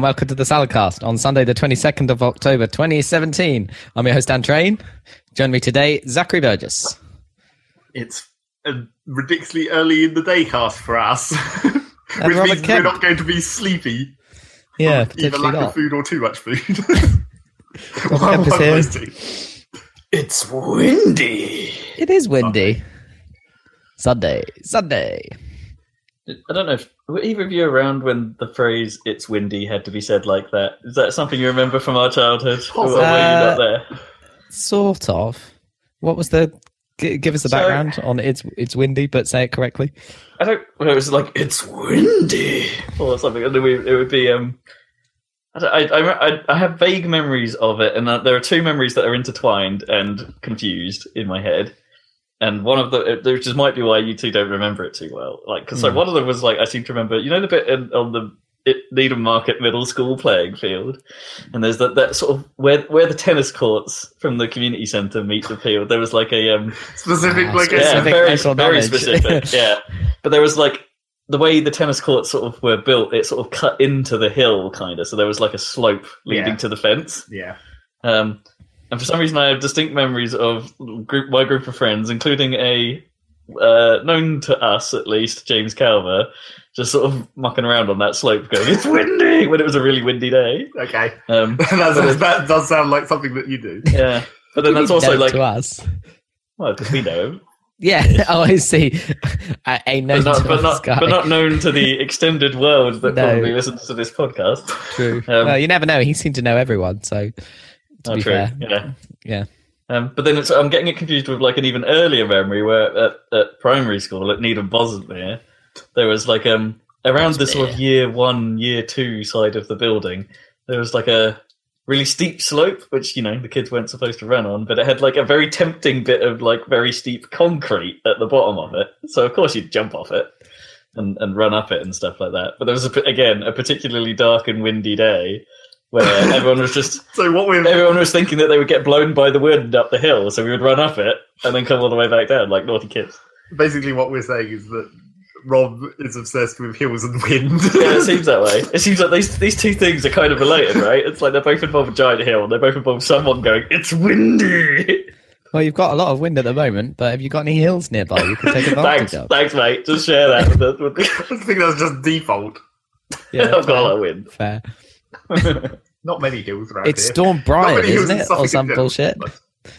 Hello and welcome to the Saladcast on Sunday, the 22nd of October 2017. I'm your host, Dan Train. Join me today, Zachary Burgess. It's ridiculously early in the day cast for us, which Robert means Kemp. we're not going to be sleepy. Yeah, from either potentially lack not. of food or too much food. Kemp is here. It's windy. It is windy. Sunday, Sunday. I don't know if were either of you around when the phrase "it's windy" had to be said like that. Is that something you remember from our childhood? Or were you Uh, not there? Sort of. What was the? g- Give us the So- background on it's it's windy, but say it correctly. I don't. Well, it was like it's windy or something. And then we, it would be. Um, I, I, I, I, I have vague memories of it, and uh, there are two memories that are intertwined and confused in my head. And one of the, which just might be why you two don't remember it too well. Like, because like Hmm. one of them was like, I seem to remember, you know, the bit in, on the it, Needham Market Middle School playing field, and there's that, that sort of where where the tennis courts from the community centre meet the field. There was like a um, Specific, Ah, like yeah, Specific a, very, very knowledge. specific. yeah, but there was like the way the tennis courts sort of were built. It sort of cut into the hill, kind of. So there was like a slope leading Yeah. to the fence. yeah. Um, and for some reason, I have distinct memories of group my group of friends, including a uh, known to us at least, James Calver, just sort of mucking around on that slope, going, "It's windy!" when it was a really windy day. Okay, Um, That's, that does sound like something that you do. yeah, but then that's also like, to us. well, because we know him. Yeah. Oh, I see. a, a known but not, to but us not, but not known to the extended world that No. probably listens to this podcast. true. Um, well, you never know. He seemed to know everyone, so to Oh, be true. fair, Yeah. yeah. Um, but then it's, I'm getting it confused with like an even earlier memory where at, at primary school at Needham Bosmere, there was like um around the sort of year one, year two side of the building, there was like a really steep slope, which you know the kids weren't supposed to run on, but it had like a very tempting bit of like very steep concrete at the bottom of it. So of course you'd jump off it and, and run up it and stuff like that. But there was a, again a particularly dark and windy day where everyone was just So what we're everyone was thinking that they would get blown by the wind up the hill, so we would run up it and then come all the way back down like naughty kids. basically what we're saying is that Rob is obsessed with hills and wind. Yeah, it seems that way. It seems like these these two things are kind of related, right? It's like they're both involve a giant hill, and they both involve someone going, "It's windy." Well, you've got a lot of wind at the moment, but have you got any hills nearby you can take advantage thanks, of? thanks, mate. Just share that with the. With the I think that's just default. Yeah, I've got a lot of wind. fair. Not many hills around here. It's here. Storm Brian, isn't it, or some bullshit?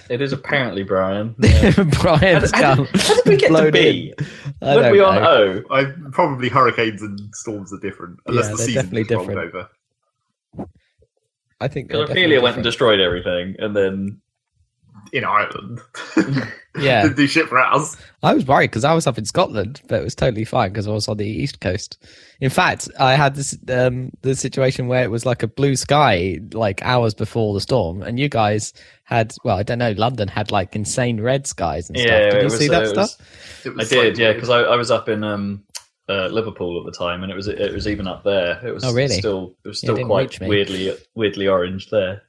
It is apparently Brian. Yeah. Brian's How, come. did, how did we get to blown B? don't we on. O? I probably hurricanes and storms are different, unless Yeah, the season definitely rolled different. over. I think they're Because definitely Ophelia went and destroyed everything, and then In Ireland, Yeah. didn't do shit for us. I was worried because I was up in Scotland, but it was totally fine because I was on the east coast. In fact, I had this um, the situation where it was like a blue sky, like hours before the storm, and you guys had well, I don't know, London had like insane red skies and stuff. yeah, Did you was, see uh, that it stuff? was- It I did, so yeah, because I, I was up in um, uh, Liverpool at the time, and it was it was even up there. It was Oh, really? still it was Yeah, it still quite weirdly weirdly orange there.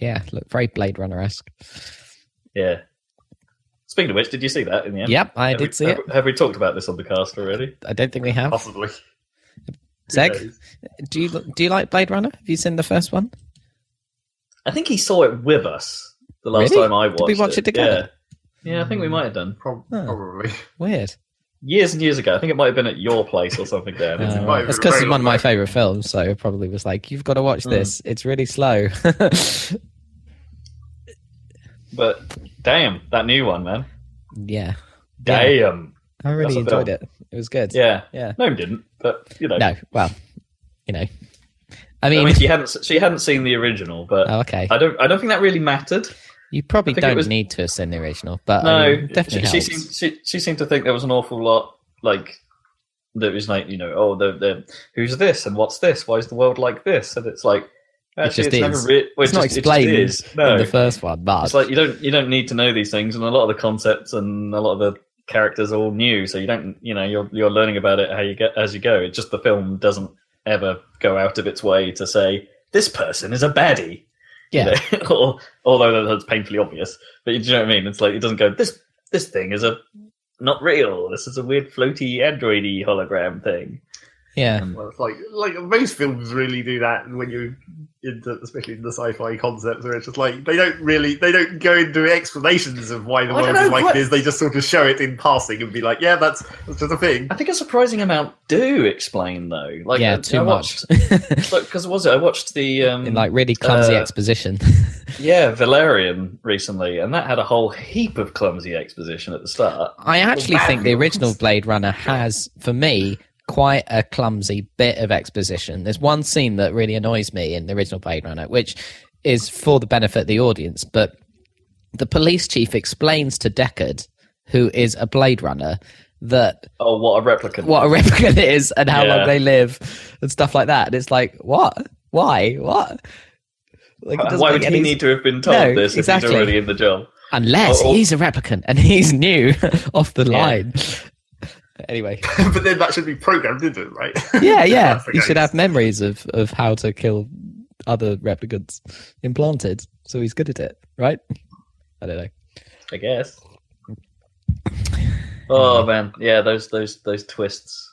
Yeah, look very Blade Runner esque. Yeah. Speaking of which, did you see that in the end? Yep, I Have did we, see have, it. Have we talked about this on the cast already? I don't think we have. possibly. Who Zeg, do you do you like Blade Runner? Have you seen the first one? I think he saw it with us the last Really? time I watched Did we watch it together? Yeah. yeah, I think we might have done Prob- Oh. Probably. Weird. years and years ago. I think it might have been at your place or something. There, Uh, might have that's been a because it's one of my favorite films, so it probably was like, "You've got to watch Mm. this. It's really slow." but damn, that new one, man. Yeah, Damn. I really That's enjoyed it. It was good. Yeah. Yeah. No, he didn't. But you know, No, well, you know, I I mean, mean, she hadn't she hadn't seen the original, but oh, okay. I don't I don't think that really mattered. You probably I think it don't was- need to have seen the original, but No, I mean, definitely she, she seemed she, she seemed to think there was an awful lot like that was like you know oh the the who's this and what's this why is the world like this and it's like actually just it's never is. re- well, it's it not just- it explained is. no in the first one, but it's like you don't you don't need to know these things and a lot of the concepts and a lot of the characters are all new so you don't you know you're you're learning about it how you get as you go it's just the film doesn't ever go out of its way to say this person is a baddie you yeah, know, or, although that's painfully obvious. But you know what I mean? It's like it doesn't go. This this thing is a not real. This is a weird floaty androidy hologram thing. Yeah. Well, it's like like most films really do that when you into especially in the sci-fi concepts where it's just like they don't really they don't go into explanations of why the I world know, is like quite- it is. They just sort of show it in passing and be like, yeah, that's that's just a thing. I think a surprising amount do explain though. Like yeah, I- too I much. watched, because was it? I watched the um, In like really clumsy uh, exposition. yeah Valerian recently, and that had a whole heap of clumsy exposition at the start. I actually bad think the original Blade Runner has, for me, quite a clumsy bit of exposition. There's one scene that really annoys me in the original Blade Runner, which is for the benefit of the audience, but the police chief explains to Deckard, who is a Blade Runner, that Oh, what a replicant! what a replicant is and how Yeah. long they live and stuff like that. And it's like, what? Why? What? Like, Why would he need to have been told No, this if he's already in the job? Unless Oh, oh. he's a replicant and he's new off the Yeah. Line. anyway. but then that should be programmed into it, right? Yeah, yeah. You should have memories of, of how to kill other replicants implanted, so he's good at it, right? I don't know. I guess. Oh man, yeah, those those those twists.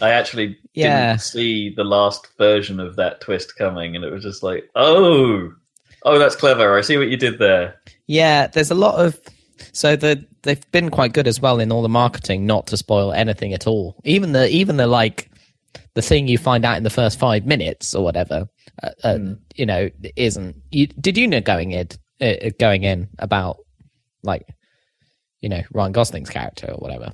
I actually Yeah. didn't see the last version of that twist coming, and it was just like, oh, oh, that's clever. I see what you did there. Yeah, there's a lot of so the they've been quite good as well in all the marketing not to spoil anything at all. Even the even the like the thing you find out in the first five minutes or whatever, uh, uh, Hmm. you know, isn't. You, did you know going in uh, going in about like you know Ryan Gosling's character or whatever?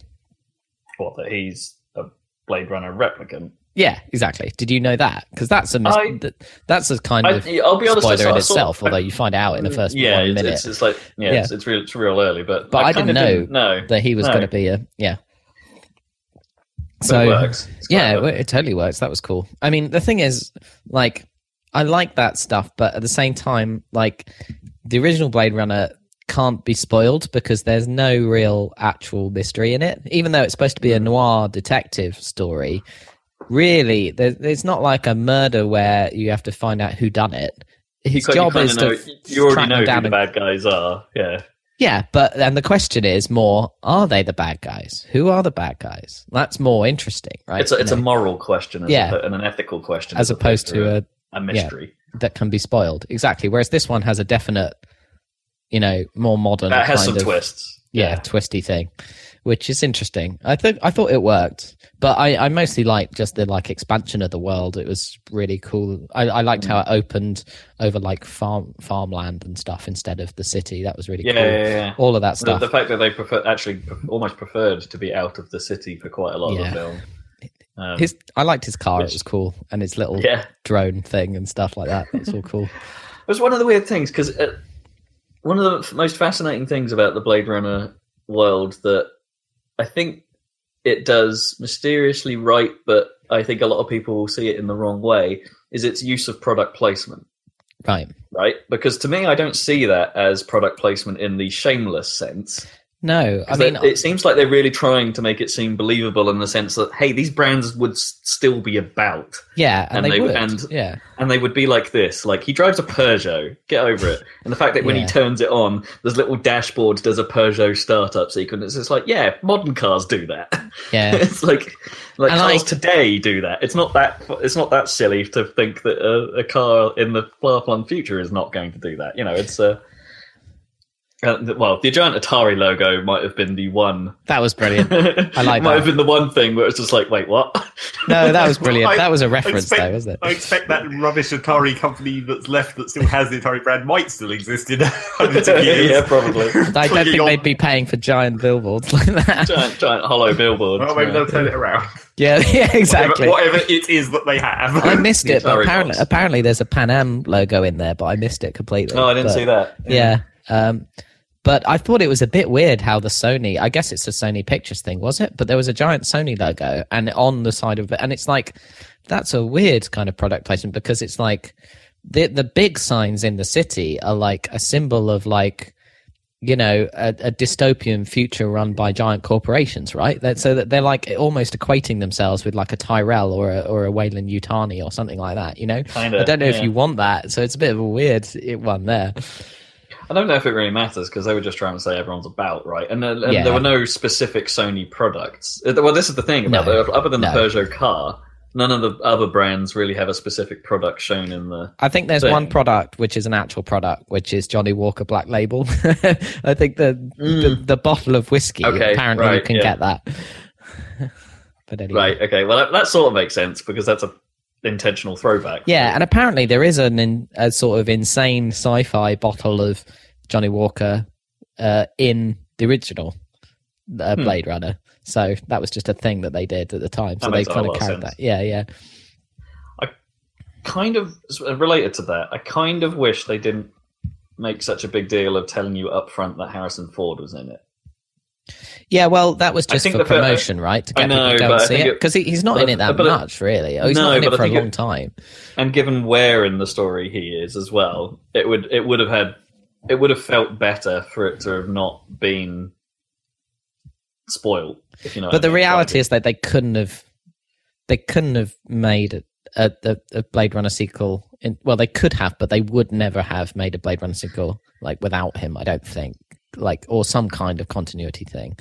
What that he's a Blade Runner replicant. Yeah, exactly. Did you know that? Because that's a mis- I- th- that's a kind I, of I'll be honest. Spoiler in itself. although you find out in the mm, first yeah, one it's, minute it's, it's like yeah, Yeah. It's, it's real. It's real early, but But I didn't know know that he was No. going to be a yeah. So it works. Yeah, it, it totally works. That was cool. I mean, the thing is, like, I like that stuff, but at the same time, like, the original Blade Runner can't be spoiled because there's no real actual mystery in it. Even though it's supposed to be a mm. noir detective story, really, it's not like a murder where you have to find out who done it. His you job is know, to you already know who the bad guys are. Yeah. yeah, but and the question is more: Are they the bad guys? Who are the bad guys? That's more interesting, right? It's a, it's You a moral question as Yeah. oppo- and an ethical question as opposed to a a mystery. that can be spoiled. Exactly. Whereas this one has a definite, you know, more modern That has kind some of, twists. yeah, twisty thing, which is interesting. I think I thought it worked, but I, I mostly like just the like expansion of the world. It was really cool. I, I liked how it opened over like farm farmland and stuff instead of the city. That was really Yeah, cool. yeah, yeah. All of that stuff. the fact that they prefer actually almost preferred to be out of the city for quite a lot Yeah. of the film. Um, his I liked his car. which- it was cool, and his little yeah, drone thing and stuff like that. It's all cool. it was one of the weird things because uh, one of the most fascinating things about the Blade Runner world that I think it does mysteriously right, but I think a lot of people will see it in the wrong way. Is its use of product placement. right. right? Because to me, I don't see that as product placement in the shameless sense. No, I mean, it, it seems like they're really trying to make it seem believable in the sense that hey, these brands would s- still be about, yeah, and, and they, they- would. and- yeah, and they would be like this. Like he drives a Peugeot, get over it. And the fact that when Yeah. he turns it on, there's little dashboard does a Peugeot startup sequence. It's like yeah, modern cars do that. yeah. it's like like And cars I- today do that. It's not that it's not that silly to think that a, a car in the far flung future is not going to do that. You know, it's uh, uh, well, the giant Atari logo might have been the one. That was brilliant. I like that. might that. have been the one thing where it's just like, wait, what? No, that was brilliant. I- that was a reference, expect, though, wasn't it? I expect that rubbish Atari company that's left that still has the Atari brand might still exist in hundreds of years. yeah, probably. I don't think they'd be paying for giant billboards like that. giant, giant hollow billboards. Well, maybe they'll turn it around. Yeah, yeah, exactly. Whatever, whatever it is that they have. I missed it, but apparently, box. apparently there's a Pan Am logo in there, but I missed it completely. No, I didn't But- see that. Yeah. Um, but I thought it was a bit weird how the Sony, I guess it's a Sony Pictures thing, was it? But there was a giant Sony logo and on the side of it. And it's like, that's a weird kind of product placement because it's like the, the big signs in the city are like a symbol of like, you know, a, a dystopian future run by giant corporations, right? That, so that they're like almost equating themselves with like a Tyrell or a, or a Weyland-Yutani or something like that, you know? Kinda, I don't know yeah. if you want that. So it's a bit of a weird one there. I don't know if it really matters because they were just trying to say everyone's about, right? And, uh, and Yeah. there were no specific Sony products. Uh, Well, this is the thing about No. the, other than the Peugeot car, none of the other brands really have a specific product shown in the. I think there's thing. one product which is an actual product, which is Johnnie Walker Black Label. I think the, the the bottle of whiskey. Mm. Okay, apparently you can yeah. get that. but anyway. Right. Okay. Well, that, that sort of makes sense because that's a intentional throwback. Yeah, and apparently there is an in, a sort of insane sci-fi bottle of Johnnie Walker uh, in the original uh, Hmm. Blade Runner. So that was just a thing that they did at the time. So they kind of carried that. Yeah, yeah. I kind of related to that. I kind of wish they didn't make such a big deal of telling you up front that Harrison Ford was in it. Yeah, well, that was just for promotion, right? To I get know, people to go see it because he, he's not in it that much, really. Oh, he's No, not in it for a think it- long time. And given where in the story he is as well, it would it would have had it would have felt better for it to have not been spoiled. If you know. But the reality is that they couldn't have, they couldn't have made a, a, a, a Blade Runner sequel. In, well, they could have, but they would never have made a Blade Runner sequel like without him. I don't think, like or some kind of continuity thing.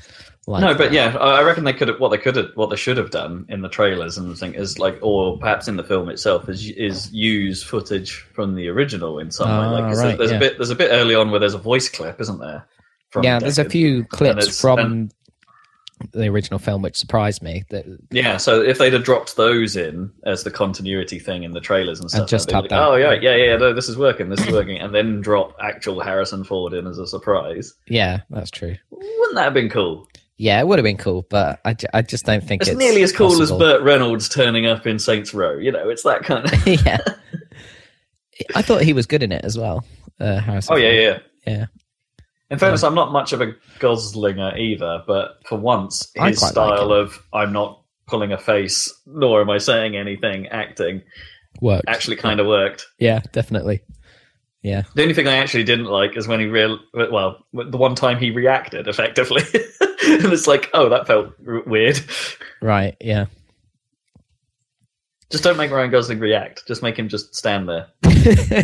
Like no, but that. yeah, I I reckon they could have what they could have what they should have done in the trailers and thing is like, or perhaps in the film itself is is use footage from the original in some way. Like ah, right, there's yeah. a bit there's a bit early on where there's a voice clip, isn't there? From yeah. There's a few clips from and- the original film which surprised me. That Yeah, so if they'd have dropped those in as the continuity thing in the trailers and stuff, just be had like, oh yeah, yeah, yeah, no, this is working, this is working, and then drop actual Harrison Ford in as a surprise. yeah, that's true. Wouldn't that have been cool? Yeah, it would have been cool, but I, I just don't think It's, it's, nearly as cool as. Burt Reynolds turning up in Saints Row. You know, it's that kind of. yeah. I thought he was good in it as well. Uh, Harrison Oh yeah, Ford. yeah. Yeah. In fairness, I'm not much of a Goslinger either, but for once, his style like of "I'm not pulling a face, nor am I saying anything," acting Worked. actually kind of worked. Yeah, definitely. Yeah. The only thing I actually didn't like is when he real well, the one time he reacted effectively, and it's like, oh, that felt r- weird. Right. Yeah. Just don't make Ryan Gosling react. Just make him just stand there.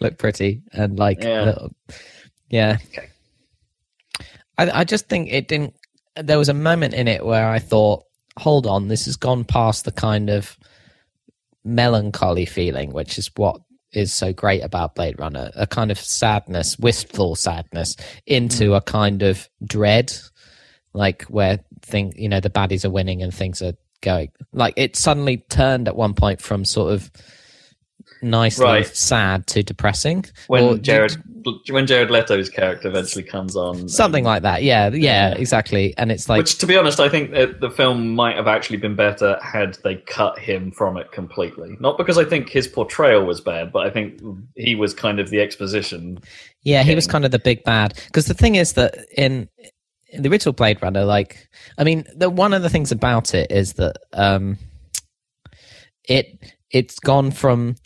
Look pretty and like Yeah. little- yeah. Okay. I I just think it didn't. There was a moment in it where I thought, hold on, this has gone past the kind of melancholy feeling, which is what is so great about Blade Runner. A kind of sadness, wistful sadness, into hmm. a kind of dread, like where thing you know the baddies are winning and things are going. Like it suddenly turned at one point from sort of nicely Right. sad to depressing. When Or- Jared when Jared Leto's character eventually comes on, something like that. Yeah, yeah, exactly. And it's like Which, to be honest, I think that the film might have actually been better had they cut him from it completely. Not because I think his portrayal was bad, but I think he was kind of the exposition. Yeah, he was kind of the big bad. Because the thing is that in, in the original Blade Runner, like, I mean, the, one of the things about it is that um, it it's gone from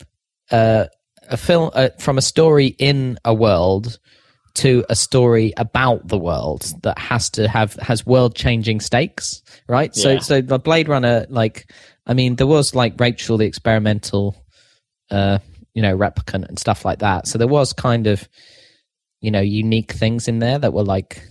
uh, a film uh, from a story in a world to a story about the world that has to have has world changing stakes, right? So Yeah. so the Blade Runner, like, I mean, there was like Rachel the experimental, uh, you know, replicant and stuff like that. So there was kind of, you know, unique things in there that were like,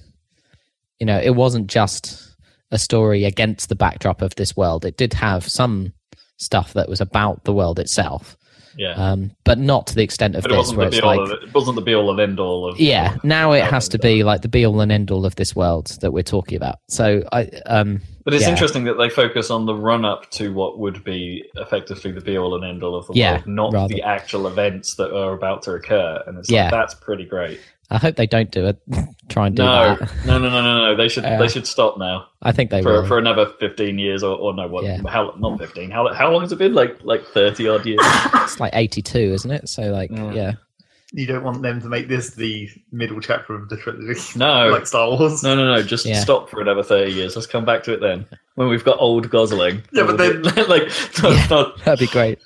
you know, it wasn't just a story against the backdrop of this world. It did have some stuff that was about the world itself, Yeah, um, but not to the extent of but this, where the it's like, Of, it wasn't the be all of end all of. yeah, now it has to be like the be all and end all of this world that we're talking about. So I, um, But it's Yeah. interesting that they focus on the run up to what would be effectively the be all and end all of the Yeah, world, not rather. the actual events that are about to occur. And it's Yeah. like, that's pretty great. I hope they don't do it. Try and do No, that. no, no, no, no, no. They should Yeah. they uh, should stop now I think they for will. for another fifteen years or, or no what Yeah. how not fifteen how how long has it been like like thirty odd years It's like eighty-two, isn't it? So like, Yeah. yeah, You don't want them to make this the middle chapter of the trilogy, no like Star Wars. no no no just Yeah. stop for another thirty years let's come back to it then when we've got old Gosling Yeah, but then- like not, Yeah. not- that'd be great.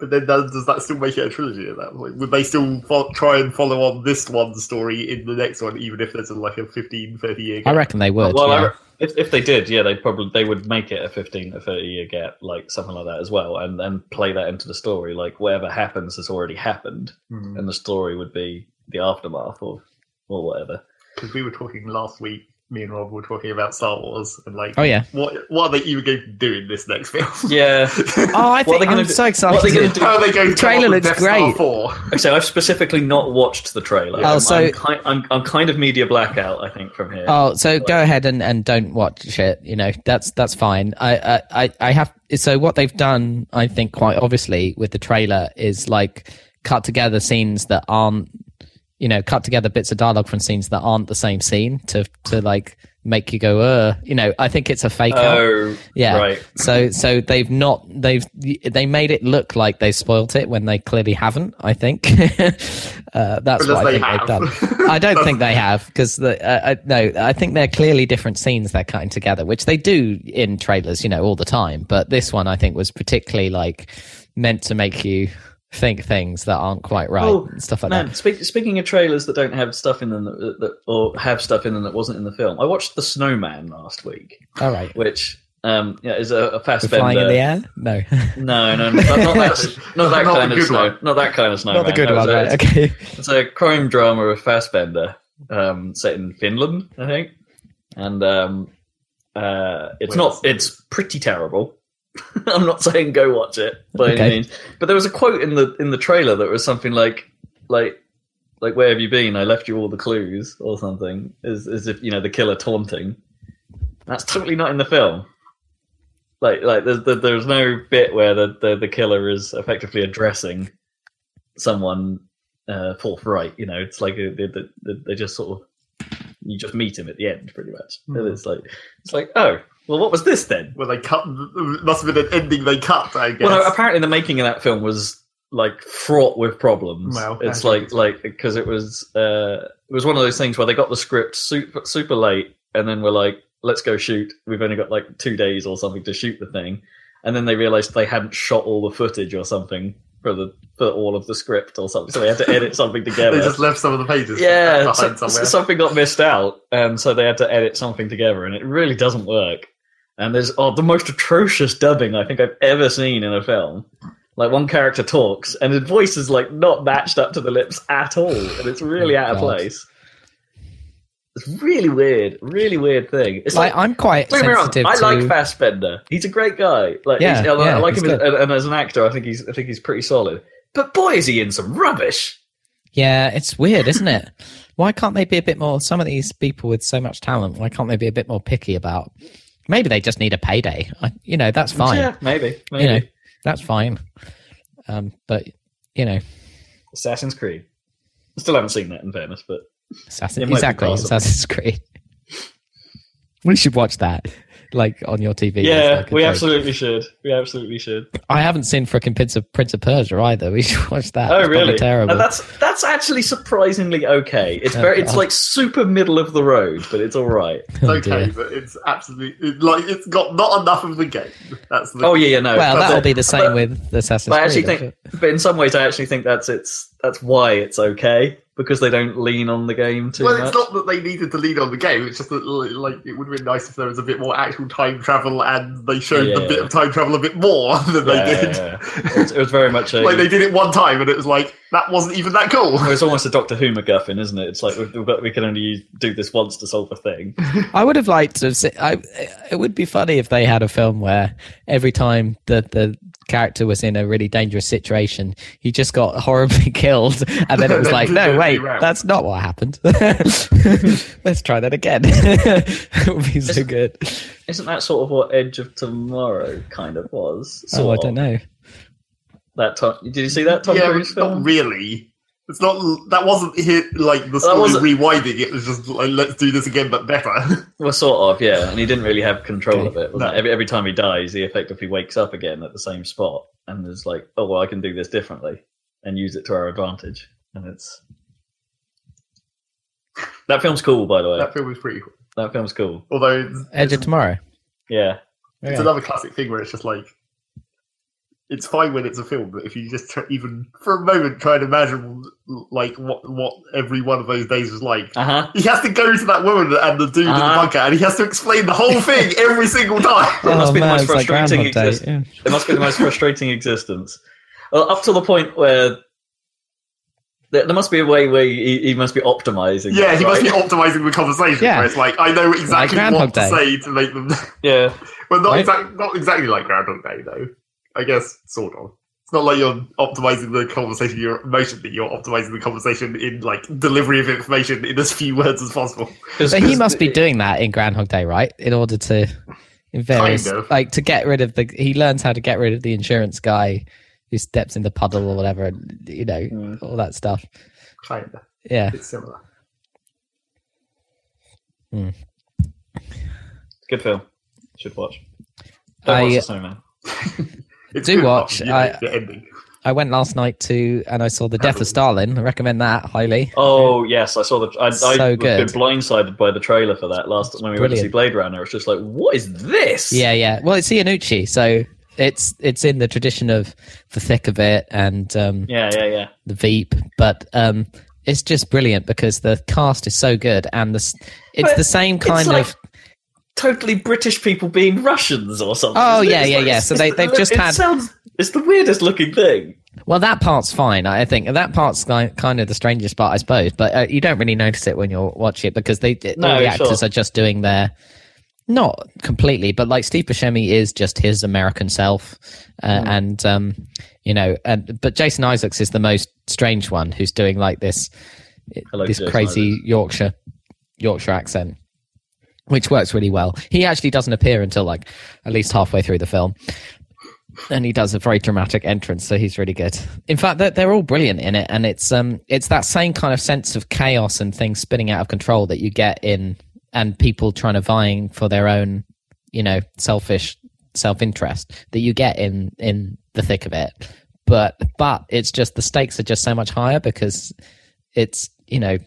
But then does, does that still make it a trilogy at that point? Would they still fo- try and follow on this one story in the next one, even if there's a, like a 15, 30 year gap? I reckon they would. well yeah. I, re- if if they did yeah they'd probably they would make it a fifteen to thirty year gap like something like that as well and then play that into the story like whatever happens has already happened Because and the story would be the aftermath or or whatever Because we were talking last week me and Rob were talking about Star Wars and like, Oh yeah. what what are they even going to do in this next film? Yeah. Oh, I What are they think gonna I'm do- so what are they gonna excited. do? How are they going to Trailer come up with looks Death Star great. 4? So I've specifically not watched the trailer. Oh, I'm, so- I'm, ki- I'm, I'm kind of media blackout. I think from here. Oh, so go ahead and, and don't watch it. You know, that's that's fine. I, I I I have. So what they've done, I think, quite obviously with the trailer is like cut together scenes that aren't, you know, cut together bits of dialogue from scenes that aren't the same scene to to like make you go, uh, you know. I think it's a fake out. oh, Yeah. right. So so they've not they've they made it look like they spoilt it when they clearly haven't. I think uh, that's what I they think have. they've done. I don't think they have because the uh, uh, no. I think they're clearly different scenes they're cutting together, which they do in trailers, you know, all the time. But this one I think was particularly like meant to make you think things that aren't quite right Oh, and stuff like Man, that. speak, speaking of trailers that don't have stuff in them that, that, or have stuff in them that wasn't in the film, I watched The Snowman last week, All right, which um, yeah, is a, a we're flying in the air. No, No, no, not, not that, not that Not kind of snow, one. not that kind of snowman. not the good No, one. it's a- Right? Okay. It's a crime drama with Fassbender, um, set in Finland, I think, and um, uh, it's Wait, not. It's pretty terrible. I'm not saying go watch it by Okay. any means, but there was a quote in the in the trailer that was something like like like where have you been? I left you all the clues or something. As as if you know the killer taunting. That's totally not in the film. Like like there's there- there's no bit where the, the the killer is effectively addressing someone uh, forthright. You know, it's like a, they, they, they just sort of you just meet him at the end, pretty much. And Mhm. it's like it's like oh well, what was this then? Well, they cut. it Must have been an ending they cut. I guess. Well, no, apparently the making of that film was like fraught with problems. Well, it's like like because it was uh it was one of those things where they got the script super super late and then we're like let's go shoot. We've only got like two days or something to shoot the thing, and then they realized they hadn't shot all the footage or something for the for all of the script or something, so they had to edit something together. they just left some of the pages. yeah, behind so- somewhere. something got missed out, and so they had to edit something together, and it really doesn't work. And there's oh, the most atrocious dubbing I think I've ever seen in a film. Like one character talks, and his voice is like not matched up to the lips at all, and it's really oh, out of God. place. It's really weird, really weird thing. It's Like, like, I'm quite don't me wrong, sensitive I to. like Fassbender. He's a great guy. Like, Yeah, yeah, I like him as, and, and as an actor. I think he's, I think he's pretty solid. But boy, is he in some rubbish. Yeah, it's weird, isn't it? Why can't they be a bit more? Some of these people with so much talent, why can't they be a bit more picky about? Maybe they just need a payday. I, you know, that's fine. Yeah, maybe, maybe. You know, that's fine. Um, but you know, Assassin's Creed. I still haven't seen that in fairness, but Assassin, exactly. Assassin's Creed. We should watch that, like on your TV. yeah, like we joke. absolutely should. We absolutely should. I haven't seen frickin' Prince of Prince of Persia either. We should watch that. oh, It's really? Terrible. And that's that's actually surprisingly okay. It's Oh, very, it's God. like super middle of the road, but it's all right. Oh, it's Oh, okay, dear. but it's absolutely it, like it's got not enough of the game. That's the Oh yeah, yeah, no. well, that'll be the same but- with Assassin's But I actually think, but in some ways, I actually think that's it's that's why it's okay because they don't lean on the game too Well, much. it's not that they needed to lean on the game. It's just that, like, it would have been nice if there was a bit more actual time travel, and they showed Yeah, the bit of time travel a bit more than Yeah, they did. yeah, yeah. It, was, it was very much a. like they did it one time, and it was like that wasn't even that cool. it was almost a Doctor Who MacGuffin, isn't it? It's like we've, we've got, we can only use, do this once to solve a thing. I would have liked to have seen. I, it would be funny if they had a film where every time the the character was in a really dangerous situation, he just got horribly killed, and then it was like, no, wait, that's not what happened. Let's try that again. it would be so good. Isn't that sort of what Edge of Tomorrow kind of was? Oh, I don't know. That Tom, did you see that Tom yeah, but Cruise not really. It's not that wasn't hit like the story wasn't- rewinding. It was just like let's do this again, but better. Well, sort of, yeah. And he didn't really have control Okay. of it. No. it? Every every time he dies, he effectively wakes up again at the same spot, and is like, "Oh well, I can do this differently and use it to our advantage." And it's that film's cool, by the way. that film was pretty cool. That film's cool. Although it's, Edge of Tomorrow. Yeah, it's Okay. another classic thing where it's just like it's fine when it's a film, but if you just try, even for a moment try and imagine like what what every one of those days was like. uh huh. He has to go to that woman and the dude in the Uh-huh. bunker, and he has to explain the whole thing every single time. It must Oh, be the most it's like frustrating Groundhog Day. exist- Yeah. It must be the most frustrating existence. Well, up to the point where There, there must be a way where he, he must be optimizing. Yeah, that, he must be optimizing the conversation. Yeah. Where it's like I know exactly Groundhog what to say to make them. Yeah, well, not Right. exactly, not exactly like Groundhog Day though. I guess sort of. It's not like you're optimizing the conversation you're emotionally. You're optimizing the conversation in like delivery of information in as few words as possible. But he 'cause must be doing that in Groundhog Day, right? In order to, in various, Kind of. like to get rid of the, he learns how to get rid of the insurance guy who steps in the puddle or whatever, and you know Mm. all that stuff. Kind of. Yeah, It's similar. Good film. Should watch. Don't I- watch the Snowman. Do watch, I- the ending. I went last night to and I saw the Death of Stalin. I recommend that highly. Oh yes, I saw the. I, So I was good. been blindsided by the trailer for that last when we went to see. Blade Runner. It's just like, what is this? Yeah, yeah. Well, it's Iannucci, so it's it's in the tradition of the thick of it and um, yeah, yeah, yeah. the Veep, but um, it's just brilliant because the cast is so good and the it's But the same it's kind like of Totally British people being Russians or something. Oh, yeah, yeah, like- yeah. So they they've just it had- Sounds, it's the weirdest looking thing. well that part's fine I think that part's like kind of the strangest part I suppose but uh, you don't really notice it when you're watching it because they No, all the actors sure. are just doing their not completely but like Steve Buscemi is just his American self uh, Hmm. and um you know and but Jason Isaacs is the most strange one who's doing like this Hello, this Jason crazy Isaacs. Yorkshire Yorkshire accent, which works really well. He actually doesn't appear until like at least halfway through the film, and he does a very dramatic entrance, so he's really good. In fact, they're, they're all brilliant in it, and it's um it's that same kind of sense of chaos and things spinning out of control that you get in and people trying to vying for their own, you know, selfish self interest that you get in in the thick of it. But but it's just the stakes are just so much higher because it's you know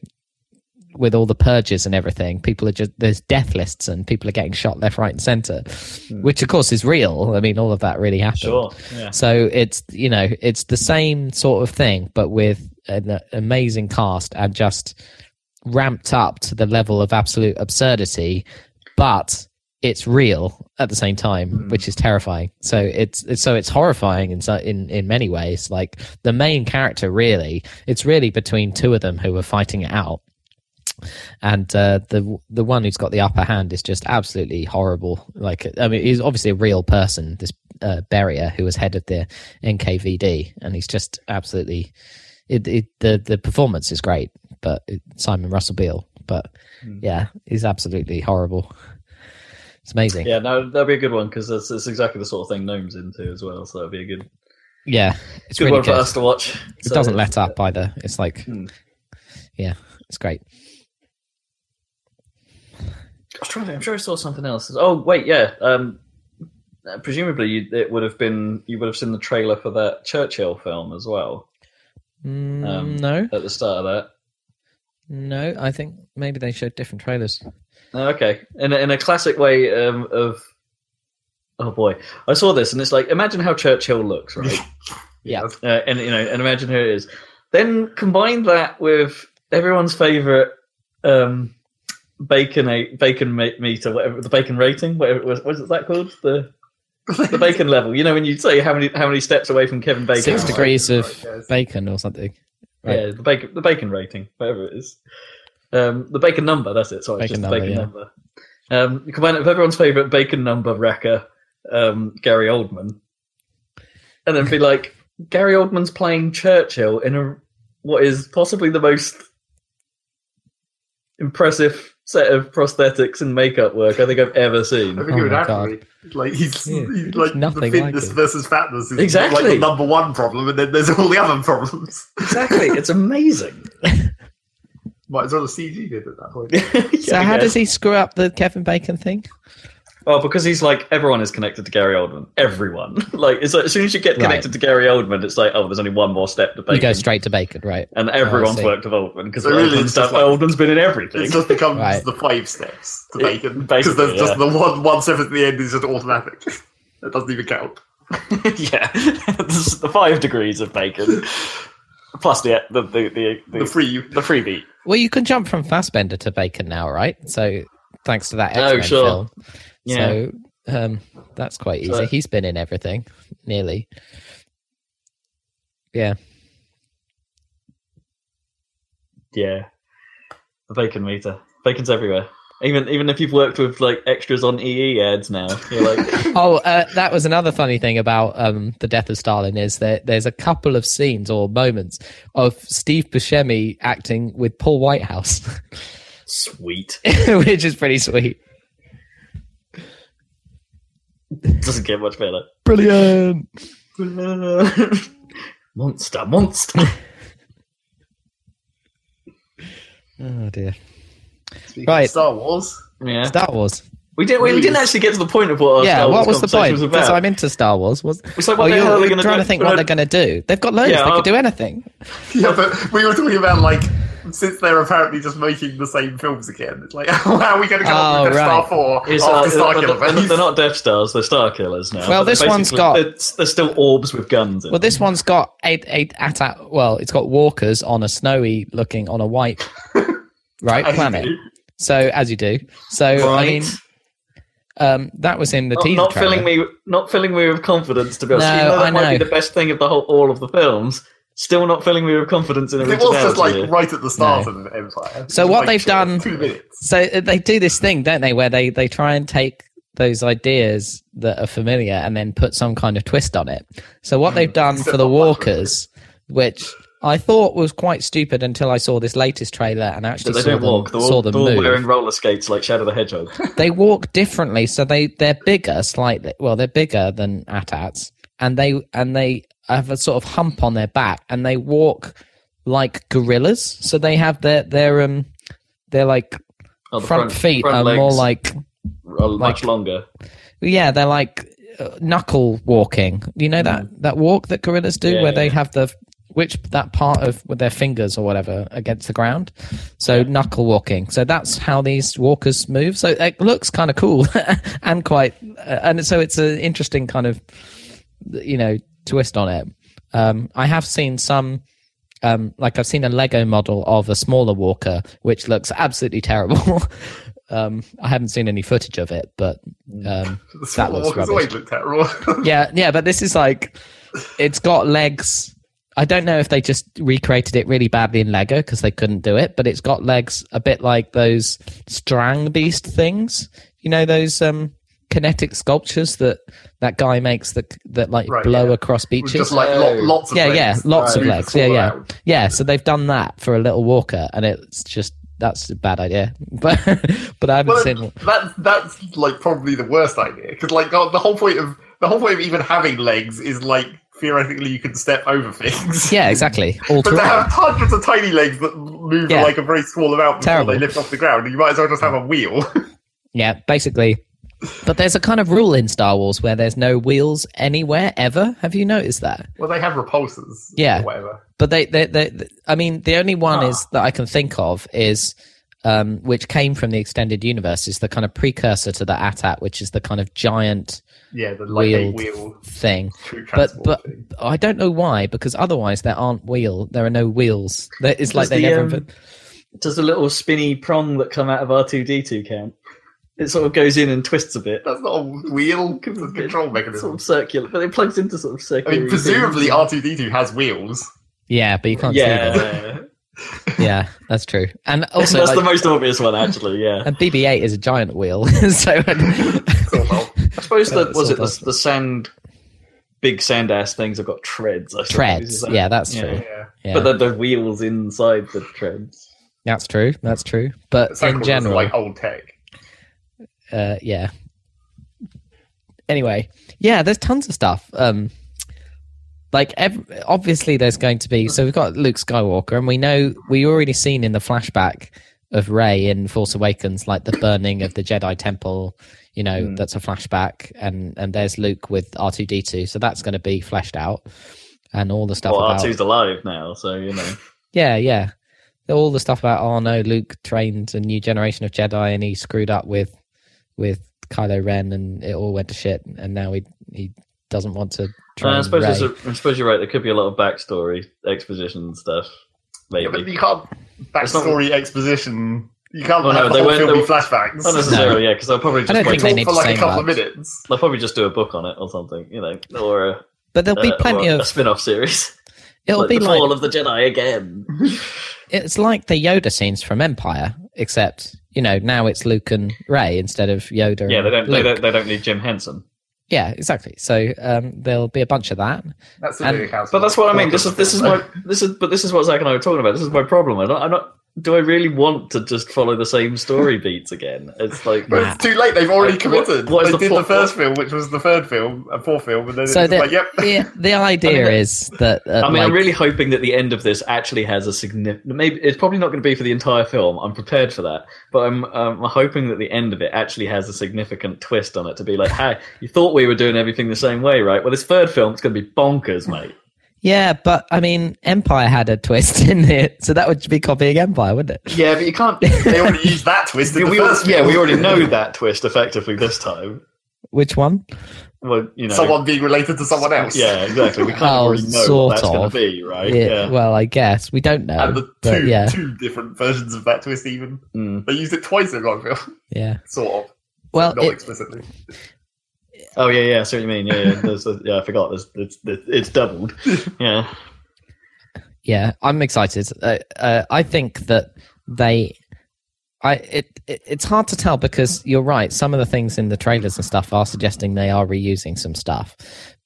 with all the purges and everything people are just there's death lists and people are getting shot left right and center hmm. which of course is real i mean all of that really happened Sure. Yeah. so it's you know it's the same sort of thing but with an amazing cast and just ramped up to the level of absolute absurdity but it's real at the same time which is terrifying. So it's, it's so it's horrifying in in in many ways. Like the main character really it's really between two of them who are fighting it out. And uh, the the one who's got the upper hand is just absolutely horrible. Like, I mean, he's obviously a real person, this uh, Beria, who was head of the NKVD, and he's just absolutely. It, it the the performance is great, but Simon Russell Beale, but yeah, he's absolutely horrible. It's amazing. Yeah, no, that'd be a good one because that's, that's exactly the sort of thing Gnome's into as well. So that'd be a good, Yeah, it's good really one for us to watch. It doesn't let up either. It's like, Hmm. yeah, it's great. I was trying to I'm sure I saw something else. Oh wait, yeah. Um, presumably, you, it would have been you would have seen the trailer for that Churchill film as well Mm, Um, no, at the start of that. No, I think maybe they showed different trailers. Oh, Okay, in a, in a classic way um, of oh boy, I saw this and it's like imagine how Churchill looks, right? Yeah. uh, and you know, and imagine who it is. Then combine that with everyone's favorite um, bacon a- bacon ma- meter, whatever the bacon rating, whatever was, what is that called? The the bacon level. You know, when you say how many how many steps away from Kevin Bacon, Six degrees of bacon or something. Right. Yeah, the bacon the bacon rating, whatever it is. Um, the bacon number, that's it. Sorry, it's Bacon just the number, bacon yeah. number. Um, you combine it with everyone's favourite bacon number wrecker, um, Gary Oldman, and then be like, Gary Oldman's playing Churchill in a what is possibly the most impressive set of prosthetics and makeup work I think I've ever seen. I think Oh it would oh have to be. Like he's, Yeah, he's like nothing the like fitness it. versus fatness is Exactly. like the number one problem, and then there's all the other problems. Exactly, it's amazing. Might as well have CG did at that point. So how does he screw up the Kevin Bacon thing? Well, because he's like everyone is connected to Gary Oldman. Everyone, like, it's like as soon as you get Right. connected to Gary Oldman, it's like, oh, there's only one more step to bacon. You go straight to bacon, right? and Oh, everyone's see. worked with Oldman because So really Oldman's, done- like- Oldman's been in everything. It just becomes Right. the five steps to bacon because basically, there's just the one one step at the end is just automatic. it doesn't even count. yeah, the five degrees of bacon plus the the the the, the, The free the freebie. Well, you can jump from Fassbender to Bacon now, right? So thanks to that Oh, X-Men sure. film. Yeah. So um, that's quite easy. So- He's been in everything, nearly. Yeah. yeah, the bacon meter. Bacon's everywhere. Even even if you've worked with like extras on EE ads now, you're like, Oh, uh, that was another funny thing about um, the death of Stalin is that there's a couple of scenes or moments of Steve Buscemi acting with Paul Whitehouse, sweet. which is pretty sweet. Doesn't get much better. Brilliant. monster, monster. Oh dear. Speaking Right. Star Wars. Yeah, Star Wars. we did. We, we didn't actually get to the point of what. Our yeah, Star what Wars was the point? Was Because about. I'm into Star Wars. Was It's like, oh, what the hell you're, they going to trying do? to think what they're going to do. They've got loads. Yeah, they I'll- could do anything. Yeah, but we were talking about like since they're apparently just making the same films again. It's like how are we going to come Oh, up with Death right. Star Four It's, after uh, Star they're, Killer they're, they're not Death Stars, they're Star Killers now. Well, this they're one's basically- got- They're, they're still orbs with guns in Well, them. this one's got eight eight at well, it's got walkers on a snowy looking on a white right planet. So as you do. So Right. I mean, um, that was in the not, teaser not trailer. filling me, not filling me with confidence. To be honest, No, even though that I might be the best thing of the whole all of the films. Still not filling me with confidence in It originality. was just like here. right at the start No. of Empire. So what like they've done- Two minutes. So uh, they do this thing, don't they, where they they try and take those ideas that are familiar and then put some kind of twist on it. So what they've done Except for the not much walkers, which I thought was quite stupid until I saw this latest trailer and But actually they saw don't them, walk. They're saw all, them they're all move. wearing roller skates like Shadow the Hedgehog. they walk differently so they they're bigger slightly well they're bigger than AT-ATs and they and they have a sort of hump on their back and they walk like gorillas. So they have their their um they're like Oh, the front, feet front are more like are much like- longer. yeah they're like uh, knuckle walking. You know that that walk that gorillas do Mm. Yeah, where yeah, they have the which that part of with their fingers or whatever against the ground? So knuckle walking. So that's how these walkers move. So it looks kind of cool and quite uh, and so it's an interesting kind of you know twist on it um i have seen some um like i've seen a lego model of a smaller walker which looks absolutely terrible um i haven't seen any footage of it but um that looks rubbish. look terrible. yeah, yeah, but this is like it's got legs. I don't know if they just recreated it really badly in Lego because they couldn't do it, but it's got legs a bit like those Strandbeest things. You know those um kinetic sculptures that that guy makes that that like Right, blow yeah. across beaches. just like lo- oh. lots of yeah, legs. yeah, lots of legs. Yeah, yeah, around. yeah. So they've done that for a little walker, and it's just that's a bad idea. But but I haven't Well, seen. that's that's like probably the worst idea because like the the whole point of the whole point of even having legs is like theoretically you can step over things. Yeah, exactly. All But to have hundreds of tiny legs that move Yeah. like a very small amount before Terrible. they lift off the ground, you might as well just have a wheel. Yeah, basically. But there's a kind of rule in Star Wars where there's no wheels anywhere ever. Have you noticed that? well, they have repulsors. Yeah. Whatever. But they, they, they, th- I mean, the only one Ah. is that I can think of is, um, which came from the extended universe, is the kind of precursor to the AT-AT, which is the kind of giant Yeah, the like eight Wheeled. wheel thing. true But transport but thing. I don't know why, because otherwise there aren't wheel. There are no wheels. There- It's like Does they the, never. um, Does the little spinny prong that come out of R two D two count? It sort of goes in and twists a bit. That's not a wheel. It's a control Sort mechanism. of circular, but it plugs into sort of circular. I mean, presumably R two D two has wheels. yeah, but you can't see them. Yeah, Yeah, that's true. And also, that's like, the most obvious one, actually. Yeah, and BB-8 is a giant wheel. so I suppose that was it. The, of. the sand, big sand ass things have got treads. I suppose, treads. that- Yeah, that's yeah. true. Yeah. Yeah, But the, the wheels inside the treads. that's true. That's true. But Some in general, like old tech. Uh, yeah. Anyway, yeah, there's tons of stuff. Um, like ev- obviously, there's going to be. So we've got Luke Skywalker, and we know we already seen in the flashback of Rey in Force Awakens, like the burning of the Jedi Temple. You know, Mm. that's a flashback, and and there's Luke with R two D two. So that's going to be fleshed out, and all the stuff Well, about R2's alive now, so you know. Yeah, yeah. All the stuff about oh no, Luke trained a new generation of Jedi and he screwed up with with Kylo Ren and it all went to shit and now he he doesn't want to train Uh, I suppose Rey. a, I suppose you're right. There could be a lot of backstory, exposition and stuff. Yeah, Maybe but you can't It's not- backstory exposition. You can't Well, no, have the they whole weren't- film be flashbacks. not necessarily. Yeah, because they'll probably I just don't wait think they need for to like say a couple much. of minutes. They'll probably just do a book on it or something, you know, or a, But there'll be uh, plenty of a spin-off series. it'll like be the like Fall of the Jedi again. it's like the Yoda scenes from Empire, except you know now it's Luke and Rey instead of Yoda. Yeah, and they don't, they Luke. don't. They don't need Jim Henson. Yeah, exactly. So um, there'll be a bunch of that. That's And- really. But that's what I mean. This is this is my this is but this is what Zach and I were talking about. This is my problem. I don't, I'm not. Do I really want to just follow the same story beats again? It's like But it's too late. They've already Like, what- committed. they the did the first film, which was the third film, and fourth film, and then So it's the, like, yep. the the idea is that uh, I mean, like, I'm really hoping that the end of this actually has a significant. Maybe it's probably not going to be for the entire film. I'm prepared for that, but I'm um, hoping that the end of it actually has a significant twist on it to be like, "Hey, you thought we were doing everything the same way, right? Well, this third film, it's going to be bonkers, mate." Yeah, but I mean, Empire had a twist in it, so that would be copying Empire, wouldn't it? Yeah, but you can't. They already used that twist in we, first yeah, film. we already know that twist effectively this time. Which one? Well, you know, Someone being related to someone else. Yeah, exactly. We kind Oh, of already know sort what that's going to be, right? Yeah, Yeah. Well, I guess we don't know. And the but two, yeah, two different versions of that twist, even. Mm. They used it twice in one film, yeah. sort of. Well, Not it, explicitly. Oh yeah, yeah. I see what you mean. Yeah, yeah. There's a, yeah, I forgot. There's, it's, it's doubled. Yeah. yeah, I'm excited. Uh, uh, I think that they, I it, it it's hard to tell because you're right. Some of the things in the trailers and stuff are suggesting they are reusing some stuff,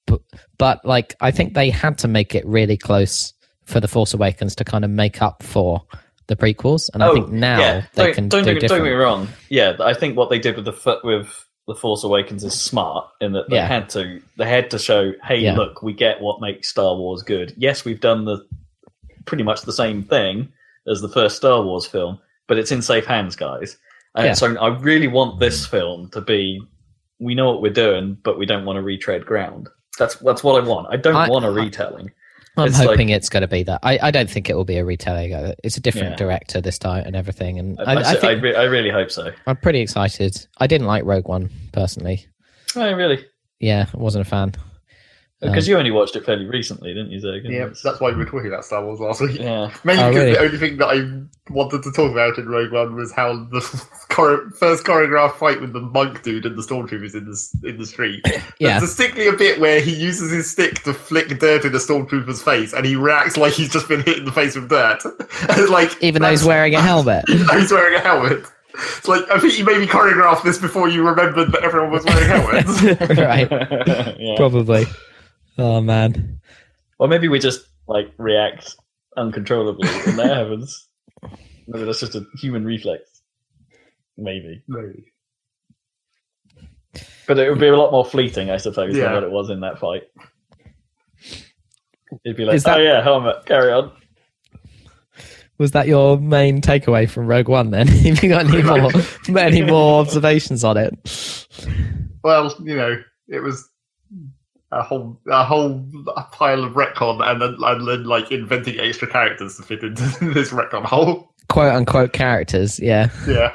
but but like I think they had to make it really close for the Force Awakens to kind of make up for the prequels, and I think now Oh, yeah. they don't, can don't, do get, different. don't get me wrong. Yeah, I think what they did with the f- with the Force Awakens is smart in that they Yeah. had to they had to show, hey, Yeah. look, we get what makes Star Wars good. Yes, we've done the pretty much the same thing as the first Star Wars film, but it's in safe hands, guys. And Yeah. so I really want this film to be we know what we're doing, but we don't want to retread ground. That's that's what I want. I don't I- want a retelling. I'm It's hoping it's going to be that. I, I don't think it will be a retelling. It's a different Yeah. director this time and everything. And I, I, I, I, re- I really hope so. I'm pretty excited. I didn't like Rogue One personally. Oh, really? Yeah, I wasn't a fan. Because Um, you only watched it fairly recently, didn't you, Zach? Yeah, that's why we were talking about Star Wars last week. Yeah. Mainly Oh, because really? the only thing that I wanted to talk about in Rogue One was how the chore- first choreographed fight with the monk dude and the stormtroopers in the in the street. Yeah. There's distinctly a bit where he uses his stick to flick dirt in the stormtrooper's face, and he reacts like he's just been hit in the face with dirt. Like Even though he's wearing a helmet. he's wearing a helmet. It's like I think you maybe choreographed this before you remembered that everyone was wearing helmets. right. yeah. Probably. Oh man. Or maybe we just like react uncontrollably and that happens. Maybe that's just a human reflex. Maybe. Maybe. But it would be a lot more fleeting, I suppose, Yeah. than what it was in that fight. It'd be like, that- oh yeah, helmet, carry on. Was that your main takeaway from Rogue One then? Have you got any more any more observations on it? Well, you know, it was a whole a whole pile of retcon, and then, and then like inventing extra characters to fit into this retcon hole. Quote unquote characters, yeah. Yeah,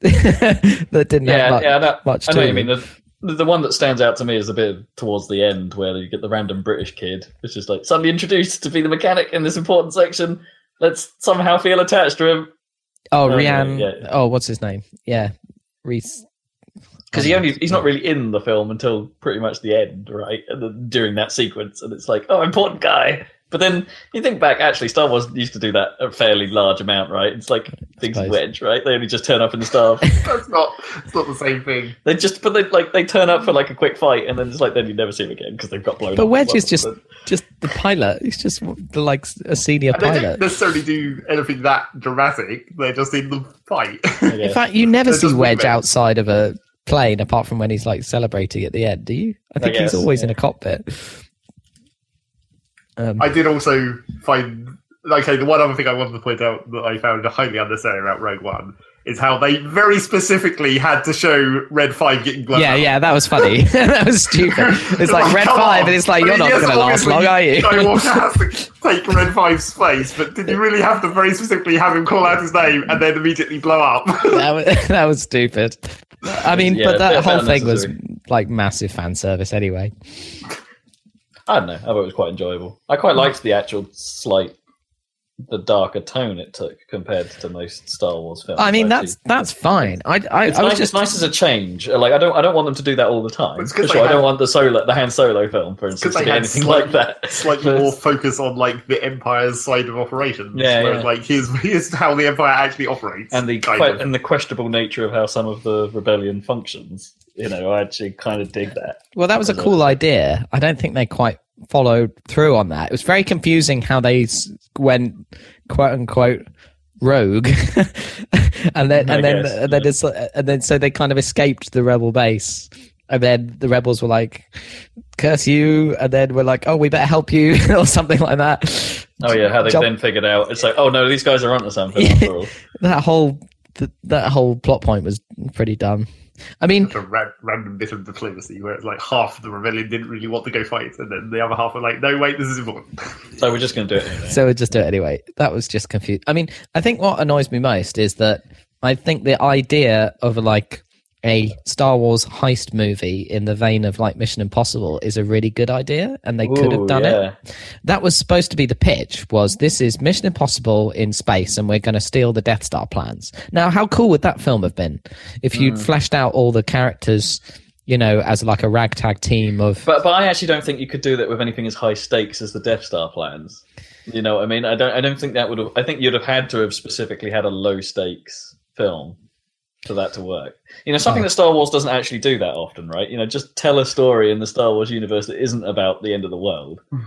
that didn't have Yeah, much, yeah, I know, much I to know what you mean. The, the one that stands out to me is a bit towards the end where you get the random British kid, which is like suddenly introduced to be the mechanic in this important section. Let's somehow feel attached to him Oh, uh, Oh, Rian. yeah, yeah. Oh, what's his name? Yeah, Reese. Because he only he's not really in the film until pretty much the end, right? During that sequence, and it's like, oh, important guy. But then you think back, actually, Star Wars used to do that a fairly large amount, right? It's like things wedge, right? They only just turn up in the staff. that's not it's not the same thing. they just, but they like they turn up for like a quick fight, and then it's like then you never see them again because they've got blown. But. Wedge is just just the pilot. He's just the like a senior And they don't pilot. necessarily do anything that dramatic. They're just in the fight. In fact, you never They're see Wedge outside of a plane apart from when he's like celebrating at the end. Do you? I think guess, he's always in a cockpit. Um, I did also find okay. The one other thing I wanted to point out that I found highly unnecessary about Rogue One is how they very specifically had to show Red Five getting blown yeah, up. yeah, yeah, that was funny. that was stupid. It's like Red Five, on. and it's like I you're not yes, going to last long, are you? Skywalker has to take Red Five's space, but did you really have to very specifically have him call out his name and then immediately blow up? that, was, that was stupid. I mean, Yeah, but that bit whole thing was like massive fan service anyway. I don't know. I thought it was quite enjoyable. I quite liked the actual slight the darker tone it took compared to most Star Wars films. I mean, actually. that's that's fine. I I, It's I was nice, just it's nice as a change. Like I don't, I don't want them to do that all the time. It's 'cause For they I don't want the solo, the Han Solo film, for instance, to be anything slight- like that. Slightly But- more focus on like the Empire's side of operations. Yeah, whereas, yeah. like here's here's how the Empire actually operates. and the kind que- and the questionable nature of how some of the rebellion functions. You know, I actually kind of dig that. Well, that was a a- cool idea. I don't think they quite followed through on that. It was very confusing how they went quote unquote rogue, and then and then guess, and then yeah. it's, and then so they kind of escaped the rebel base. And then the rebels were like, "Curse you!" And then we're like, "Oh, we better help you," or something like that. Oh yeah, how they Jump- then figured out it's like, oh no, these guys are onto something. that whole th- that whole plot point was pretty dumb. I mean, a ra- random bit of diplomacy where it's like half of the rebellion didn't really want to go fight, and then the other half were like, "No, wait, this is important." So we're just going to do it anyway. So we'll just do it anyway. That was just confused. I mean, I think what annoys me most is that I think the idea of like a Star Wars heist movie in the vein of like Mission Impossible is a really good idea, and they could have done yeah. it. That was supposed to be the pitch. Was this is Mission Impossible in space, and we're going to steal the Death Star plans? Now, how cool would that film have been if you'd Hmm. fleshed out all the characters, you know, as like a ragtag team of But but I actually don't think you could do that with anything as high stakes as the Death Star plans. You know what I mean? I don't I don't think that would have I think you'd have had to have specifically had a low stakes film for that to work. You know, something Oh. that Star Wars doesn't actually do that often, right? You know, just tell a story in the Star Wars universe that isn't about the end of the world.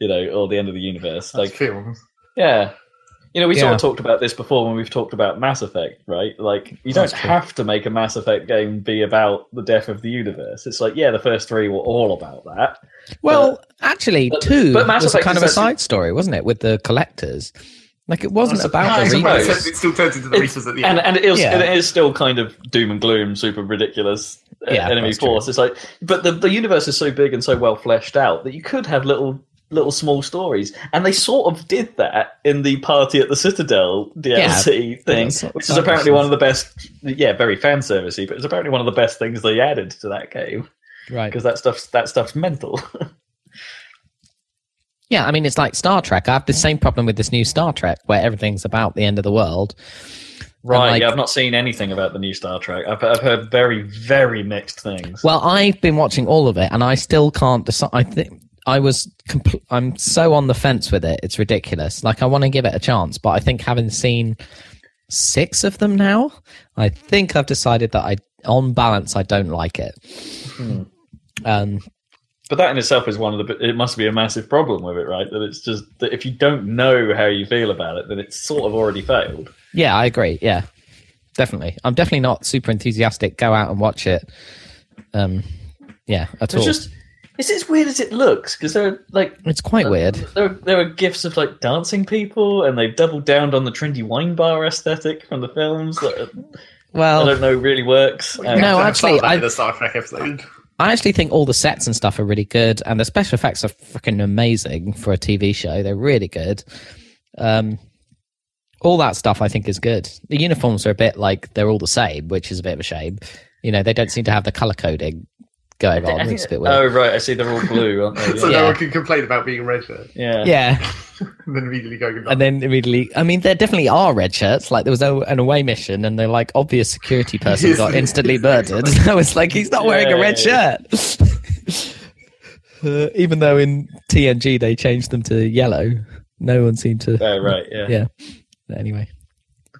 You know, or the end of the universe. Like Like films. yeah. You know, we sort of talked about this before when we've talked about Mass Effect, right? Like, you That's don't true. have to make a Mass Effect game be about the death of the universe. It's like, yeah, the first three were all about that. Well, actually, but- two but Mass was Effect kind of a actually- side story, wasn't it, with the collectors? Like it wasn't about the. Reapers. It still turns into the It's- Reapers at the And, end. and it is Yeah. and it is still kind of doom and gloom, super ridiculous uh, Yeah, enemy that's true. force. It's like, but the, the universe is so big and so well fleshed out that you could have little little small stories, and they sort of did that in the Party at the Citadel DLC thing, that's- which is apparently one of the best. Yeah, very fan servicey, but it's apparently one of the best things they added to that game Right. because that stuff's that stuff's mental. Yeah, I mean, it's like Star Trek. I have the same problem with this new Star Trek where everything's about the end of the world. right? like- yeah, I've not seen anything about the new Star Trek. I've, I've heard very very mixed things. Well, I've been watching all of it and I still can't decide. I think I was, compl- I'm so on the fence with it. It's ridiculous. Like, I want to give it a chance, but I think having seen six of them now, I think I've decided that I, on balance, I don't like it. Hmm. Um, But that in itself is one of the. It must be a massive problem with it, right? That it's just that if you don't know how you feel about it, then it's sort of already failed. Yeah, I agree. Yeah, definitely. I'm definitely not super enthusiastic. Go out and watch it. Um, yeah, at all. It's just. It's as weird as it looks because there are like it's quite weird. there there are gifs of like dancing people, and they've doubled down on the trendy wine bar aesthetic from the films that I don't know really works. And- No, Have actually, I- in a Star Trek episode. I actually think all the sets and stuff are really good, and the special effects are freaking amazing for a TV show. They're really good. Um, all that stuff I think is good. The uniforms are a bit like they're all the same, which is a bit of a shame. You know, they don't seem to have the color coding going on. It's a bit weird. oh right, I see. They're all blue, aren't they? So Yeah. no one can complain about being a red shirt. yeah. yeah, and then immediately going and then immediately, I mean, there definitely are red shirts. Like there was a, an away mission, and the like obvious security person got instantly murdered. so it's like, he's not wearing a red shirt. Uh, even though in TNG they changed them to yellow, no one seemed to. Oh right, yeah. Yeah. But anyway,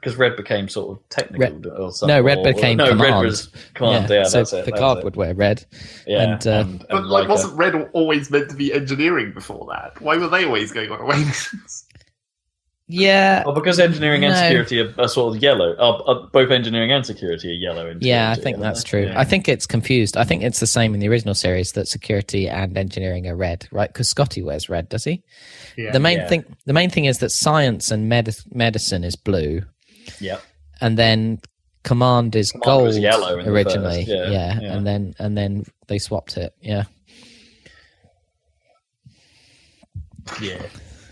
Because red became sort of technical or something. no, red or- became no, red was command. Yeah, so that's it. Picard that's it. would wear red. Yeah, and, uh, and, But and like, wasn't red always meant to be engineering before that? Why were they always going on away missions? Yeah, Well, because engineering and No. security are, are sort of yellow. Are, are both engineering and security are yellow. In yeah, I think that's they? true. Yeah. I think it's confused. I think it's the same in the original series that security and engineering are red, right? Because Scotty wears red, does he? Yeah. the main Yeah. thing, the main thing is that science and med- medicine is blue, yeah. and then command is Command gold was yellow originally. yeah, yeah, yeah. and then and then they swapped it. Yeah, Yeah.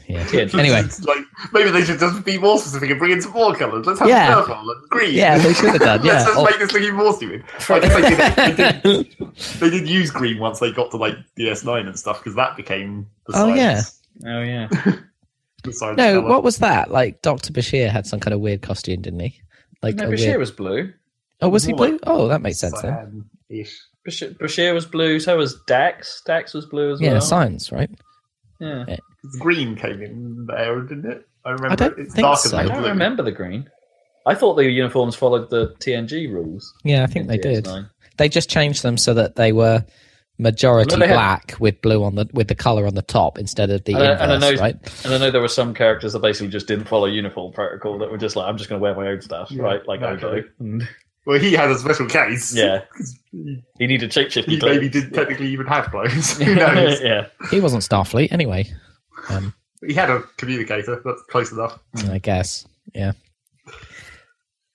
yeah. Yeah, Anyway, like maybe they should just be more specific and bring in some more colours. Let's have Yeah. purple and green. Yeah, they should have done, yeah. Let's just Or- make this thing even more stupid. I guess they did, they, did, they did use green once they got to like DS9 and stuff because that became. The Oh, science. Oh yeah. Besides No, colour. what was that? Like Doctor Bashir had some kind of weird costume, didn't he? Like no, a Bashir weird... was blue. Oh, was he blue? like Oh, that makes sense then. Cyan-ish. Bashir, Bashir was blue. So was Dax. Dax was blue as Yeah, well. Yeah, science, right? Yeah. Green came in there, didn't it? I remember. don't it's think darker so. I don't blue. remember the green. I thought the uniforms followed the TNG rules. Yeah, I think they did. They just changed them so that they were majority No, had- black with blue on the with the color on the top instead of the And I- and I know- right? And I know there were some characters that basically just didn't follow uniform protocol that were just like, I'm just going to wear my own stuff, Yeah, right? Like naturally. Odo. And- Well, he had a special case. yeah, He he needed shapeshifting. he clothes. maybe didn't technically even have clothes. Who knows? yeah. He wasn't Starfleet anyway. Um, He had a communicator. That's close enough. I guess. Yeah.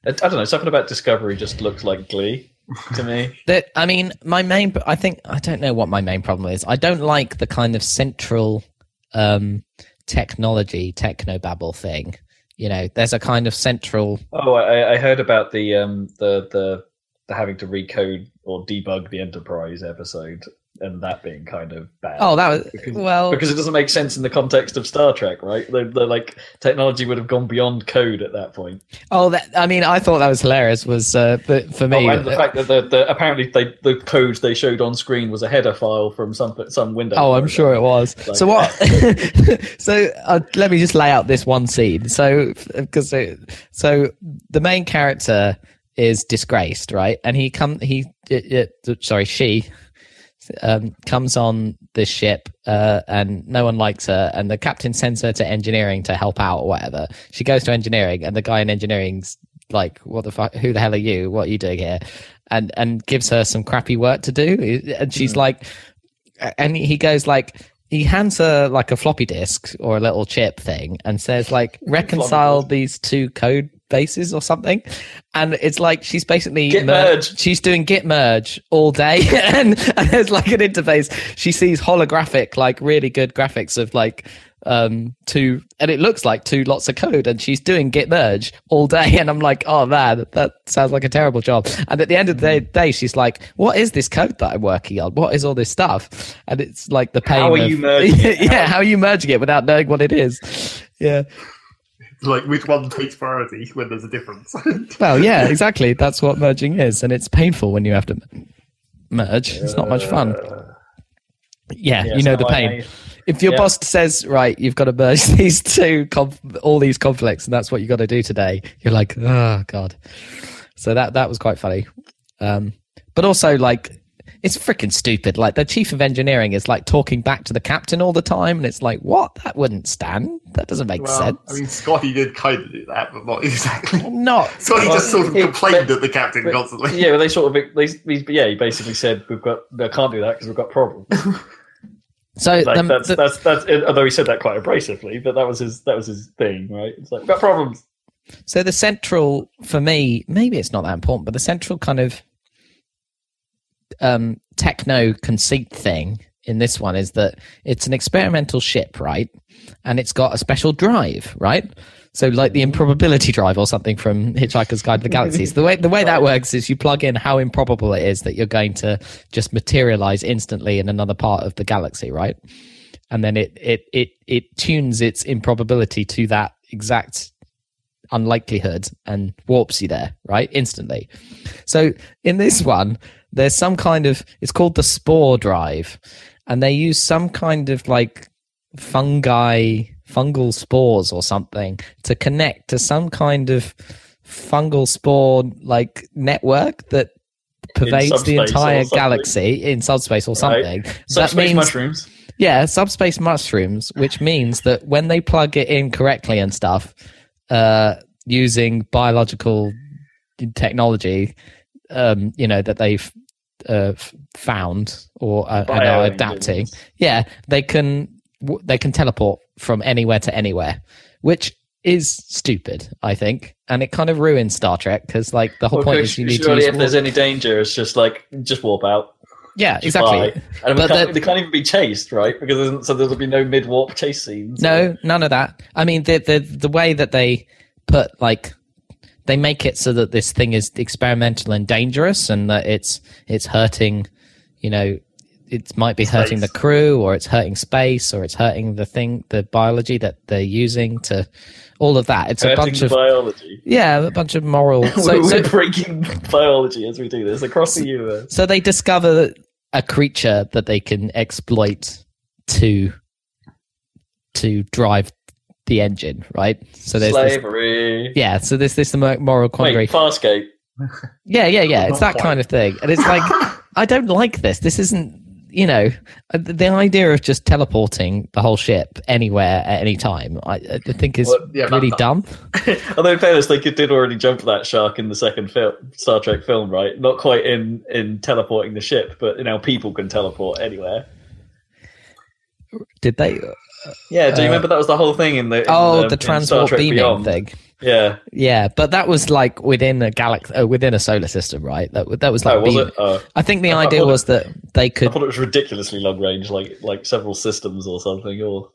I, I don't know. Something about Discovery just looks like Glee to me. That I mean, my main. I think I don't know what my main problem is. I don't like the kind of central um, technology technobabble thing. You know, there's a kind of central. Oh, I, I heard about the um the, the the having to recode or debug the Enterprise episode and that being kind of bad. Oh, that was Because- well. because it doesn't make sense in the context of Star Trek, right? The, the like technology would have gone beyond code at that point. Oh, that. I mean, I thought that was hilarious. Was uh, but for me, oh, and the fact that the, the apparently they, the code they showed on screen was a header file from some some window. Oh, I'm sure it was. Like- so what? so uh, let me just lay out this one scene. So because so, so the main character is disgraced, right? And he come he uh, uh, sorry she um, comes on the ship uh, and no one likes her and the captain sends her to engineering to help out or whatever. She goes to engineering and the guy in engineering's like, "What the fuck? Who the hell are you? What are you doing here?" And and gives her some crappy work to do. And she's like, and he goes like he hands her like a floppy disk or a little chip thing and says like reconcile these two code bases or something. And it's like she's basically Git mer- merge. she's doing git merge all day. And, and there's like an interface. She sees holographic like really good graphics of like um two and it looks like two lots of code. And she's doing git merge all day. And i'm like oh man that sounds like a terrible job. And at the end of the day, day she's like what is this code that i'm working on? What is all this stuff? And it's like the pain How are of- you merging yeah how are you merging it without knowing what it is? Yeah Like which one takes priority when there's a difference. well yeah exactly. That's what merging is and it's painful when you have to merge. It's not much fun. Yeah, Yeah, you know so the I- pain. if your Yeah. boss says right you've got to merge these two conf- all these conflicts and that's what you got to do today you're like oh god. So that that was quite funny. Um but also like it's freaking stupid like the chief of engineering is like talking back to the captain all the time and it's like what that wouldn't stand that doesn't make well, sense I mean, Scotty did kind of do that, but not exactly. not Scotty Well, just sort of it- complained but- at the captain but- constantly. Yeah, well, they sort of they, he, yeah, he basically said we've got I can't do that because we've got problems. so Like the- that's the- that's that's although he said that quite abrasively, but that was his that was his thing, right? It's like we've got problems. So the central for me, maybe it's not that important, but the central kind of um, techno conceit thing in this one is that it's an experimental ship, right? And it's got a special drive, right? So like the improbability drive or something from Hitchhiker's Guide to the Galaxy. So the way the way that works is you plug in how improbable it is that you're going to just materialize instantly in another part of the galaxy, right? And then it it it it tunes its improbability to that exact unlikelihood and warps you there, right? Instantly. So in this one, there's some kind of it's called the spore drive, and they use some kind of like fungi, fungal spores or something to connect to some kind of fungal spore like network that pervades the entire galaxy in subspace or Right. something. Subspace mushrooms. Yeah, subspace mushrooms, which means that when they plug it in correctly and stuff, uh, using biological technology, um, you know, that they've uh, found or uh, and are adapting, yeah, they can w- they can teleport from anywhere to anywhere, which is stupid, I think, and it kind of ruins Star Trek because, like, the whole Well, point is you need to surely if there's any danger, it's just like just warp out. Yeah, exactly. And But can't, the- they can't even be chased, right? Because so there'll be no mid warp chase scenes. No, none of that. I mean, the the the way that they put like they make it so that this thing is experimental and dangerous, and that it's it's hurting, you know, it might be hurting the crew, or it's hurting space, or it's hurting the thing, the biology that they're using to all of that. It's a bunch of biology. yeah, a bunch of moral. So, we're, so, breaking biology as we do this across the universe. so they discover a creature that they can exploit to to drive the engine, right? So there's this, Slavery. yeah, so there's this moral quandary. Wait, Farscape. Yeah, yeah, yeah. It's that kind of thing, and it's like I don't like this. This isn't, you know, uh, the idea of just teleporting the whole ship anywhere at any time. I, I think is Well, yeah, really dumb. Although in fairness, they could, did already jump that shark in the second film, Star Trek film, right? Not quite in in teleporting the ship, but you know people can teleport anywhere. Did they? Yeah, do you Uh, remember that was the whole thing in the in Oh, the, the transport beaming Beyond? thing. Yeah, Yeah, but that was like within a galaxy, uh, within a solar system, right? That that was like oh, was it? Oh, I think the I- I idea it- was that they could. I thought it was ridiculously long range, like like several systems or something. Or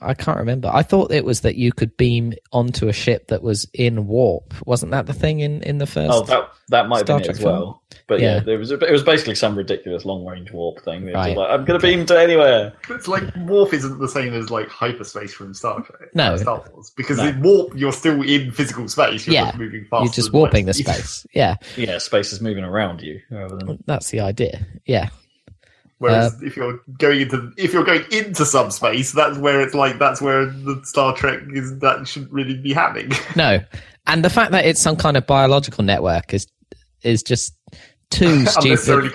I can't remember. I thought it was that you could beam onto a ship that was in warp. Wasn't that the thing in in the first? oh, that that might have Star been it Trek as film? But yeah, Yeah. there was it was basically some ridiculous long range warp thing. Right. like, I'm going to beam to anywhere. It's like warp isn't the same as like hyperspace from Star Trek. No. uh, Star Wars. Because No. in warp, you're still in physical space. You're Yeah. just moving faster. You're just warping the space. Yeah, Yeah, space is moving around you rather than that's the idea. Yeah. Whereas Uh, if you're going into if you're going into subspace, that's where it's like that's where the Star Trek is. That shouldn't really be happening. No, and the fact that it's some kind of biological network is is just too stupid.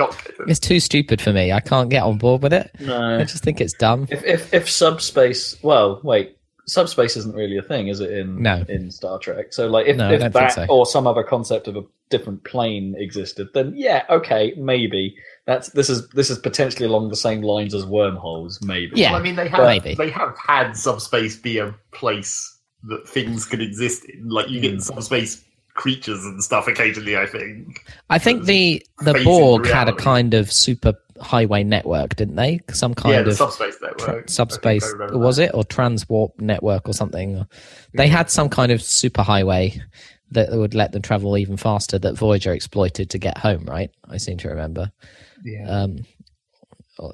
It's too stupid for me. I can't get on board with it. no. I just think it's dumb. If if if subspace, well, wait, subspace isn't really a thing, is it? In No. in Star Trek. So like, if, No, if that so. or some other concept of a different plane existed, then yeah, okay, maybe that's this is this is potentially along the same lines as wormholes, maybe. Yeah. Well, I mean, they have maybe. they have had subspace be a place that things could exist in. Like you Hmm. get subspace creatures and stuff occasionally. I think. I think the the Borg had a kind of super highway network, didn't they? Some kind yeah, the of subspace network. tra- subspace was that. it or transwarp network or something? They had some kind of super highway that would let them travel even faster that Voyager exploited to get home. Right? I seem to remember. Yeah. um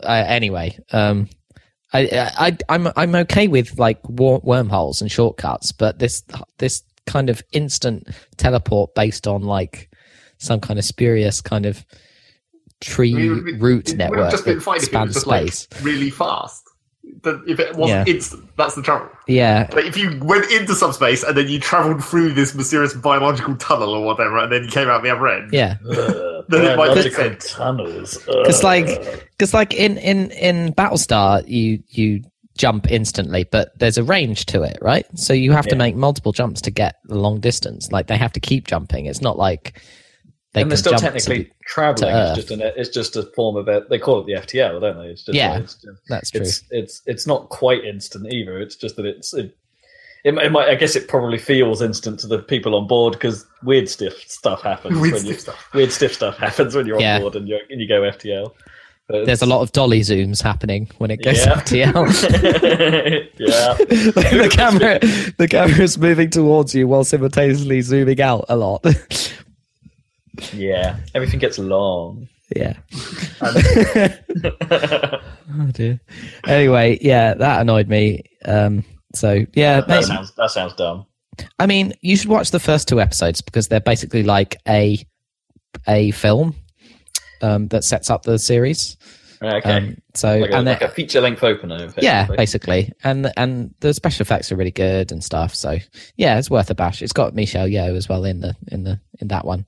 I, anyway um I, I i'm i'm okay with like war, wormholes and shortcuts but this this kind of instant teleport based on like some kind of spurious kind of tree I mean, it- route it would network have just been that fine if it was just like space really fast. That if it wasn't Yeah. instant, that's the trouble. yeah But if you went into subspace and then you travelled through this mysterious biological tunnel or whatever, and then you came out the other end, yeah uh, Ugh, Then it might make sense. tunnels. Uh, it's like- because like in in in battlestar you you jump instantly but there's a range to it right so you have to make multiple jumps to get the long distance like they have to keep jumping it's not like they and they're still technically the- traveling. It's just an it's just a form of it. They call it the FTL, don't they? It's just Yeah. it's, that's true it's it's it's not quite instant either. It's just that it's it, it, might- it might. I guess it probably feels instant to the people on board because weird stiff stuff happens. weird when you, stiff stuff. weird stiff stuff happens when you're Yeah. on board and you and you go FTL. But There's a lot of dolly zooms happening when it goes Yeah. FTL. yeah. the camera, the camera's moving towards you while simultaneously zooming out a lot. Yeah, everything gets long. yeah. oh dear. Anyway, yeah, that annoyed me. Um, so yeah, that maybe- sounds that sounds dumb. I mean, you should watch the first two episodes because they're basically like a a film um, that sets up the series. Okay, Um, so like, a, and like a feature length opener. yeah, basically, and and the special effects are really good and stuff. So yeah, it's worth a bash. It's got Michelle Yeoh as well in the in the in that one.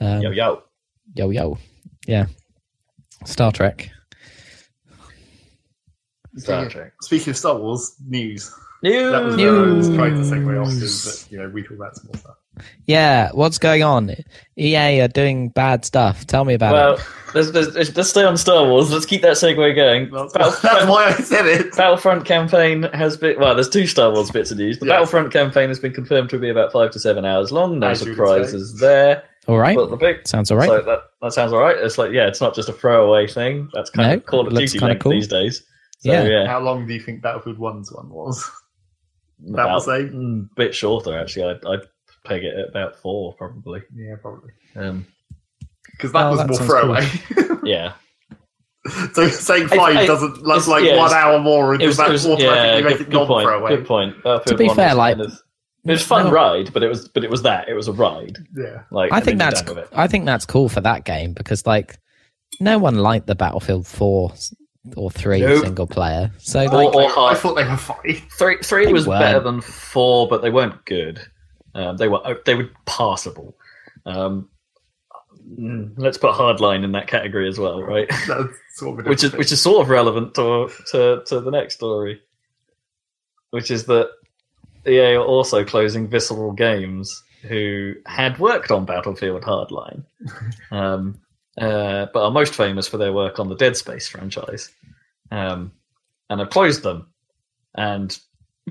Um, Yo yo. yo yo, yeah. Star Trek. Star Trek. Speaking of Star Wars news, News. that was where I was trying to News. segue off to, but you know we talk about some more stuff. Yeah, what's going on? EA are doing bad stuff. Tell me about Well, it. let's, let's, let's stay on Star Wars. Let's keep that segue going. That's, that's why I said it. Battlefront campaign has been well. There's two Star Wars bits of news. The Yeah. Battlefront campaign has been confirmed to be about five to seven hours long. No As surprises there. All right, But the big sounds all right. so that that sounds all right. It's like yeah, it's not just a throwaway thing. That's kind No, of Call of Duty kinda length cool. these days. So, Yeah. yeah, How long do you think Battlefield 1's one was? About about the same? mm, bit shorter actually. I'd, I'd peg it at about four probably. Yeah, probably. Um, Because that Oh, was that more sounds throwaway. yeah, So saying I- five I- doesn't like, it's- like yeah, one hour more, and It does was, that it was automatically yeah, make good, it good non point. throwaway? Good point. Battlefield To be fair, like- kind of- it was a fun No. ride, but it was but it was that it was a ride. Yeah. Like I think that's done with it. I think that's cool for that game because like no one liked the Battlefield Four or three Nope. single player. So Or- like, or I thought they were fine. Three three They was weren't. better than four, but they weren't good. Um, they were they were passable. Um, mm, let's put hardline in that category as well, right? That's sort of which is different which is sort of relevant to to to the next story, which is that EA are also closing Visceral Games, who had worked on Battlefield Hardline, um, uh, but are most famous for their work on the Dead Space franchise, um, and have closed them. And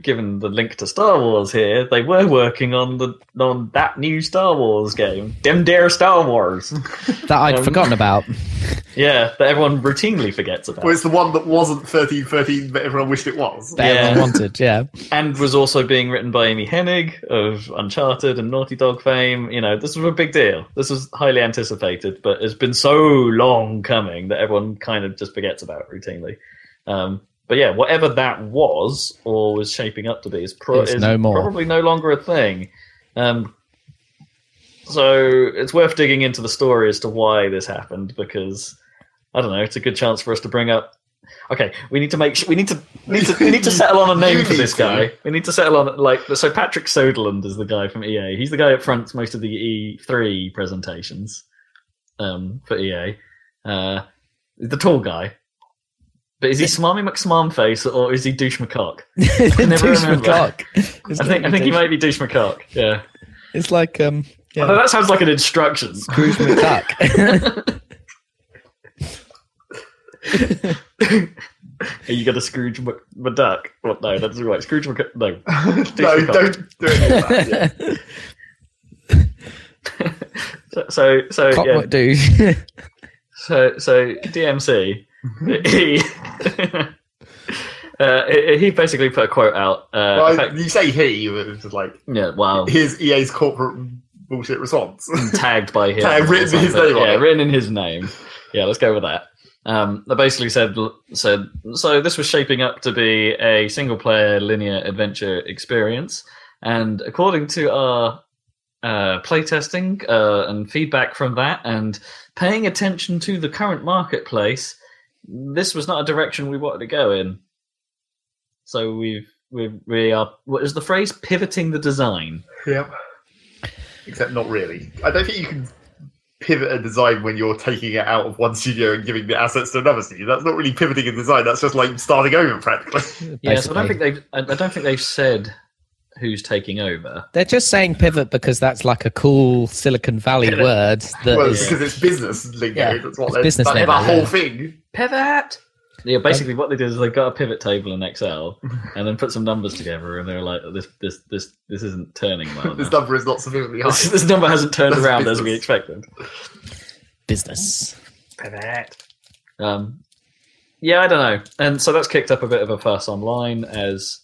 given the link to Star Wars here, they were working on the on that new Star Wars game, Dem Dare Star Wars. that I'd um, forgotten about. yeah, that everyone routinely forgets about. Well, it's the one that wasn't thirteen thirteen, but everyone wished it was. That everyone Yeah. wanted, yeah. and was also being written by Amy Hennig of Uncharted and Naughty Dog fame. You know, this was a big deal. This was highly anticipated, but it's been so long coming that everyone kind of just forgets about it routinely. Um, but yeah, whatever that was or was shaping up to be is, pro- is no probably no longer a thing. Um, so it's worth digging into the story as to why this happened because I don't know. It's a good chance for us to bring up. Okay, we need to make. We need to need to we need to settle on a name for this guy. We need to settle on like so. Patrick Soderlund is the guy from EA. He's the guy that front most of the E3 presentations um, for EA. Uh, the tall guy. But is he Smarmy McSmarm face or is he Douche McCock? never Douche remember. McCock. It's I think I think he douche- might be Douche McCock. Yeah. It's like um, Although yeah, that sounds like an instruction. Scrooge McDuck. Are you gonna Scrooge Mc- McDuck? What? No, that's right. Scrooge Mc. No. no, McCock. don't do any of that. Yeah. So so, so Cock yeah. McDouche. So so DMC. He, uh, he basically put a quote out. Uh, Well, fact- you say he, but it's like yeah. Wow. here's EA's corporate bullshit response. tagged by him. Tagged, written his something. name Yeah, it. written in his name. Yeah, let's go with that. Um, they basically said said so. This was shaping up to be a single player linear adventure experience, and according to our uh, playtesting uh, and feedback from that, and paying attention to the current marketplace, this was not a direction we wanted to go in. So we've we we are what is the phrase pivoting the design. Yep. Except not really. I don't think you can pivot a design when you're taking it out of one studio and giving the assets to another studio. That's not really pivoting a design. That's just like starting over practically. Yeah, so I don't think they've. I I don't think they've said who's taking over. They're just saying pivot because that's like a cool Silicon Valley Pivot. word that well, is- because it's business lingo. Yeah, That's what it's they're, business that, lingo, that whole thing. Pivot. Yeah, basically what they did is they got a pivot table in Excel and then put some numbers together, and they were like, "This, this, this, this isn't turning well. This number is not sufficiently high. This, this number hasn't turned That's around as we expected." business. Pivot. Um, yeah, I don't know, and so that's kicked up a bit of a fuss online as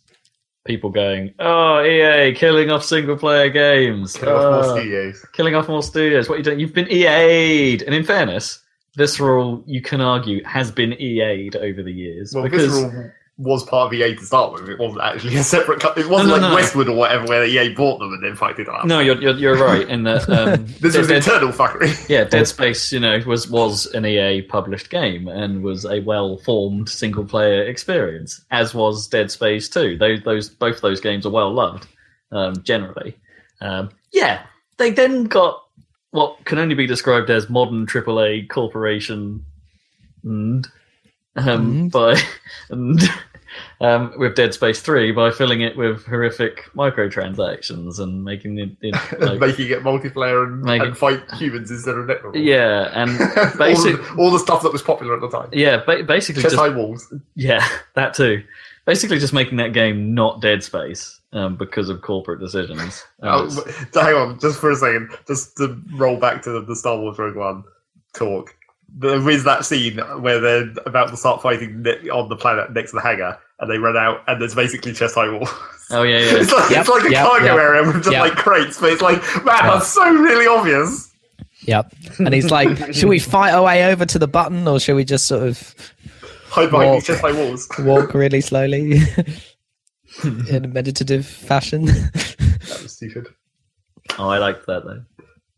people going, "Oh, EA killing off single player games, Killing off more Oh, studios. killing off more studios. What are you doing? You've been EA'd." And in fairness, Visceral, you can argue, has been EA'd over the years Well, because Visceral was part of EA to start with. It wasn't actually a separate company. It wasn't No, no, like no. Westwood or whatever, where EA bought them and then fucked it up. no, you're you're, you're right in that. Um, This Dead- was internal fuckery. yeah, Dead Space, you know, was was an EA published game and was a well formed single player experience, as was Dead Space Two. Those those both those games are well loved, um, generally. Um, yeah, they then got what can only be described as modern AAA corporation, and um, Mm. by and um, with Dead Space Three by filling it with horrific microtransactions and making it, it like, making it multiplayer and, and fight humans instead of network. yeah, and all, basic. all the stuff that was popular at the time. Yeah, ba- basically Chest just high walls. yeah, that too. Basically, just making that game not Dead Space um, because of corporate decisions. Um, Oh, hang on, just for a second, just to roll back to the, the Star Wars Rogue One talk. There is that scene where they're about to start fighting ne- on the planet next to the hangar, and they run out, and there's basically chest high walls. oh yeah, yeah. it's like, Yep, it's like a yep, cargo yep, area with just yep. like crates, but it's like, man, Yeah. that's so really obvious. Yep. And he's like, should we fight our way over to the button or should we just sort of Hide behind Walk. these chest like walls. walk really slowly in a meditative fashion? That was stupid. Oh, I liked that though.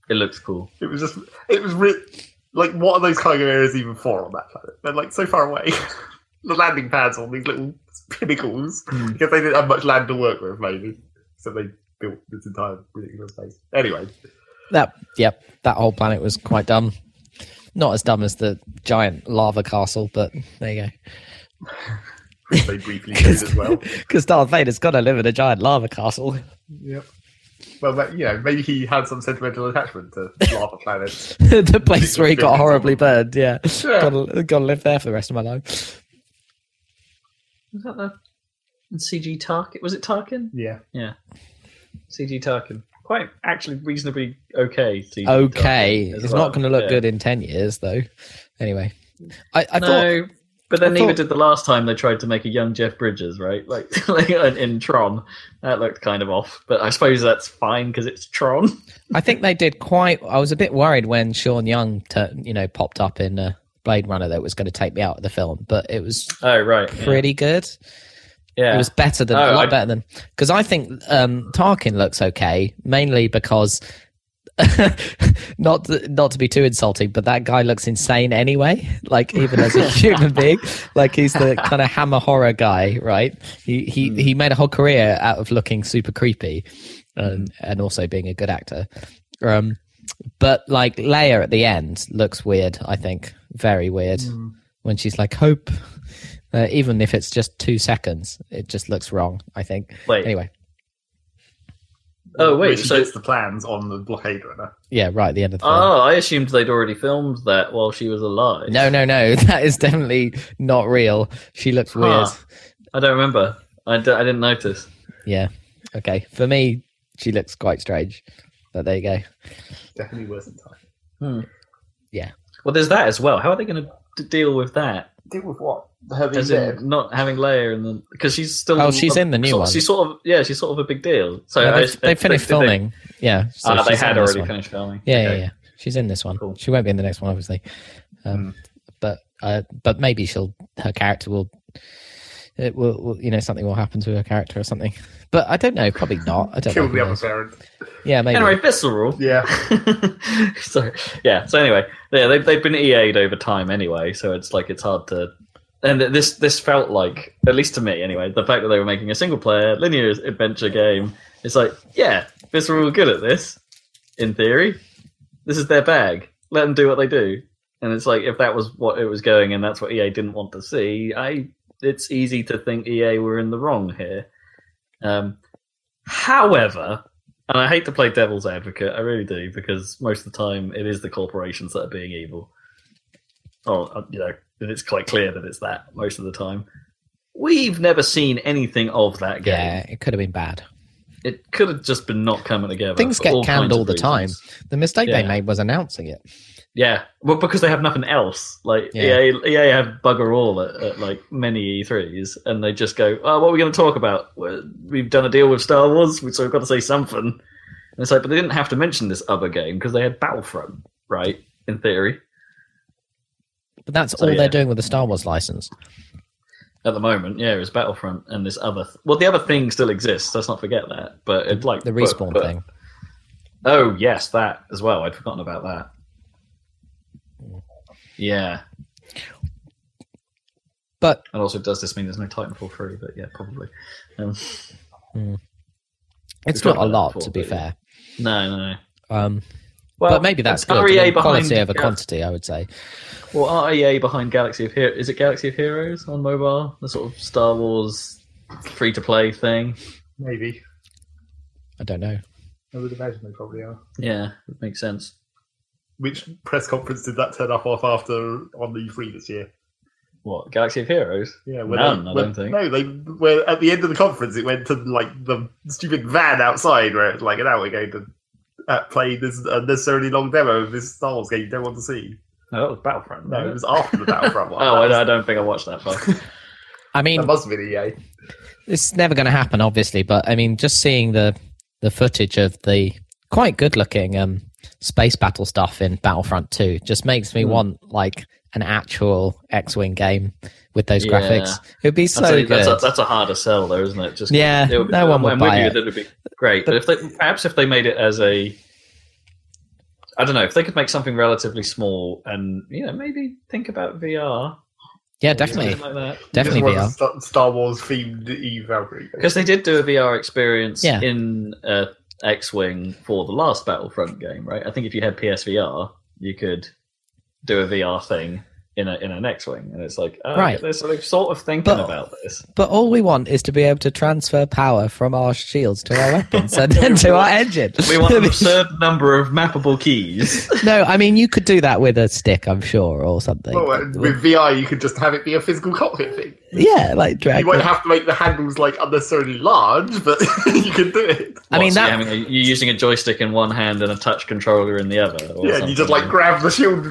It looks cool. It was just, it was re- like, what are those cargo areas even for on that planet? They're like so far away. the landing pads on these little pinnacles Hmm. because they didn't have much land to work with, maybe. So they built this entire ridiculous place. Anyway, that, yep, that whole planet was quite dumb. Not as dumb as the giant lava castle, but there you go. they briefly did as well. Because Darth Vader's got to live in a giant lava castle. Yep. Well, but, you know, maybe he had some sentimental attachment to lava planets. the place where he got horribly burned. Yeah, Yeah. gotta, gotta live there for the rest of my life. Was that the CG Tarkin? Was it Tarkin? Yeah. Yeah. CG Tarkin. Quite actually reasonably okay. CG Okay, Tarkin it's well. not going to look Yeah. good in ten years, though. Anyway, I, I thought no, but then I neither did the last time they tried to make a young Jeff Bridges, right? Like, like in Tron, that looked kind of off. But I suppose that's fine because it's Tron. I think they did quite. I was a bit worried when Sean Young, tur you know, popped up in uh, Blade Runner that was going to take me out of the film, but it was Oh right, yeah. pretty good. Yeah, It was better than Oh, a lot I- better than because I think um, Tarkin looks okay, mainly because not to, not to be too insulting, but that guy looks insane anyway. Like even as a human being, like he's the kind of hammer horror guy, right? He he he made a whole career out of looking super creepy, and and also being a good actor. Um, but like Leia at the end looks weird. I think very weird when she's like hope. Uh, even if it's just two seconds, it just looks wrong. I think. Wait. Anyway, Oh, wait, Where she so- gets the plans on the blockade runner. yeah, right at the end of the film. Oh, I assumed they'd already filmed that while she was alive. No, no, no. That is definitely not real. She looks weird. I don't remember. I, d- I didn't notice. Yeah. Okay. For me, she looks quite strange. But there you go. Definitely worse than time. Hmm. Yeah. Well, there's that as well. How are they going to deal with that? Deal with what? Her being As dead. in not having Leia and then because she's still. Oh, she's in the new sort- one. She's sort of yeah, she's sort of a big deal. So Yeah, I- they, they finished they- filming. Yeah. so Ah, they had already finished filming. Yeah, Okay. yeah, yeah. She's in this one. Cool. She won't be in the next one, obviously. Um, But uh, but maybe she'll her character will. It will, will, you know, something will happen to her character or something. But I don't know. Probably not. I don't Kill know. the who other knows. parent. Yeah, maybe. Anyway, visceral. Yeah. so yeah. So anyway, yeah, they've they've been EA'd over time anyway. So it's like it's hard to. And this this felt like, at least to me anyway, the fact that they were making a single player linear adventure game. It's like, yeah, Visceral were good at this. In theory, this is their bag. Let them do what they do. And it's like if that was what it was going, and that's what EA didn't want to see, I it's easy to think EA were in the wrong here. Um, however, and I hate to play devil's advocate, I really do, because most of the time it is the corporations that are being evil. Oh, you know, and it's quite clear that it's that most of the time. We've never seen anything of that game. yeah, it could have been bad. It could have just been not coming together. Things get canned all the time. The mistake they made was announcing it. Yeah, well, because they have nothing else. Like Yeah. EA, EA have bugger all at, at like many E3s, and they just go, "Oh, what are we going to talk about? We've done a deal with Star Wars, so we've got to say something." And it's like, but they didn't have to mention this other game because they had Battlefront, right? In theory, But that's So, all yeah. they're doing with the Star Wars license. at the moment, yeah, it's Battlefront and this other. Th- well, the other thing still exists. Let's not forget that. But it's like The but- respawn but- thing. Oh yes, that as well. I'd forgotten about that. Yeah, But and also does this mean there's no Titanfall three? But yeah, probably. Um, it's not a lot, that to be but- fair. no, no, no. Um, Well, but maybe that's it's good. REA I mean, behind quality over Gal- quantity, I would say. Well, REA behind Galaxy of Heroes. Is it Galaxy of Heroes on mobile? The sort of Star Wars free to play thing. Maybe. I don't know. I would imagine they probably are. Yeah, it makes sense. Which press conference did that turn up off after on the E3 this year? What Galaxy of Heroes? Yeah, when None, they, I when- don't think. No, they where at the end of the conference it went to like the stupid van outside where it's like, now we're going to uh, play this unnecessarily long demo of this Star Wars game you don't want to see. No, that was Battlefront. No, wasn't it was after the Battlefront one. Oh, That I, was- I don't think I watched that far. I mean, that must have been E EA. it's never going to happen, obviously. But I mean, just seeing the the footage of the quite good looking um, space battle stuff in Battlefront 2 just makes me Hmm. want like an actual X-wing game with those Yeah. graphics. It would be so That's, a, good. that's, a, that's a harder sell, though, isn't it? Just Yeah, it would- no one would with buy you it. that it'd be great, but, if they perhaps if they made it as a, I don't know, if they could make something relatively small and you know maybe think about VR, yeah, definitely, like definitely Just VR. Star- Star Wars themed Eve Valkyrie. Because they did do a VR experience Yeah. in uh, X-wing for the last Battlefront game, right? I think if you had PSVR, you could do a VR thing in a in an X-wing, and it's like, oh, Right. they're sort of sort of thinking But- about this. But all we want is to be able to transfer power from our shields to our weapons and then to our engine. We want an absurd number of mappable keys. no, I mean you could do that with a stick, I'm sure, or something. Well, uh, with VR, you could just have it be a physical cockpit thing. yeah, like drag. You won't have to make the handles like unnecessarily large, but you can do it. I mean so that. you're, having you're using a joystick in one hand and a touch controller in the other. or Yeah, and you just like grab the shield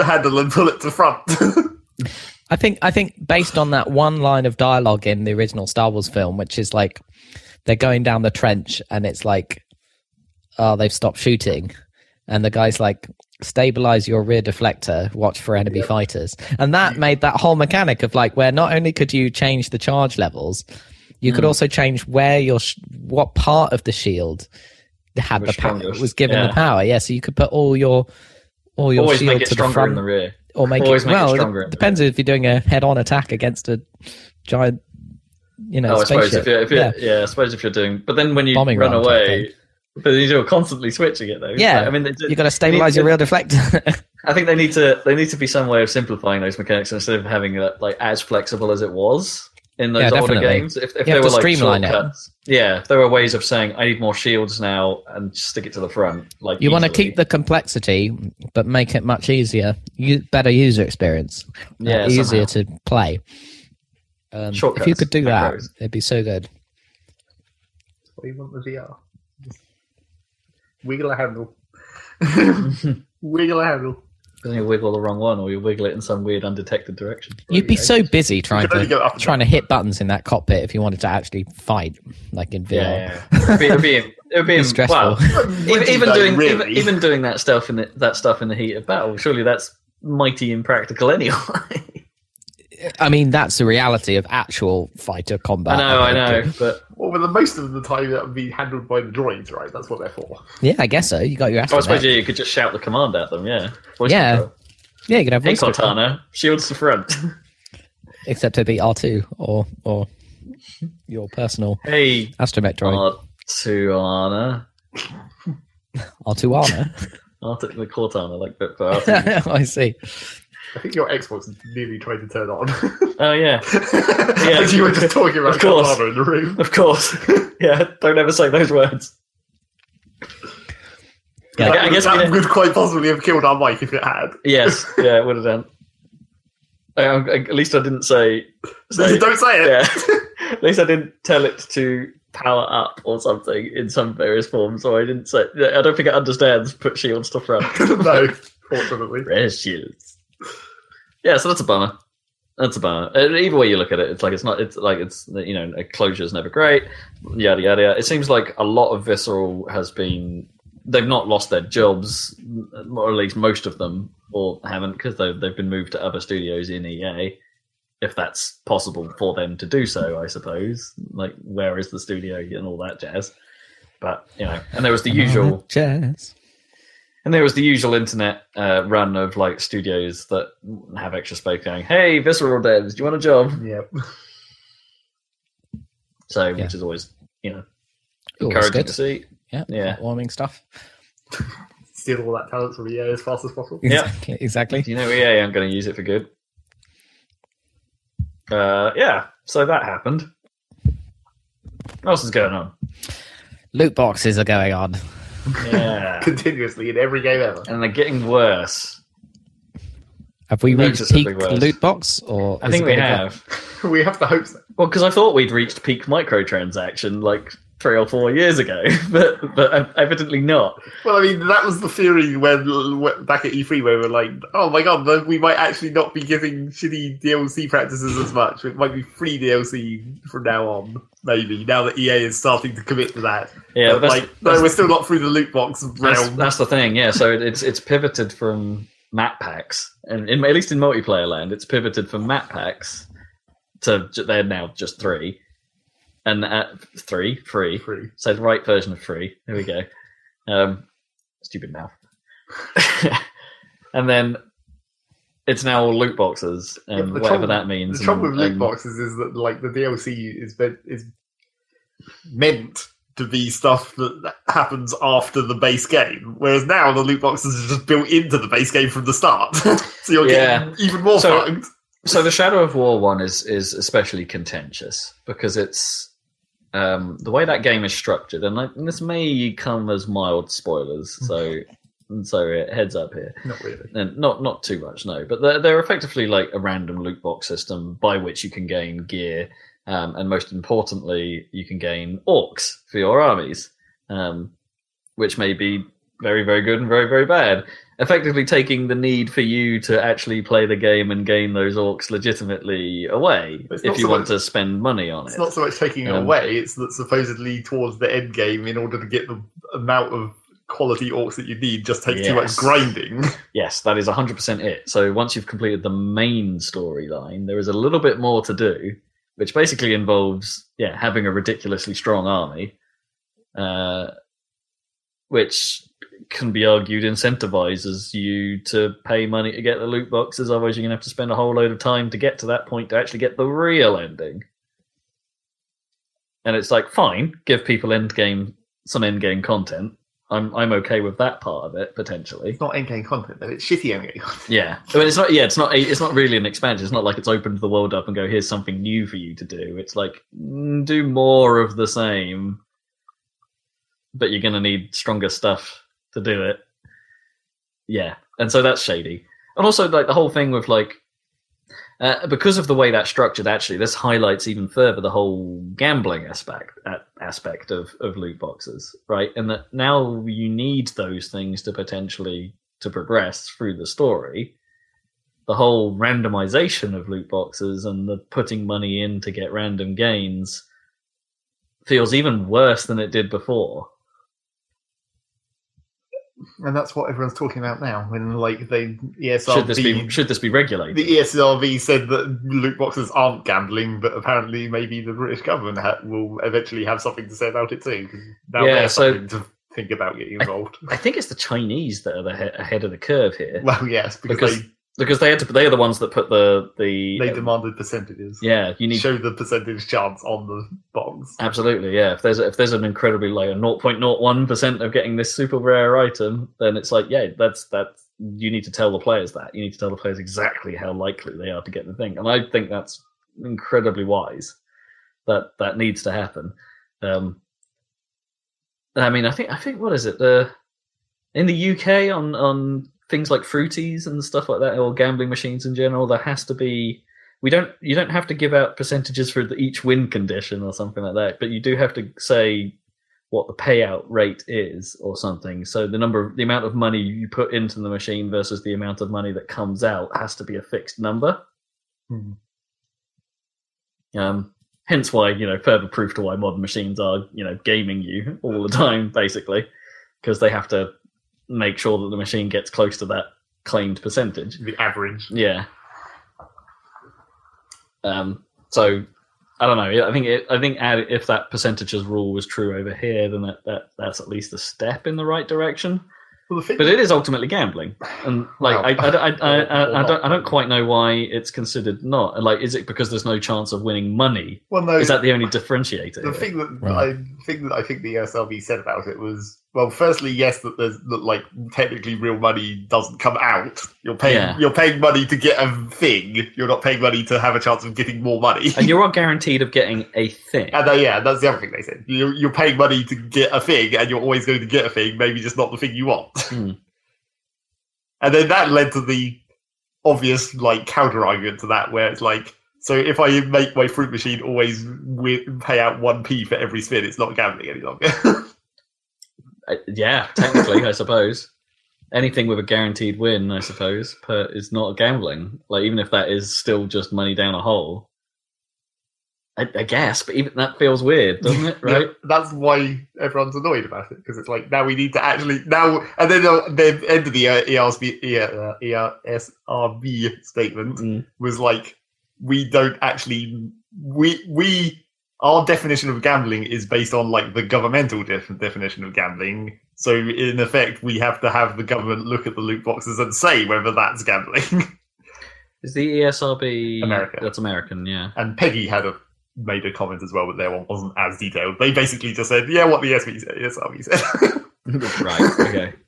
handle and pull it to front. I think I think based on that one line of dialogue in the original Star Wars film, which is like they're going down the trench and it's like, oh, they've stopped shooting, and the guy's like, stabilize your rear deflector, watch for enemy fighters, and that made that whole mechanic of like where not only could you change the charge levels, you Hmm. could also change where your sh- what part of the shield had Was the power was given the power. Yeah, so you could put all your all your always shield make it to the stronger front. in the rear. Or make Always it make it well. stronger it depends if you're doing a head-on attack against a giant, you know, Oh, I suppose if you're, if you're yeah. yeah. I suppose if you're doing, but then when you Bombing run away, but you're constantly switching it though. Yeah, I mean, they, you got to stabilize your real deflector. I think they need to they need to be some way of simplifying those mechanics instead of having it like as flexible as it was in those Yeah, older definitely. games. If, if there were to like streamline it. yeah, if there were ways of saying I need more shields now and stick it to the front. Like you want to keep the complexity, but make it much easier. You, better user experience. Yeah, Uh, easier to play. Um, if you could do that, macros. it'd be so good. what do you want with VR? Wiggle a handle. wiggle a handle. Then you wiggle the wrong one, or you wiggle it in some weird undetected direction. You'd be so busy trying to go up trying to hit buttons in that cockpit if you wanted to actually fight, like in VR. Yeah, yeah. It'd be, it'd be, it'd be, It's stressful. Well, even, even doing really? even, even doing that stuff in the, that stuff in the heat of battle, surely that's mighty impractical anyway. I mean, that's the reality of actual fighter combat. I know, I know, but Well, but the most of the time that would be handled by the droids, right? That's what they're for. Yeah, I guess so. You got your oh, I suppose yeah, you could just shout the command at them. Yeah, Voice Yeah. control. Yeah, you could have Hey voice control. Cortana, shields to front. except it'd be R two or or your personal hey astromech droid R Artuana, R two Arna. Artu- the Cortana, like but for Artu. I see. I think your Xbox is nearly trying to turn on. Oh yeah, As you were just talking about Of course. Cortana in the room. of course. yeah, don't ever say those words. Yeah, That, I guess that we- would quite possibly have killed our mic if it had. Yes, yeah, it would have done. Um, at least I didn't say. say Don't say it. yeah. At least I didn't tell it to power up or something in some various forms, So I didn't say. I don't think it understands put shields to front. no, fortunately. Rare shields. Yeah, so that's a bummer. That's a bummer. Uh, Either way you look at it, it's like it's not. It's like it's you know a closure is never great. Yada yada. yada. It seems like a lot of visceral has been. They've not lost their jobs, or at least most of them, or haven't because they've they've been moved to other studios in EA. If that's possible for them to do so, I suppose. Like, where is the studio and all that jazz? But you know, and there was the usual Jazz. And there was the usual internet uh, run of like studios that have extra space going, hey, Visceral devs, do you want a job? Yep. So, Yeah. which is always, you know, Always encouraging good. to see. Yeah. Yeah. Warming stuff. Steal all that talent from EA as fast as possible. Yeah. Exactly. Exactly. You know, EA, I'm going to use it for good. Uh, yeah, so that happened. What else is going on? Loot boxes are going on. Yeah. Continuously in every game ever. and they're getting worse. Have we reached peak worse. loot box? Or I think we have. We have to hope so. Well, because I thought we'd reached peak microtransaction like three or four years ago, but but evidently not. Well, I mean, that was the theory when, when back at E3 where we were like, "Oh my god, we might actually not be giving shitty DLC practices as much. It might be free DLC from now on, maybe. Now that EA is starting to commit to that, Yeah, But, that's, like, that's, no, we're still not through the loot box realm. that's the thing. Yeah, so it- it's it's pivoted from map packs, and in, at least in multiplayer land, it's pivoted from map packs to they're now just three, and uh, three free. free. So the right version of free. There we go. Um, stupid mouth. and then it's now all loot boxes and Yeah, whatever trouble- that means. The trouble and- with loot and- boxes is that like the DLC is meant, is meant to be stuff that happens after the base game, whereas now the loot boxes are just built into the base game from the start, so you're Yeah. getting even more So- fucked. So the Shadow of War one is is especially contentious because it's um, the way that game is structured, and, like, this may come as mild spoilers. So so uh, heads up here. Not really. and not not too much no but they're, they're effectively like a random loot box system by which you can gain gear um, and most importantly you can gain orcs for your armies um, which may be very very good and very very bad effectively taking the need for you to actually play the game and gain those orcs legitimately away if you so want much- to spend money on it. It's not so much taking it Um, away; it's that supposedly towards the end game, in order to get the amount of quality orcs that you need, just takes too much grinding. Yes, that is 100% it. So once you've completed the main storyline, there is a little bit more to do, which basically involves yeah having a ridiculously strong army, uh, which can be argued incentivizes you to pay money to get the loot boxes. Otherwise, you're going to have to spend a whole load of time to get to that point to actually get the real ending. And it's like, fine, give people end game some end game content. I'm I'm okay with that part of it potentially. It's not endgame content though; it's shitty endgame. content. Yeah, I mean, it's not. Yeah, it's not. It's not really an expansion. It's not like it's opened the world up and go, "Here's something new for you to do." It's like mm, do more of the same, but you're going to need stronger stuff to do it. Yeah, and so that's shady. And also, like the whole thing with like uh, because of the way that's structured. Actually, this highlights even further the whole gambling aspect aspect of of loot boxes, right? And that now you need those things to potentially to progress through the story. The whole randomization of loot boxes and the putting money in to get random gains feels even worse than it did before. And that's what everyone's talking about now. When like they ESRB, Should this be should this be regulated? the ESRB said that loot boxes aren't gambling, but apparently maybe the British government ha- will eventually have something to say about it too. Now Yeah, so- something to think about getting involved. I think it's the Chinese that are the he- ahead of the curve here well, yes, because, Because because they had to. They are the ones that put the the they they demanded percentages. yeah. You need show the percentage chance on the box. Absolutely, yeah. If there's if there's an incredibly low a 0.01 percent of getting this super rare item, then it's like yeah, that's that's you need to tell the players that you need to tell the players exactly how likely they are to get the thing, and I think that's incredibly wise. That that needs to happen. Um, I mean, I think I think what is it? The in the UK on on things like fruities and stuff like that, or gambling machines in general, there has to be we don't you don't have to give out percentages for the, each win condition or something like that but you do have to say what the payout rate is or something so the number of the amount of money you put into the machine versus the amount of money that comes out has to be a fixed number Hmm. um hence why you know further proof to why modern machines are you know gaming you all the time basically because they have to make sure that the machine gets close to that claimed percentage The average. yeah. Um. So I don't know. I think it, I think if that percentages rule was true over here, then that, that that's at least a step in the right direction. Well, the thing But it is ultimately gambling, and like Well, I, I, I, I, or- I, I don't I don't quite know why it's considered not. And, Like, is it because there's no chance of winning money? well, no, Is that the only differentiator? the here? thing that Right. I think that I think the ESRB said about it was well, firstly, yes, that there's that like technically real money doesn't come out. You're paying Yeah. you're paying money to get a thing. You're not paying money to have a chance of getting more money. and you are not guaranteed of getting a thing. And uh, yeah, that's the other thing they said. You're, you're paying money to get a thing, and you're always going to get a thing, maybe just not the thing you want. Hmm. And then that led to the obvious like counter argument to that, where it's like, So if I make my fruit machine always wi- pay out one p for every spin, it's not gambling any longer. Uh, yeah, technically, I suppose. Anything with a guaranteed win, I suppose, per, is not gambling. Like even if that is still just money down a hole. I, I guess, but even that feels weird, doesn't it? Yeah, Right? that's why everyone's annoyed about it because it's like now we need to actually now and then uh, the end of the uh, ERSB, E- uh, ERSRB statement Mm. was like we don't actually we we our definition of gambling is based on like the governmental def- definition of gambling. So in effect, we have to have the government look at the loot boxes and say whether that's gambling. Is the ESRB America. That's American, yeah. and PEGI had a made a comment as well, but their one wasn't as detailed. They basically just said, "Yeah, what the ESRB said." ESRB said. right. Okay.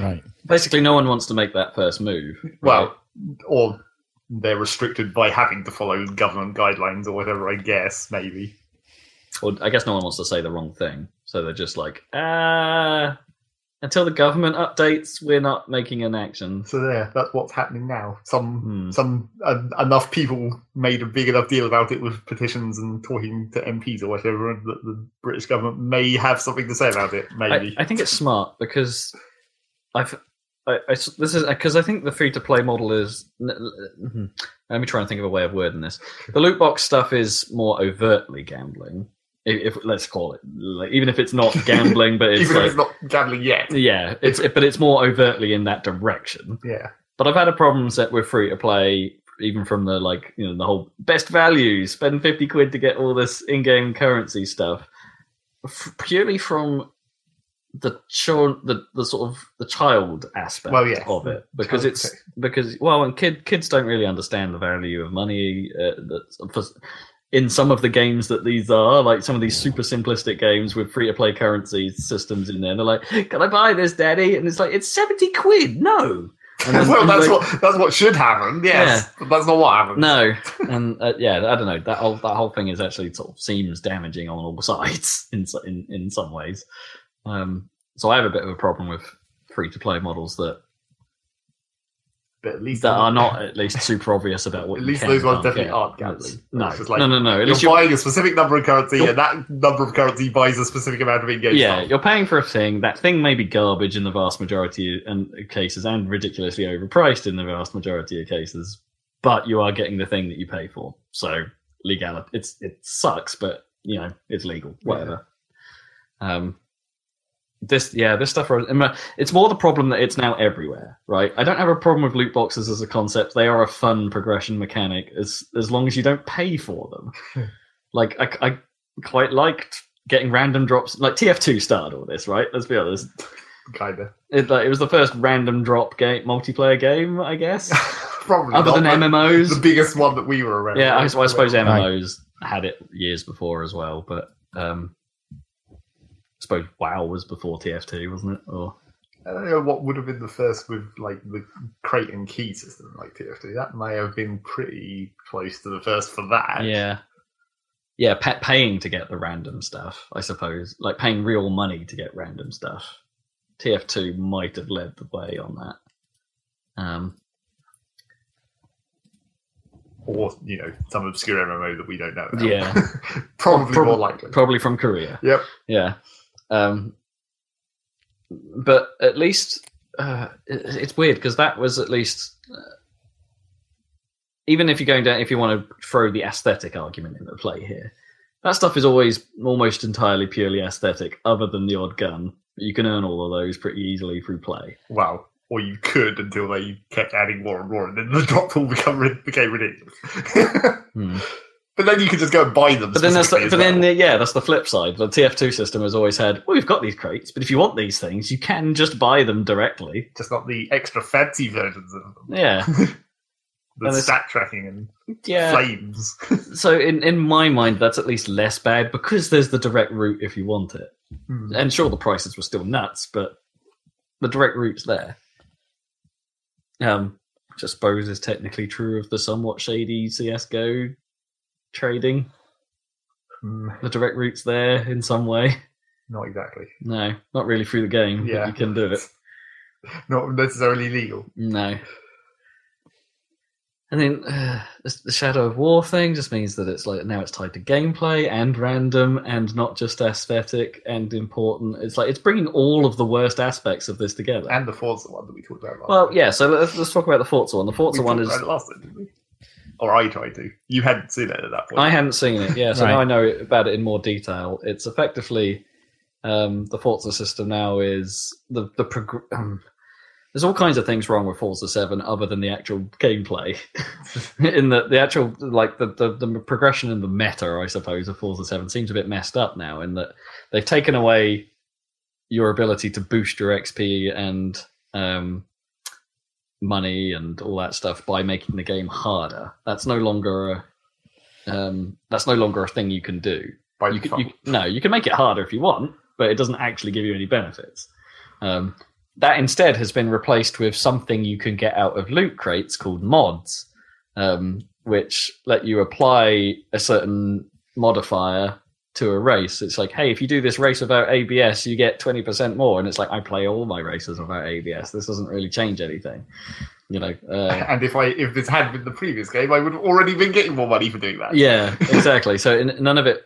Right. Basically, no one wants to make that first move. right? well, or they're restricted by having to follow government guidelines or whatever. I guess maybe. Or I guess no one wants to say the wrong thing, so they're just like, ah. Until the government updates, we're not making an action. So there, that's what's happening now. Some Hmm. some uh, enough people made a big enough deal about it with petitions and talking to MPs or whatever, that the British government may have something to say about it. I, Maybe. I think it's smart because I've. I, I this is because I think the free to play model is. n- Let me try and think of a way of wording this. The loot box stuff is more overtly gambling, if, if let's call it, like, even if it's not gambling, but it's Even like, if it's not gambling yet. yeah, it's but it's more overtly in that direction. Yeah. But I've had a problem set with free to play, even from the like you know the whole best value, spend fifty quid to get all this in-game currency stuff, f- purely from the chil- the the sort of the child aspect Well, yes, of it because child it's because well, and kid kids don't really understand the value of money. Uh, that for, in some of the games that these are, like some of these super simplistic games with free to play currency systems in there, they're like, "Can I buy this, Daddy?" And it's like, "It's seventy quid." No. And then- well, and that's like- what that's what should happen. Yes, but that's not what happened. no, and uh, yeah, I don't know. That whole that whole thing is actually sort of seems damaging on all sides in in in some ways. Um, so I have a bit of a problem with free to play models that but at least that are not at least super obvious about what. At least those ones definitely get. aren't gambling. No, It's like, no, no, no. At You're buying a specific number of currency, and that number of currency buys a specific amount of in-game yeah, stuff. you're paying for a thing. That thing may be garbage in the vast majority of cases, and ridiculously overpriced in the vast majority of cases. But you are getting the thing that you pay for. So legality, it's it sucks, but you know it's legal. Whatever. Um, this yeah, this stuff. It's more the problem that it's now everywhere, right? I don't have a problem with loot boxes as a concept. They are a fun progression mechanic as as long as you don't pay for them. like I, I quite liked getting random drops. Like TF2 started all this, right? Let's be honest. Kind of. It, like, it was the first random drop game, multiplayer game, I guess. Probably Other not, than MMOs. the biggest one that we were around. Yeah, I, I suppose MMOs had it years before as well, but um, suppose WoW was before TF2, wasn't it? Or I don't know what would have been the first with like the crate and key system like TF2. That may have been pretty close to the first for that. yeah, yeah, pa- paying to get the random stuff, I suppose, like paying real money to get random stuff. TF2 might have led the way on that. Um, Or, you know, some obscure MMO that we don't know about. Yeah. Probably Prob- more likely. probably from Korea. Yep. Yeah. Um, but at least uh, it, it's weird because that was at least uh, even if you're going down if you want to throw the aesthetic argument into play here, that stuff is always almost entirely purely aesthetic, other than the odd gun. You can earn all of those pretty easily through play. Well, or you could until they kept adding more and more, and then the drop pool become, became ridiculous. Hmm. but then you could just go and buy them. But then that's the, but as then the, yeah, that's the flip side. The TF2 system has always had, well, we've got these crates, but if you want these things, you can just buy them directly. just not the extra fancy versions of them. Yeah, The And stat tracking and yeah. flames. So in, in my mind, that's at least less bad because there's the direct route if you want it. Hmm. And sure, the prices were still nuts, but the direct route's there. Um, which I suppose is technically true of the somewhat shady CS:GO trading. Hmm, The direct route's there in some way. Not exactly. No, not really through the game. but Yeah. you can do it. Not necessarily legal. No. And then uh, the Shadow of War thing just means that it's like now it's tied to gameplay and random and not just aesthetic and important. It's like it's bringing all of the worst aspects of this together. And the Forza one that we talked about last well, time. yeah. So let's, let's talk about the Forza one. The We Forza one is last time, didn't we? Or I tried to. You hadn't seen it at that point. I hadn't seen it. Yeah, so Right. now I know about it in more detail. It's effectively um, the Forza system now is the the prog- um, there's all kinds of things wrong with Forza Seven other than the actual gameplay. in the the actual like the, the the progression and the meta, I suppose, of Forza Seven seems a bit messed up now. In that they've taken away your ability to boost your XP and um, money and all that stuff by making the game harder. That's no longer a um, that's no longer a thing you can do. By You can, you, no, you can make it harder if you want, but it doesn't actually give you any benefits. Um, that instead has been replaced with something you can get out of loot crates called mods, um, which let you apply a certain modifier to a race. It's like, hey, if you do this race without ABS, you get 20% more. And it's like, I play all my races without ABS. This doesn't really change anything. You know, uh, and if I if this had been the previous game, I would have already been getting more money for doing that. yeah, exactly. So in, none of it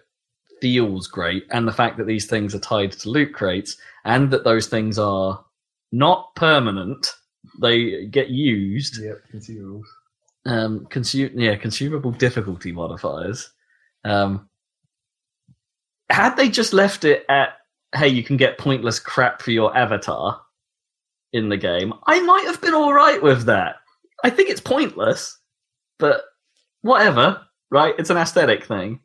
feels great, and the fact that these things are tied to loot crates, and that those things are not permanent, they get used. Yep, consumables. Um, consume yeah, consumable difficulty modifiers. Um, had they just left it at hey, you can get pointless crap for your avatar in the game, I might have been all right with that. I think it's pointless, but whatever, right? It's an aesthetic thing.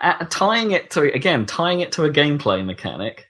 Uh, tying it to again, tying it to a gameplay mechanic.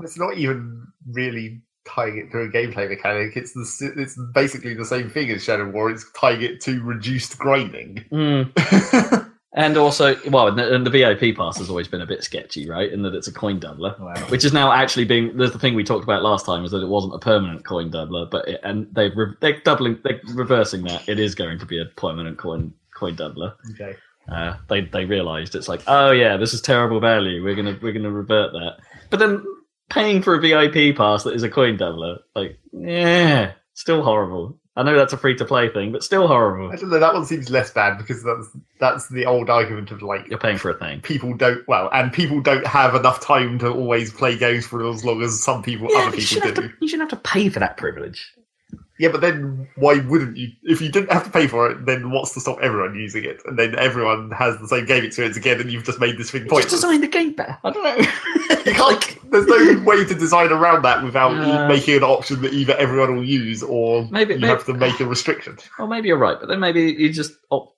It's not even really tying it to a gameplay mechanic. It's the it's basically the same thing as Shadow War. It's tying it to reduced grinding. Mm. And also, well, and the, and the VIP pass has always been a bit sketchy, right? In that it's a coin doubler. wow. which is now actually being there's the thing we talked about last time is that it wasn't a permanent coin doubler but it, and they've re- they're doubling they're reversing that it is going to be a permanent coin coin doubler Okay. uh, they they realized it's like oh yeah this is terrible value we're gonna we're gonna revert that but then paying for a vip pass that is a coin doubler like yeah still horrible i know that's a free to play thing but still horrible I don't know. That one seems less bad because that's that's the old argument of like you're paying for a thing people don't well, and people don't have enough time to always play games for as long as some people, yeah, other people do. to, you shouldn't have to pay for that privilege Yeah, but then why wouldn't you? If you didn't have to pay for it, then what's to stop everyone using it? And then everyone has the same game experience again, and you've just made this thing point. just design the game better i don't know You can't. There's no way to design around that without Uh, making an option that either everyone will use or Maybe- you maybe- have to make a restriction. Well, maybe you're right, but then maybe you just opt.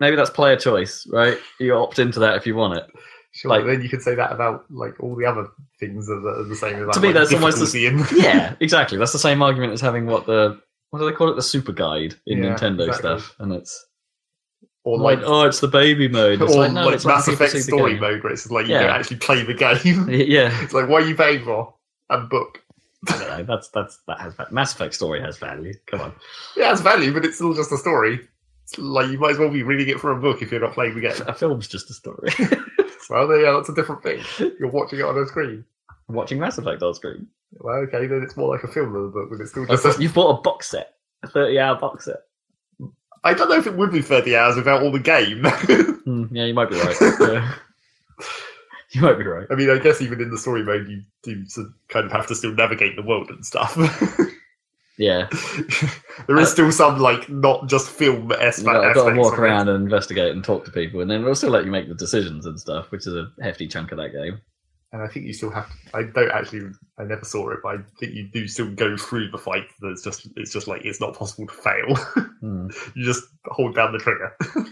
Maybe that's player choice, right? You opt into that if you want it. Sure, Like- then you could say that about like all the other things that are the same. About, To me, like, that's almost the- in- Yeah, exactly. That's the same argument as having what the what do they call it? The super guide in Yeah, Nintendo exactly. stuff, and it's or like, like, oh, it's the baby mode. It's or like, no, like it's Mass Effect story mode, where it's like you Yeah. don't actually play the game. Yeah, it's like, what are you paying for? A book. I don't know. That's that's that has Mass Effect story has value. Come on. Yeah, it's value, but it's still just a story. It's like you might as well be reading it from a book if you're not playing the game. A film's just a story. Well, yeah, that's a different thing. You're watching it on a screen. I'm watching Mass Effect on a screen. Well, okay, then it's more like a film than a book, but it's still just. A, You've bought a box set, a 30 hour box set. I don't know if it would be 30 hours without all the game. Hmm, yeah, you might be right. Yeah. you might be right. I mean, I guess even in the story mode, you do kind of have to still navigate the world and stuff. Yeah. there is still some like not just film aspects. You've got, got to walk of it. around and investigate and talk to people, and then it'll still let you make the decisions and stuff, which is a hefty chunk of that game. And I think you still have. To, I don't actually. I never saw it, but I think you do still go through the fight. That's just. It's just like it's not possible to fail. Hmm. you just hold down the trigger.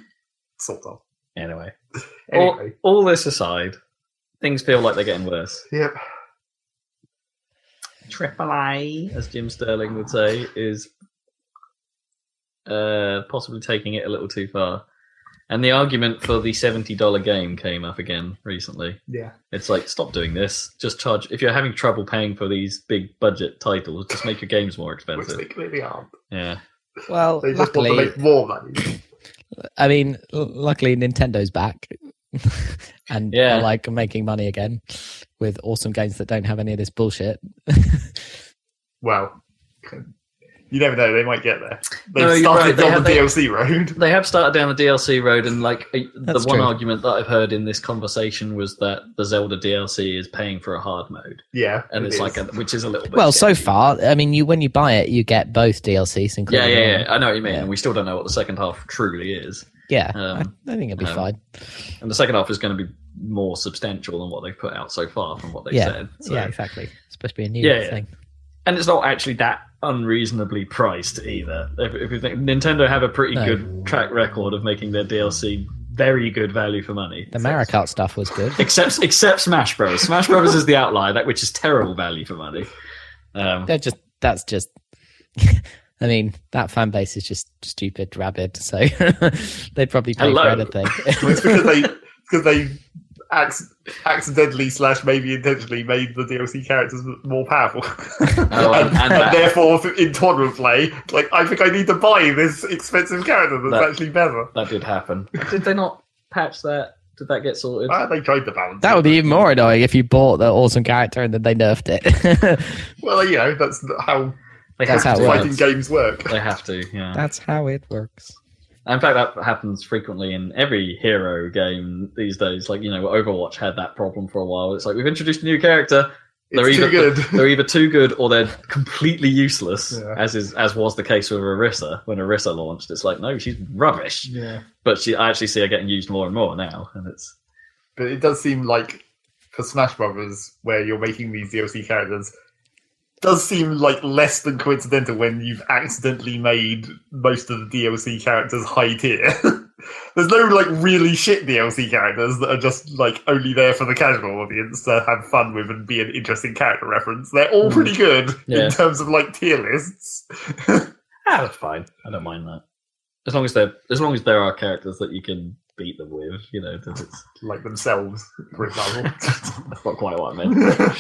sort of. Anyway, Anyway. all, all this aside, things feel like they're getting worse. Yep. Triple A, as Jim Sterling would say, is uh, possibly taking it a little too far. And the argument for the seventy dollar game came up again recently. Yeah. It's like stop doing this. Just charge. If you're having trouble paying for these big budget titles, just make your games more expensive. Which expensive. they clearly aren't. Yeah. Well, They just want to make more money. I mean, l- luckily Nintendo's back and Yeah. like making money again with awesome games that don't have any of this bullshit. Well, You never know; they might get there. They've No, started right, they on have- the they- DLC road. They have started down the DLC road, and like the That's one true. argument that I've heard in this conversation was that the Zelda DLC is paying for a hard mode, Yeah, and it it's is. like a, which is a little bit Well, so far, I mean, you when you buy it, you get both DLCs, Yeah, including yeah, yeah. I know what you mean, Yeah. and we still don't know what the second half truly is. yeah. Um, I, I think it'll be um, fine. And the second half is going to be more substantial than what they've put out so far, from what they've Yeah, said. So. yeah, exactly. It's supposed to be a new Yeah, yeah. Thing. and it's not actually that unreasonably priced either. If, if you think Nintendo have a pretty No. good track record of making their DLC very good value for money. The Mario Kart stuff was good. Except except Smash Bros. Smash Bros. is the outlier, that which is terrible value for money. Um, They're just that's just. I mean, that fan base is just stupid, rabid. So they'd probably pay Hello. for anything. it's because they because they acc- accidentally slash maybe intentionally made the DLC characters more powerful, Oh, and- and, and and therefore in tournament play, like I think I need to buy this expensive character that's That- actually better. that did happen. Did they not patch that? Did that get sorted? Ah, they tried to balance. that it. would be even more annoying if you bought the awesome character and then they nerfed it. well, you know that's how They That's have how it to. works. fighting games work. They have to. Yeah. that's how it works. In fact, that happens frequently in every hero game these days. Like you know, Overwatch had that problem for a while. It's like we've introduced a new character. They're It's either too good. they're either too good or they're completely useless. Yeah. As is as was the case with Orisa when Orisa launched. It's like no, she's rubbish. Yeah, But she, I actually see her getting used more and more now, and it's but it does seem like for Smash Brothers, where you're making these DLC characters, does seem like less than coincidental when you've accidentally made most of the DLC characters high tier. There's no like really shit DLC characters that are just like only there for the casual audience to have fun with and be an interesting character reference. They're all Mm. pretty good Yeah. in terms of like tier lists. ah, that's fine. I don't mind that as long as they're as long as there are characters that you can beat them with. You know, that it's like themselves, for example. that's not quite what I meant. But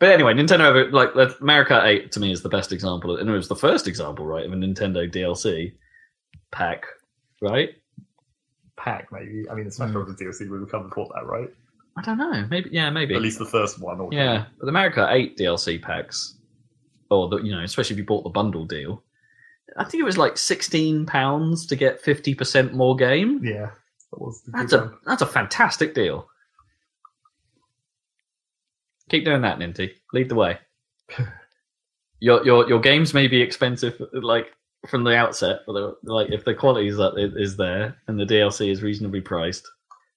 anyway, Nintendo like Mario Kart 8 to me is the best example, and it was the first example, right, of a Nintendo DLC pack, right? Pack maybe. I mean, the Smash Mm. Brothers DLC would come before that, right? I don't know, maybe yeah, maybe. At least the first one. Or Yeah, but the Mario Kart 8 DLC packs, or the, you know, especially if you bought the bundle deal, I think it was like sixteen pounds to get fifty percent more game. Yeah, that was the That's a one. that's a fantastic deal. Keep doing that, Ninty. Lead the way. your your your games may be expensive, like from the outset, but like if the quality is that is there and the DLC is reasonably priced,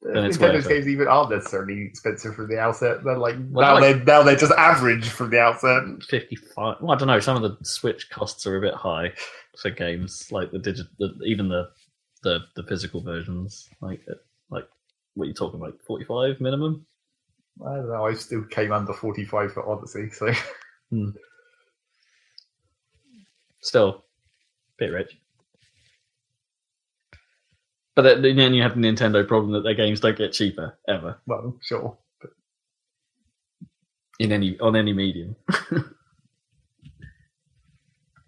then it's Nintendo's worth it. games even aren't necessarily expensive from the outset. They're like Well, now like- they're now they're just average from the outset. fifty five. Well, I don't know. Some of the Switch costs are a bit high for games, like the digital, even the the the physical versions. Like like what are you talking about? Forty five minimum. I don't know. I still came under forty five for Odyssey, so Still, bit rich. But then then you have the Nintendo problem that their games don't get cheaper ever well, sure. in any on any medium.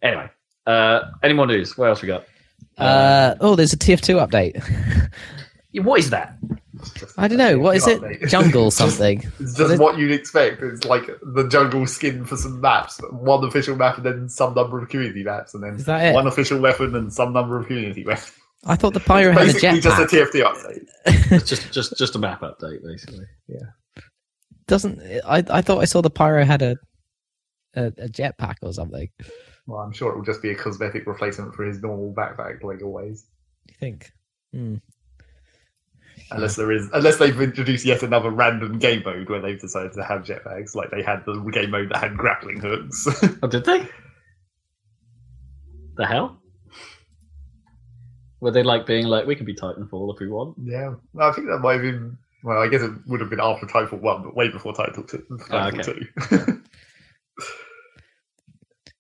anyway, uh, any more news? What else we got? Uh, oh, there's a TF2 update. What is that? It's just- I don't know. What is it? Update. Jungle It's just- something. It's just what you'd expect. It's like the jungle skin for some maps, one official map, and then some number of community maps, and then Is that it? one official weapon and some number of community weapons. I thought the pyro had a Basically, just a jetpack. TF2 update. It's just just just a map update, basically. Yeah. Doesn't I? I thought I saw the pyro had a a, a jetpack or something. Well, I'm sure it will just be a cosmetic replacement for his normal backpack, like always. You think? Hmm. Unless there is, unless they've introduced yet another random game mode where they've decided to have jetpacks, like they had the game mode that had grappling hooks. Oh, did they? The hell? Were they like being like, we can be Titanfall if we want? yeah, I think that might have been. Well, I guess it would have been after Titanfall One, but way before Titanfall Two. Ah, Titanfall okay. Two.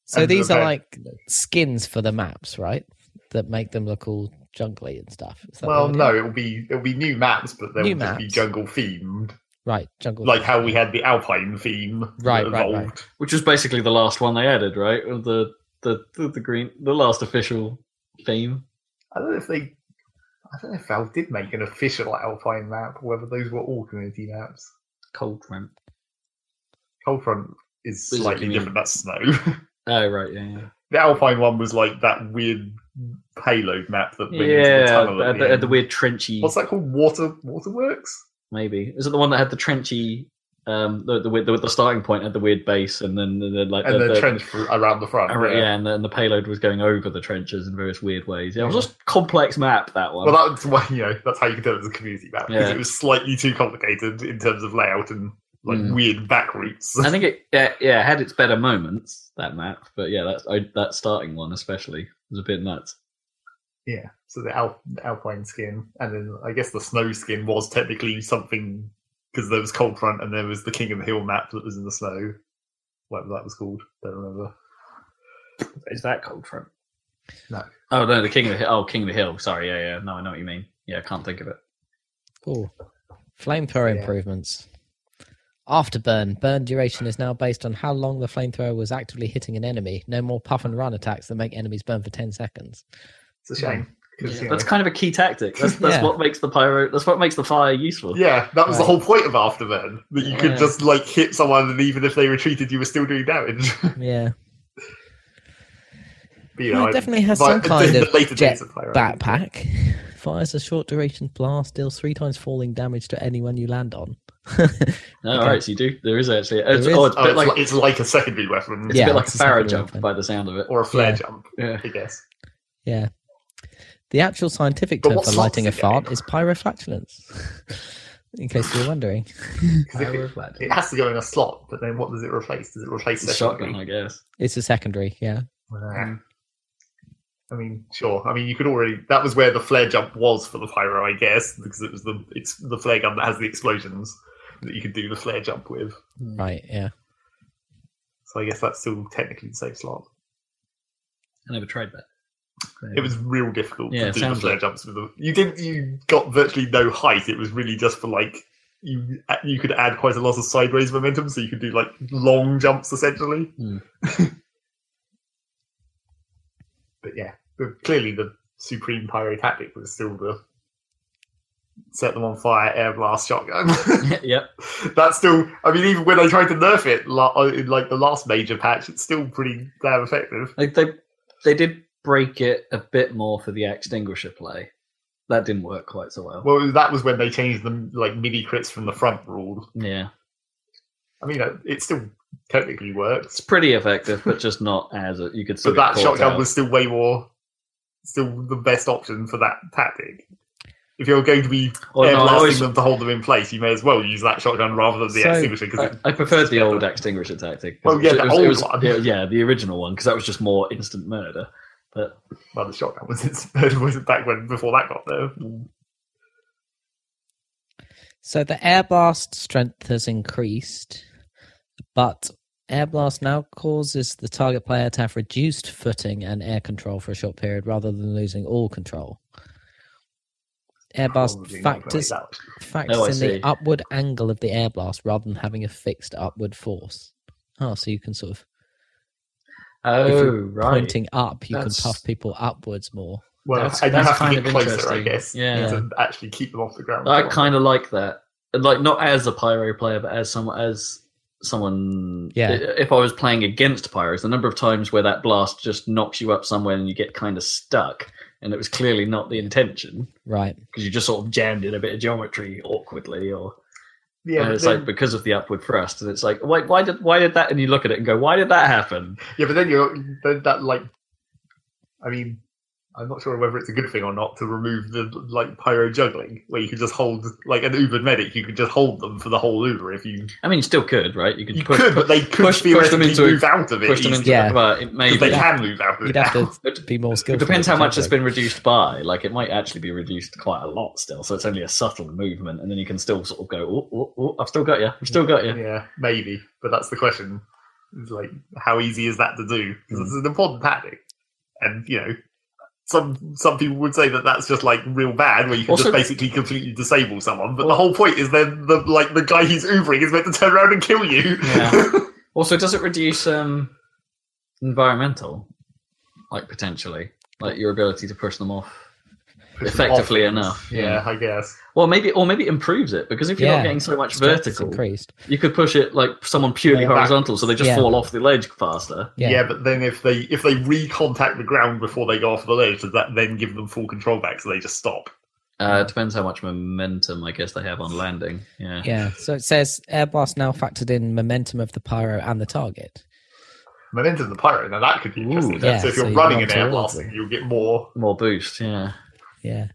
So And these the are like skins for the maps, right? That make them look all jungly and stuff. Is that the well, no, it'll be it'll be new maps, but they'll New just be jungle themed, Right, jungle. like how we had the Alpine theme. Right, right, evolved. right. Which was basically the last one they added, right? The the the, the green, the last official theme. I don't know if they. I don't know if Valve did make an official Alpine map, or whether those were all community maps. Cold front. Coldfront is Is slightly different. That's snow. Oh right, yeah, yeah. the Alpine one was like that weird payload map that went into the Yeah, tunnel. the, At the, the, the weird trenchy. What's that called? Water Waterworks. Maybe is it the one that had the trenchy? Um, the the the, the starting point had the weird base, and then the, the, like And the, the, trench around the front. Yeah, yeah. and, the, and the payload was going over the trenches in various weird ways. Yeah, it was just complex map that one. Well, that's why you know that's how you can tell it was a community map because Yeah. it was slightly too complicated in terms of layout and like Mm. weird back routes. I think it yeah, yeah had its better moments that map, but yeah, that's I, that starting one especially was a bit nuts. Yeah, so the Al- Alpine skin, and then I guess the snow skin was technically something because there was Cold Front and there was the King of the Hill map that was in the snow. Whatever that was called, don't remember. Is that Cold Front? No. Oh no, the King of the Hill. Oh, King of the Hill. Sorry, yeah, yeah. No, I know what you mean. Yeah, I can't think of it. Cool. Flamethrower Yeah. improvements. Afterburn. Burn duration is now based on how long the flamethrower was actively hitting an enemy. No more puff and run attacks that make enemies burn for 10 seconds. It's a shame. Hmm. 'cause, you That's kind of a key tactic. That's that's Yeah. what makes the pyro. That's what makes the fire useful. yeah, that was the whole point of Afterburn that you Yeah. could just like hit someone and even if they retreated, you were still doing damage. Yeah. but, you Well, know, it definitely has some kind of later jet days of Pyro, I think- backpack. Fires a short duration blast, deals three times falling damage to anyone you land on. No, Okay. all right. So you do. There is actually. It's, is- oh, it's Oh, it's, like like, it's like a secondary weapon it's Yeah, a bit like a it's a Pharah jump weapon. by the sound of it. or a flare Yeah. jump, Yeah. I guess. Yeah. The actual scientific term for lighting a fart is pyroflatulence. In case you're wondering, it, it has to go in a slot, but then what does it replace? Does it replace It's a shotgun. I guess. It's a secondary, yeah. Nah. Hmm. I mean, sure. I mean, you could already. That was where the flare jump was for the pyro, I guess, because it was the it's the flare gun that has the explosions that you could do the flare jump with. Right, yeah. So I guess that's still technically the same slot. I never tried that. It was real difficult Yeah, to it do the sounds flare like- jumps with them. You didn't. You got virtually no height. It was really just for like you. You could add quite a lot of sideways momentum, so you could do like long jumps essentially. Hmm. but yeah, but clearly the supreme pyro tactic was still the set them on fire, air blast shotgun. yep. That's still. I mean, even when they tried to nerf it la- in like the last major patch, it's still pretty damn effective. Like they they did break it a bit more for the extinguisher play. That didn't work quite so well. Well, that was when they changed the like mini crits from the front rule. yeah, I mean, uh, it still technically works, it's pretty effective, but just not as a, you could. But that shotgun out. was still way more, still the best option for that tactic. If you're going to be Well, air no, blasting always- them to hold them in place, you may as well use that shotgun rather than the So- extinguisher. Because I, I preferred the old extinguisher tactic. Well, yeah, the was- old was- one. Yeah, yeah, the original one because that was just more instant murder. But well, the shotgun was was back when before that got there. So the air blast strength has increased, but air blast now causes the target player to have reduced footing and air control for a short period rather than losing all control. Air blast Probably not gonna make factors factors Oh, in see. the upward angle of the air blast rather than having a fixed upward force. Oh, so you can sort of oh you're right, pointing up, you That's- can puff people upwards more. Well, That's- and you that's have to kind get of closer, I guess, Yeah. to actually keep them off the ground. I kind of like that. Like not as a pyro player, but as someone as someone. Yeah. If I was playing against pyros, the number of times where that blast just knocks you up somewhere and you get kind of stuck, and it was clearly not the intention Right. because you just sort of jammed in a bit of geometry awkwardly, or yeah, and it's then, like because of the upward thrust, and it's like why why did why did that? And you look at it and go, why did that happen? yeah, but then you're then that like, I mean, I'm not sure whether it's a good thing or not to remove the like pyro juggling, where you could just hold like an Uber medic, you could just hold them for the whole Uber if you I mean, you still could, right? You could you push, could, but they could push- push them theoretically into a- move out of it. push them into easily, Yeah. well, it because maybe they Yeah. can move out of it. You'd have now. to be more It depends how much it's juggling. been reduced by. Like, it might actually be reduced quite a lot still. So it's only a subtle movement, and then you can still sort of go, oh, oh, oh I've still got you. I've still got you. Yeah, maybe, but that's the question. Is like, how easy is that to do? Because Hmm. it's an important tactic, and you know, some some people would say that that's just like real bad, where you can Also- just basically completely disable someone. But Well- the whole point is then the like the guy he's Ubering is meant to turn around and kill you. Yeah. Also, does it reduce um, environmental, like potentially, like your ability to push them off? effectively Offers. enough. Yeah, I guess. Well, maybe or maybe it improves it because if you're Yeah. not getting so much vertical, increased. you could push it like someone purely More horizontal, so they just Yeah. fall off the ledge faster. Yeah. Yeah. but then if they if they recontact the ground before they go off the ledge, does that then give them full control back so they just stop? Uh, it depends how much momentum I guess they have on landing. Yeah. Yeah. So it says air blast now factored in momentum of the pyro and the target. Momentum of the pyro, now that could be interesting. yeah, so if you're you running run an air towards blasting, it. you'll get more. More boost. Yeah. Yeah.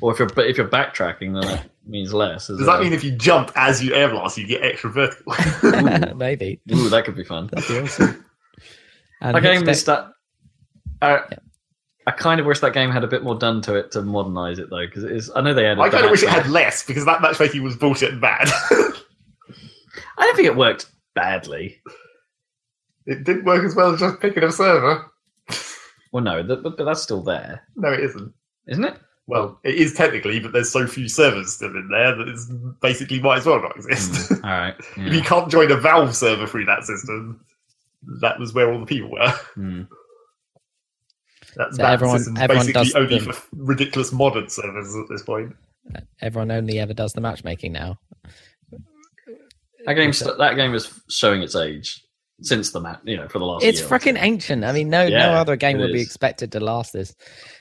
Or if you're but if you're backtracking, then it means less. Does well. that mean if you jump as you air blast, you get extra vertical? Maybe. Ooh, that could be fun. That'd be awesome. And That game is that. I, I kind of wish that game had a bit more done to it to modernize it though, because it is. I know they added. I kind of wish it had less because that matchmaking was bullshit and bad. I don't think it worked badly. it didn't work as well as just picking a server. Well, no, but, but that's still there, No, it isn't. isn't it? Well, it is technically, but there's so few servers still in there that it's basically might as well not exist. Mm, all right. if you can't join a Valve server through that system, that was where all the people were. Mm. That's So that everyone- everyone basically does only them. for ridiculous modern servers at this point. everyone only ever does the matchmaking now. That game, st- that game is showing its age since the map. You know, for the last. It's year freaking ancient. I mean, no, no other game it would be expected to last this.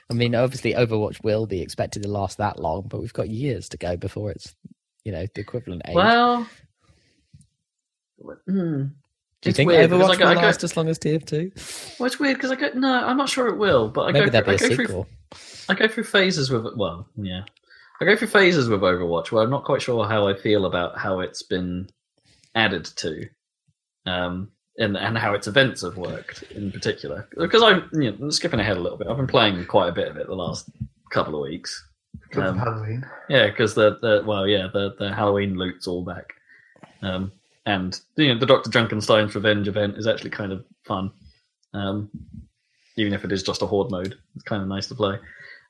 I mean, obviously, Overwatch will be expected to last that long, but we've got years to go before it's, you know, the equivalent age. Well, hmm. Do you It's think weird because Overwatch I go- will I go- last as long as TF2? Well, it's weird because I go. No, I'm not sure it will. But I Maybe go. there'll be I a go through sequel. I go through phases with well, yeah. I go through phases with Overwatch where I'm not quite sure how I feel about how it's been added to, um, and and how its events have worked in particular. Because I'm you know, skipping ahead a little bit. I've been playing quite a bit of it the last couple of weeks. Um, Halloween. Yeah, because the, the well, yeah, the the Halloween loot's all back, um, and you know the Doctor Junkenstein's Revenge event is actually kind of fun, um, even if it is just a horde mode. It's kind of nice to play.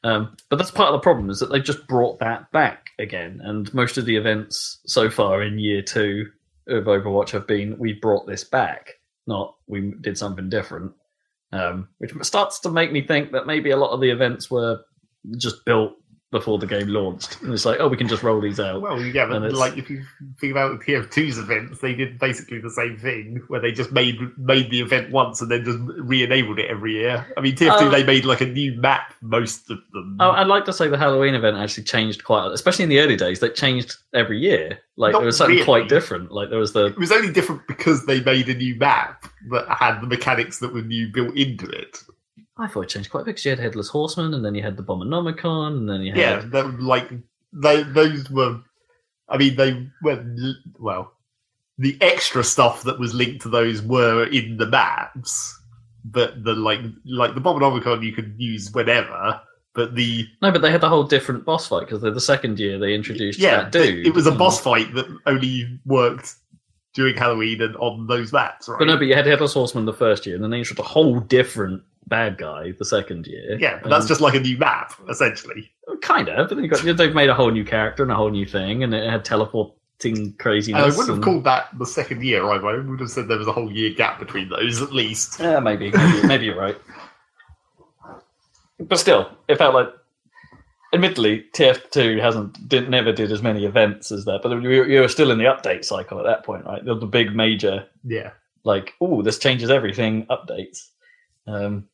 Um, but that's part of the problem is that they've just brought that back again, and most of the events so far in year two of Overwatch have been we brought this back, not we did something different, um, which starts to make me think that maybe a lot of the events were just built before the game launched, and it's like, oh, we can just roll these out. Well, yeah, but like if you think about TF2's events, they did basically the same thing, where they just made made the event once and then just re-enabled it every year. I mean, TF2 Oh. they made like a new map most of them. Oh, I'd like to say the Halloween event actually changed quite, especially in the early days. They changed every year. Like Not there was something really. quite different. Like there was the it was only different because they made a new map that had the mechanics that were new built into it. I thought it changed quite a bit because you had Headless Horseman, and then you had the Bombonomicon, and then you had Yeah, that like they those were. I mean, they were well. The extra stuff that was linked to those were in the maps, but the like like the Bombonomicon you could use whenever. But the no, but they had a whole different boss fight because they're the second year they introduced yeah, that dude. it was a boss fight that only worked during Halloween and on those maps, right? But no, but you had Headless Horseman the first year, and then they introduced a whole different bad guy the second year. yeah, but that's just like a new map essentially. kind of. But then you got they've made a whole new character and a whole new thing, and it had teleporting craziness. And I wouldn't have called that the second year either. I would have said there was a whole year gap between those at least. Yeah, maybe, maybe, maybe you're right. But still, it felt like. Admittedly, TF2 hasn't did, never did as many events as that, but you, you were still in the update cycle at that point, right? The, the big major, Yeah. like, oh, this changes everything updates. Um,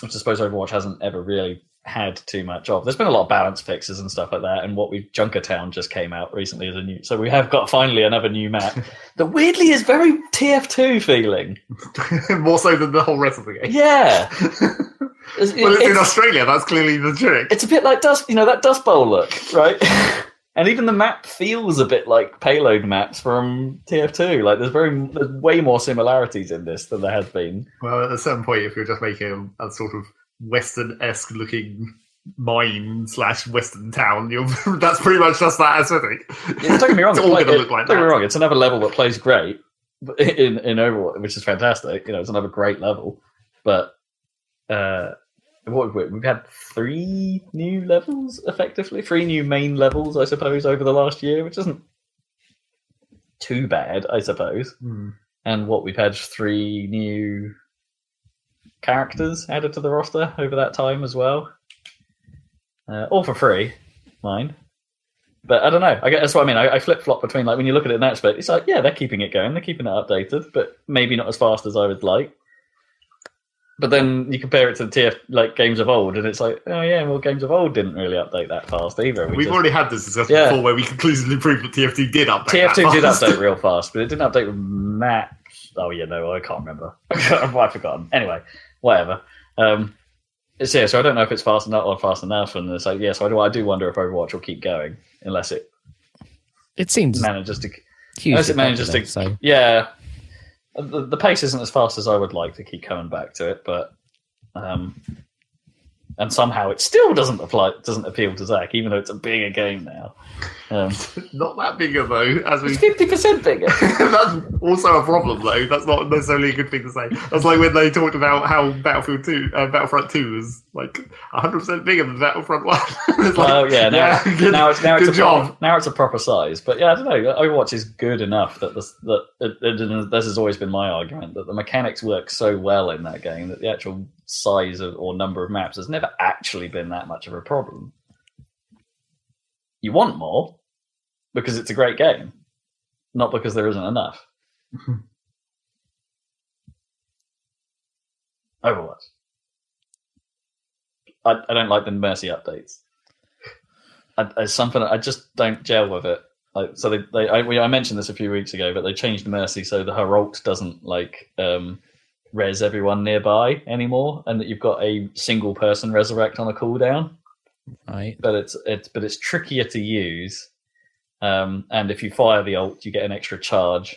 which I suppose Overwatch hasn't ever really had too much of. There's been a lot of balance fixes and stuff like that, and what we've Junkertown just came out recently as a new. So we have got finally another new map that weirdly is very TF2 feeling. More so than the whole rest of the game. Yeah. Well, it's in Australia. That's clearly the trick. it's a bit like Dust, you know, that Dust Bowl look, right? And even the map feels a bit like payload maps from TF2. Like there's very, there's way more similarities in this than there has been. Well, at a certain point, if you're just making a, a sort of Western-esque looking mine slash Western town, you're, that's pretty much just that aesthetic. Yeah, don't get me wrong. It's it all play- gonna it- look like don't get me wrong. It's another level that plays great in in Overwatch, which is fantastic. You know, it's another great level. But uh, what we, we've had three new levels, effectively three new main levels, I suppose, over the last year, which isn't too bad, I suppose. Hmm. And what we've had three new characters added to the roster over that time as well. Uh, all for free, mind. But I don't know. I guess that's what I mean. I, I flip flop between like when you look at it in that aspect, it's like yeah, they're keeping it going, they're keeping it updated, but maybe not as fast as I would like. But then you compare it to the TF like games of old, and it's like, oh yeah, well, games of old didn't really update that fast either. We We've just- already had this discussion Yeah. before where we conclusively proved that TF2 did update. TF2 did fast. update real fast, but it didn't update with maps. Oh yeah, no, I can't remember. I've forgotten. Anyway, whatever. Um, it's yeah, so I don't know if it's fast enough or fast enough, and it's like yeah, so I do, I do wonder if Overwatch will keep going unless it It seems manages to. hugely unless it manages to- So Yeah, the, the pace isn't as fast as I would like to keep coming back to it, but um, and somehow it still doesn't apply, doesn't appeal to Zach, even though it's a bigger game now. Um, Not that bigger though, as we fifty percent bigger. That's also a problem, though. That's not necessarily a good thing to say. That's like when they talked about how Battlefield Two, uh, Battlefront Two, was like 100 percent bigger than Battlefront One. like, Oh yeah, now, good, now it's now it's a job. Proper, now it's a proper size. But yeah, I don't know. Overwatch is good enough that this, that it, it, this has always been my argument that the mechanics work so well in that game that the actual size of or number of maps has never actually been that much of a problem. You want more because it's a great game, not because there isn't enough. Overwatch. I, I don't like the Mercy updates. I, it's something I just don't gel with it. Like, so they, they I, we, I mentioned this a few weeks ago, but they changed Mercy so the Herald doesn't like um, res everyone nearby anymore, and that you've got a single person resurrect on a cooldown. right, But it's it's but it's trickier to use, um, and if you fire the ult, you get an extra charge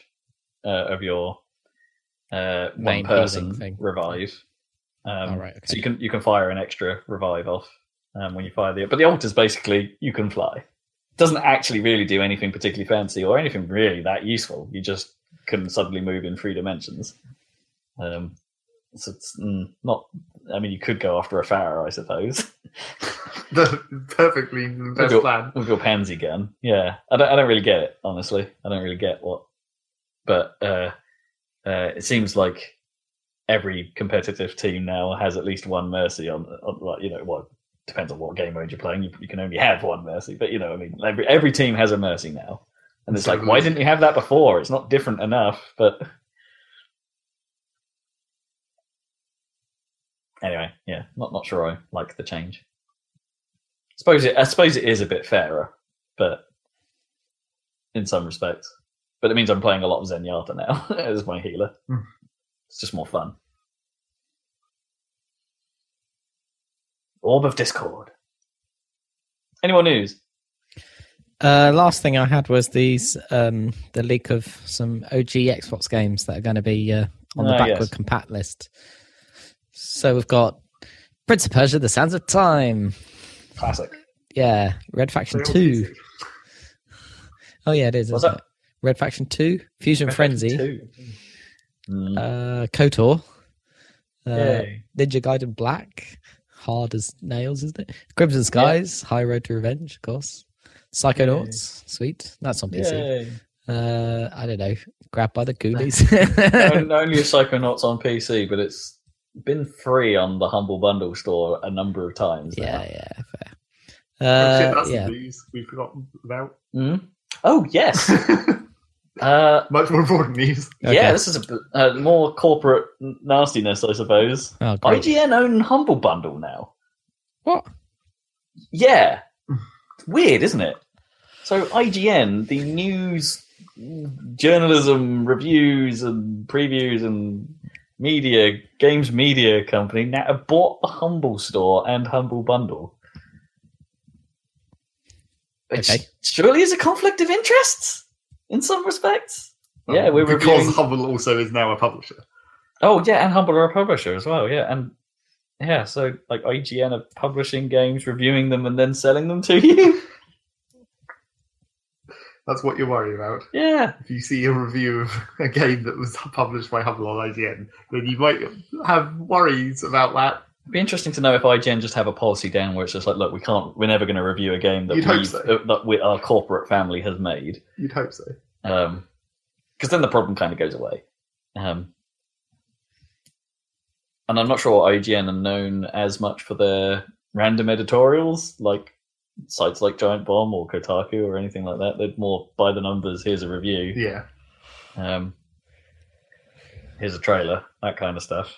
uh, of your uh, one Main person thing. revive. Um, right, So you can you can fire an extra revive off um, when you fire the. But the ult is basically you can fly. It Doesn't actually really do anything particularly fancy or anything really that useful. You just can suddenly move in three dimensions. Um, so it's mm, not. I mean, you could go after a Pharah, I suppose, The perfectly the with best your, plan. with your pansy gun. Yeah, I don't. I don't really get it honestly. I don't really get what. But uh, uh, it seems like every competitive team now has at least one mercy on, on like you know what depends on what game mode you're playing you, you can only have one mercy but you know i mean every every team has a mercy now and it's like why didn't you have that before it's not different enough but anyway yeah not not sure i like the change suppose it i suppose it is a bit fairer but in some respects but it means i'm playing a lot of zenyatta now as my healer Hmm. it's just more fun. Orb of Discord. Any more news? Uh, last thing I had was these um, the leak of some OG Xbox games that are going to be uh, on the Ah, backward yes. compat list. So we've got Prince of Persia: The Sands of Time. Classic. Yeah, Red Faction They're Two. easy. Oh yeah, it is. What's isn't that? it? Red Faction Two, Fusion Frenzy, Two. Mm. uh, Kotor, uh, Yay. Ninja Gaiden Black, hard as nails, isn't it? Crimson Skies, High Road to Revenge, of course. Psychonauts, sweet. That's on PC. Yay. Uh, I don't know. Grabbed by the Ghoulies. On- Only a Psychonauts on PC, but it's been free on the Humble Bundle store a number of times. now. yeah, yeah, fair. Shit, Uh, that's yeah, the news we forgot about. Mm. Oh yes. uh, Much more important news. Okay. Yeah, this is a bit- uh, more corporate nastiness, I suppose. Oh, great. IGN own Humble Bundle now. What? Yeah. Weird, isn't it? So IGN, the news, journalism, reviews, and previews and media, games media company now have bought the Humble Store and Humble Bundle. Which Okay. surely is a conflict of interests in some respects. Oh, yeah, we're because reviewing- Humble also is now a publisher. Oh yeah, and Humble are a publisher as well. Yeah, and yeah, so like IGN are publishing games, reviewing them, and then selling them to you. That's what you're worried about. yeah, If you see a review of a game that was published by Humble on IGN, then you might have worries about that. it'd be interesting to know if IGN just have a policy down where it's just like, look, we can't, we're never going to review a game that we've- so. uh, that we, our corporate family has made, You'd hope so. because then the problem kind of goes away. Um, and I'm not sure IGN are known as much for their random editorials, like sites like Giant Bomb or Kotaku or anything like that. They're more by the numbers. Here's a review. Yeah. Um, here's a trailer, that kind of stuff.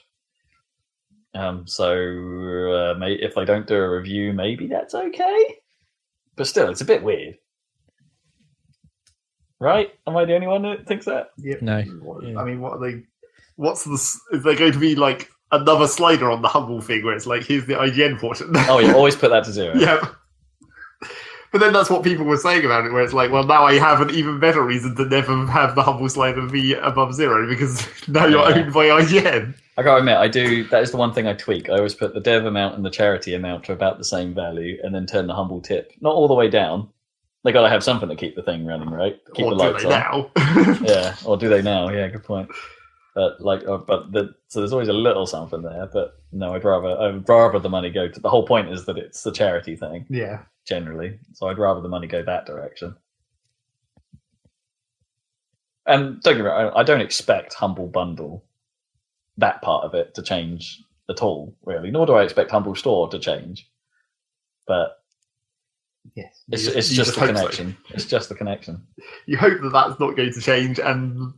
Um, so uh, may, if I don't do a review, maybe that's okay. But still, it's a bit weird, right? Am I the only one that thinks that? Yeah. No. What- Yeah. I mean, what are they? What's the? Is there going to be like another slider on the humble thing where it's like, here's the IGN portion? Oh, you always put that to zero. yeah. But then that's what people were saying about it, where it's like, well, now I have an even better reason to never have the humble slider be above zero because now you're Yeah. owned by IGN. I gotta admit, I do. That is the one thing I tweak. I always put the dev amount and the charity amount to about the same value, and then turn the humble tip not all the way down. They gotta have something to keep the thing running, right? Keep or the do they on. now? Yeah, or do they now? Yeah, good point. But like, uh, but the, so there's always a little something there. But no, I'd rather I'd rather the money go to. The whole point is that it's the charity thing yeah. generally. So I'd rather the money go that direction. And don't get me wrong, I I don't expect Humble Bundle, that part of it, to change at all, really. Nor do I expect Humble Store to change. But Yes. it's, You it's you just the hope so. connection. It's just the connection. You hope that that's not going to change, and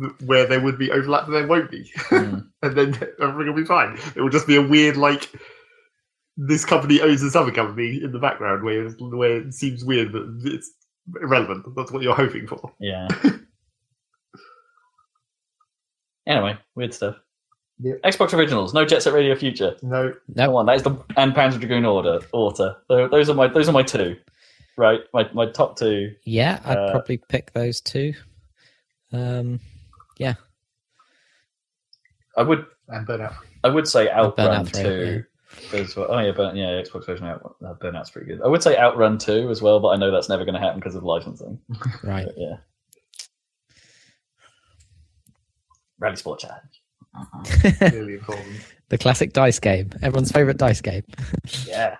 th- where there would be overlap, there won't be. Mm. and then everything will be fine. It will just be a weird, like, this company owns this other company in the background, where, where it seems weird, but it's irrelevant. That's what you're hoping for. Yeah. anyway, weird stuff. Yep. Xbox Originals, no Jet Set Radio Future. No, no one. that is the and Panzer Dragoon Orta. Orta. Tho- Those are my those are my two, right? My my top two. Yeah, I'd Uh, probably pick those two. Um, yeah, I would and Burnout. I would say Outrun Burnout three, two as well. Oh yeah, but yeah, Xbox version out uh, Burnout's pretty good. I would say Outrun two as well, but I know that's never going to happen because of licensing. right. But yeah. RalliSport Challenge. Really important. the classic dice game. Everyone's favorite dice game. Yeah.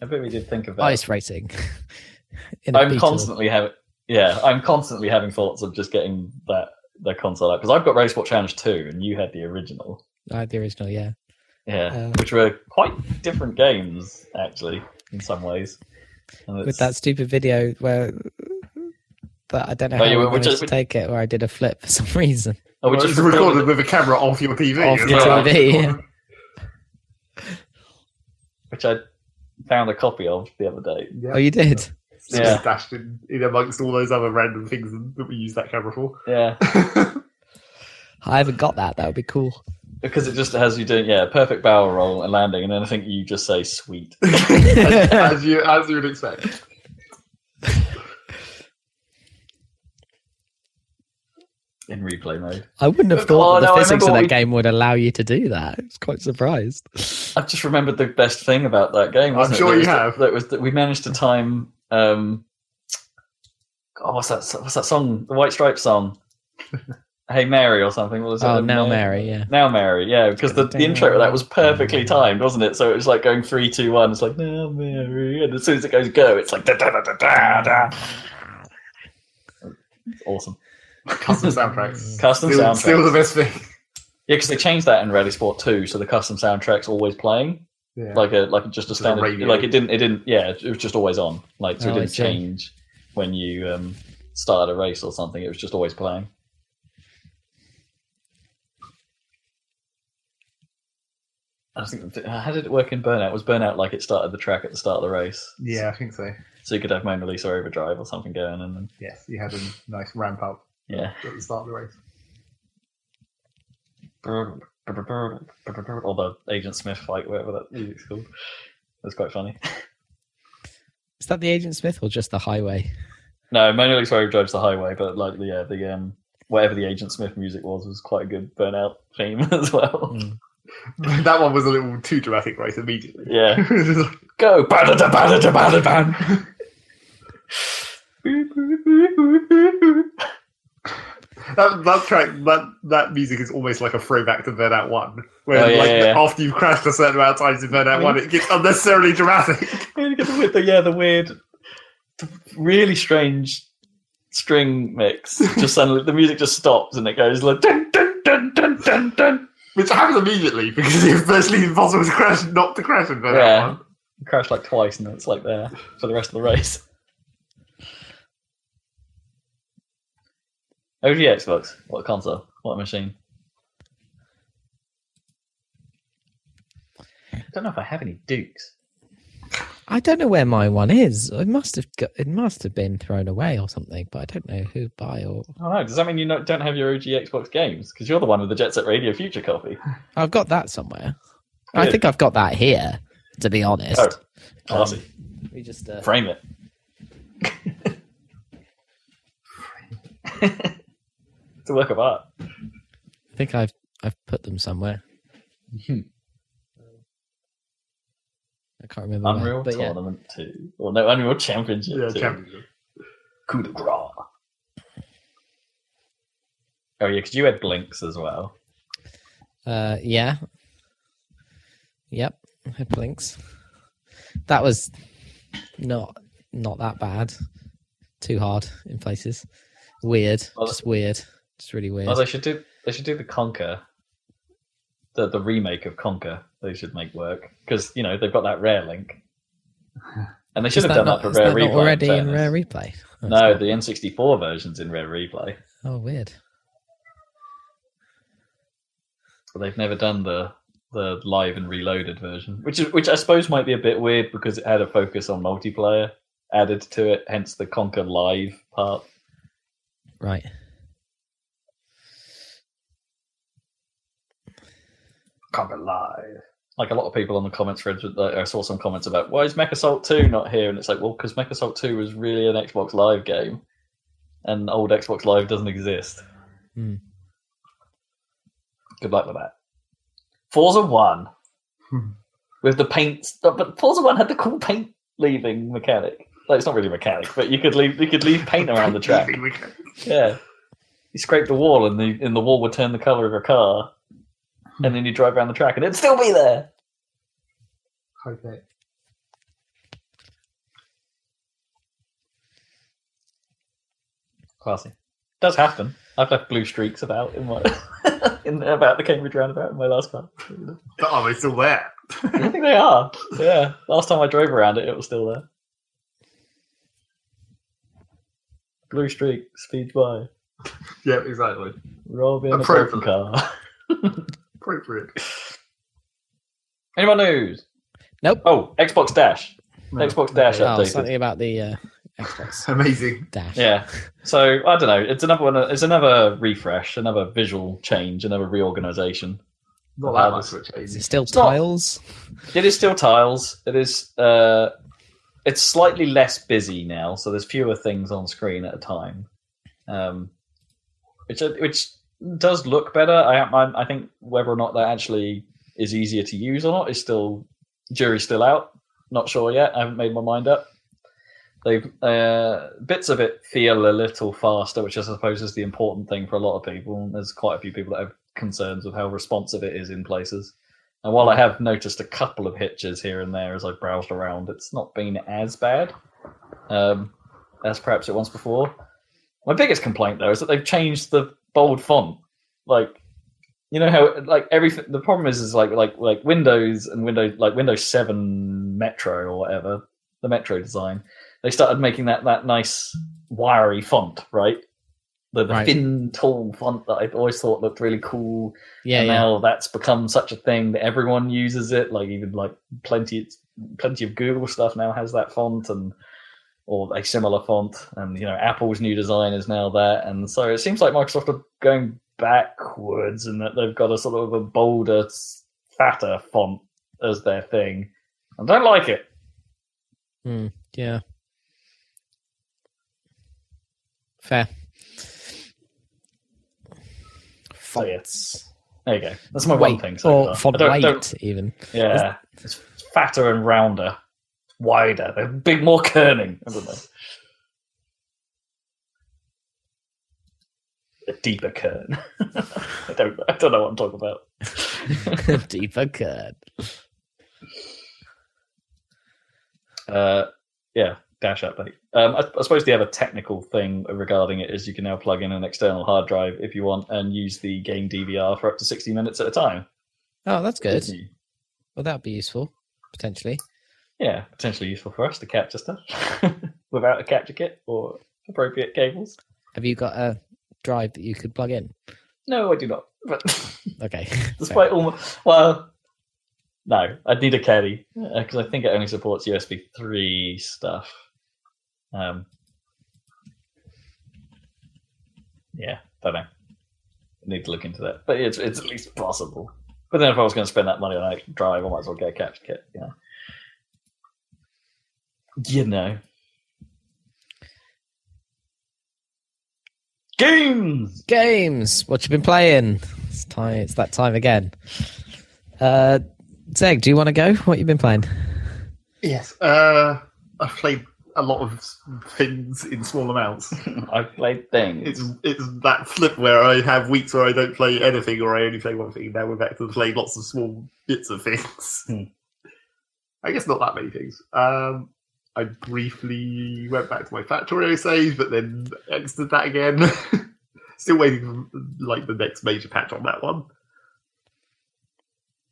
I bet we did think of that. Ice racing. In a I'm Beetle. constantly having yeah, I'm constantly having thoughts of just getting that the console out because I've got RalliSport Challenge two, and you had the original, I had the original, yeah. yeah, Uh, which were quite different games actually in some ways. With that stupid video where that I don't know Oh, how yeah, I which managed is- to take it, where I did a flip for some reason. Oh, which it's is recorded with a camera off your TV. Off your well. TV, yeah. which I found a copy of the other day. Yeah. Oh, you did? It's Yeah. stashed in, in amongst all those other random things that we use that camera for. Yeah, I haven't got that. That would be cool. because it just has you doing yeah perfect barrel roll and landing, and then I think you just say sweet. as, as you as you would expect. In replay mode. I wouldn't have Oh, thought that no, the physics of that we- game would allow you to do that. I was quite surprised. I've just remembered the best thing about that game. I'm Wasn't it? sure That you was that- have. That was that we managed to time. Um, oh, what's that? What's that song? The White Stripes song. hey Mary or something. What was it? Oh, now Mary, yeah. Now Mary, yeah, because the, the intro to that was perfectly timed, wasn't it? So it was like going three, two, one. It's like now Mary, and as soon as it goes go, it's like da da da da da. da. It's awesome. Custom soundtracks. Custom Still, soundtracks. still the best thing. Yeah, because they changed that in RalliSport 2, so the custom soundtrack's always playing. Yeah. like a like just a Just a standard radio. like it didn't it didn't yeah it was just always on like so Oh, it didn't change when you um started a race or something it was just always playing I think how did it work in Burnout? Was Burnout like it started the track at the start of the race, yeah, I think so. so you could have Mona Lisa Overdrive or something going, and then Yes, you had a nice ramp up yeah, at the start of the race. or the Agent Smith fight, whatever that music's called. That's quite funny. Is that the Agent Smith or just the highway? No, Mona Lisa drives the highway, but like the yeah, the um whatever the Agent Smith music was was quite a good burnout theme as well. Mm. that one was a little too dramatic right immediately. Yeah. Go ba-da-da, ba-da-da, ba-da-da. That, that track, that, that music is almost like a throwback to Burnout 1. Where, Oh, yeah, like, yeah, after you've crashed a certain amount of times in Burnout 1, it gets unnecessarily dramatic. You get the the, yeah, the weird, the really strange string mix. Just suddenly, the music just stops and it goes like dun dun dun dun dun dun. Which happens immediately because it's virtually impossible to crash, not to crash in that Yeah. one. Crashed like twice, and then it's like there for the rest of the race. OG Xbox. What console? What machine? I don't know if I have any Dukes. I don't know where my one is. It must have got, it must have been thrown away or something, but I don't know who by or. Oh no, does that mean you not, don't have your OG Xbox games? Because you're the one with the Jet Set Radio Future copy. I've got that somewhere. I think I've got that here. To be honest, Oh, classy. we just uh, Frame it. it's a work of art. I think I've I've put them somewhere. I can't remember. where, Unreal but yeah. Tournament 2. Or no, Unreal Championship Yeah, 2. championship. Coup de grace. Oh yeah, because you had Blinx as well. Uh, yeah. Yep. It Blinx. That was not not that bad. Too hard in places. Weird. Well, just weird. Just really weird. Oh, they should do. They should do the Conker, the the remake of Conker. They should make work because you know they've got that rare link, and they should have done not, that for rare that not replay. already in fairness. rare replay. Oh, No, it's the N64 version's in rare replay. Oh, weird. but they've never done the the live and reloaded version, which is which I suppose might be a bit weird because it had a focus on multiplayer added to it, hence the Conker Live part. Right. Conker Live. Like a lot of people on the comments threads, I saw some comments about why is Mech Assault 2 not here? And it's like, well, because Mech Assault 2 was really an Xbox Live game, and old Xbox Live doesn't exist. Hmm. Good luck with that. Forza 1 Hmm. with the paint, but Forza 1 had the cool paint leaving mechanic. Like, it's not really a mechanic, but you could leave you could leave paint around the track. Yeah. You scrape the wall and the and the wall would turn the colour of your car. And then you drive around the track and it'd still be there. Okay. Classy. Does happen. I've left blue streaks about in my in about the Cambridge roundabout in my last car. But are oh, they still there? I think they are. Yeah. Last time I drove around it, it was still there. Blue streak speeds by. yeah, exactly. Robin a broken Appropriate. car. Appropriate. Any more news? Nope. Oh, Xbox Dash. No. Xbox Dash Oh, updated. something about the uh, Xbox Amazing. Dash. Yeah. So I don't know. It's another one. It's another refresh, another visual change, another reorganization. Not that much of change. Is it still It's not- tiles? It is still tiles. It is. Uh, it's slightly less busy now, so there's fewer things on screen at a time, um, which which does look better. I, I I think whether or not that actually is easier to use or not is still jury's still out. Not sure yet. I haven't made my mind up. They've uh, bits of it feel a little faster, which I suppose is the important thing for a lot of people. There's quite a few people that have concerns with how responsive it is in places. And while I have noticed a couple of hitches here and there as I've browsed around, it's not been as bad um, as perhaps it was before. My biggest complaint though is that they've changed the bold font. Like, you know how like everything. The problem is is like like like Windows and Windows like Windows Seven Metro or whatever the Metro design. They started making that that nice wiry font, right? The, the Right. thin, tall font that I always thought looked really cool Yeah, and yeah. now that's become such a thing that everyone uses it. Like even like plenty, plenty of Google stuff now has that font and or a similar font. And you know, Apple's new design is now there, And so it seems like Microsoft are going backwards and that they've got a sort of a bolder, fatter font as their thing. I don't like it. Hmm, yeah. Fair. So, yeah. There you go. That's my one thing. So or far. font I don't- weight, don't- even. Yeah, it's fatter and rounder, wider. They're big, more kerning. I don't know. A deeper kern. I don't. I don't know what I'm talking about. Deeper cut. Uh, yeah. dash update. Um, I, I suppose the other technical thing regarding it is you can now plug in an external hard drive if you want and use the game DVR for up to 60 minutes at a time. Oh, that's good. Well, that'd be useful potentially. Yeah, potentially useful for us to capture stuff without a capture kit or appropriate cables. Have you got a drive that you could plug in? No, I do not. But Okay. despite all, my, well, no, I'd need a caddy because I think it only supports USB three stuff. Um, yeah, don't know. Need to look into that, but it's it's at least possible. But then if I was going to spend that money on a drive, I might as well get a capture kit. You know. You know. Games. Games. What you been playing? It's time. It's that time again. Uh, Zeg, do you want to go? What you been playing? Yes. Uh, I've played a lot of things in small amounts. I've played things. It's it's that flip where I have weeks where I don't play anything or I only play one thing. Now we're back to playing lots of small bits of things. Hmm. I guess not that many things. Um, I briefly went back to my Factorio save, but then exited that again. Still waiting for like the next major patch on that one.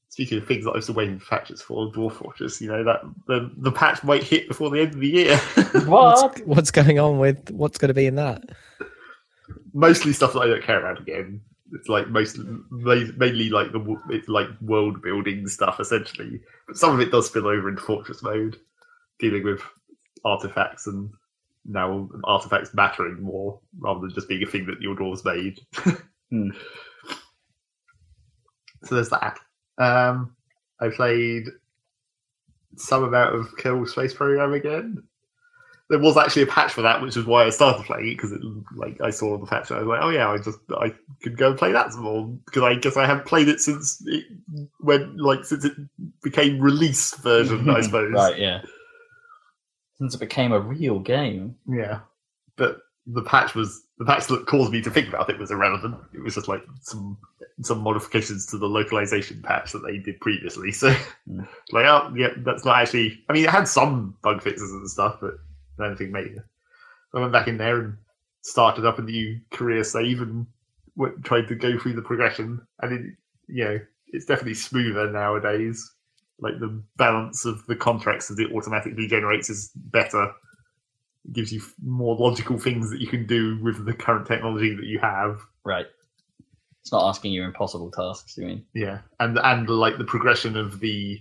Speaking of things that I'm still waiting for patches for, Dwarf Fortress, you know that the the patch might hit before the end of the year. what? What's, what's going on with what's going to be in that? mostly stuff that I don't care about again. It's like most mainly like the it's like world building stuff essentially, but some of it does spill over into fortress mode, dealing with artifacts and now artifacts mattering more rather than just being a thing that your drawers made. Hmm. So there's that. Um, I played some amount of Kerbal Space Program again. There was actually a patch for that, which is why I started playing it because it like I saw the patch and I was like, oh yeah, I just I could go and play that some more because I guess I haven't played it since it when like since it became released version, I suppose. Right, yeah. Since it became a real game. Yeah, but the patch was the patch that caused me to think about it was irrelevant. It was just like some some modifications to the localization patch that they did previously. So, Mm. like, oh yeah, that's not actually. I mean, it had some bug fixes and stuff, but not anything major. I went back in there and started up a new career save and went, tried to go through the progression, and it, you know, it's definitely smoother nowadays. Like the balance of the contracts that it automatically generates is better it gives you more logical things that you can do with the current technology that you have. Right. It's not asking you impossible tasks, you mean? Yeah, and and like the progression of the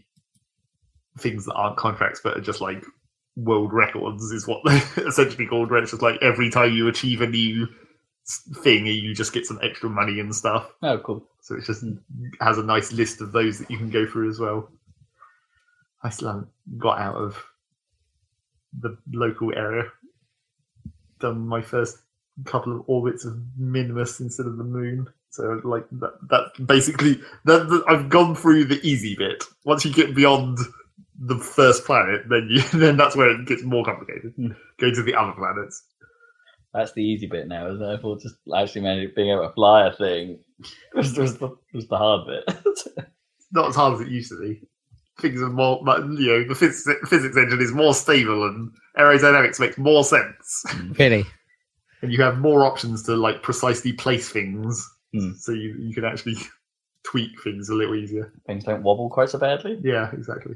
things that aren't contracts but are just like world records is what they're essentially called. Where it's just like every time you achieve a new thing, you just get some extra money and stuff. Oh, cool. So it just has a nice list of those that you can go through as well. I still haven't got out of the local area. Done my first couple of orbits of Minimus instead of the moon. So like that, that basically that, that I've gone through the easy bit. Once you get beyond the first planet, then you then that's where it gets more complicated. Hmm. Go to the other planets. That's the easy bit now, isn't it? Just actually managing being able to fly a thing was, was, the, was the hard bit. not as hard as it used to be. Things are more, but, you know, the physics, physics engine is more stable and aerodynamics makes more sense. Really? And you have more options to like precisely place things, Hmm. so you, you can actually tweak things a little easier. Things don't wobble quite so badly. Yeah, exactly.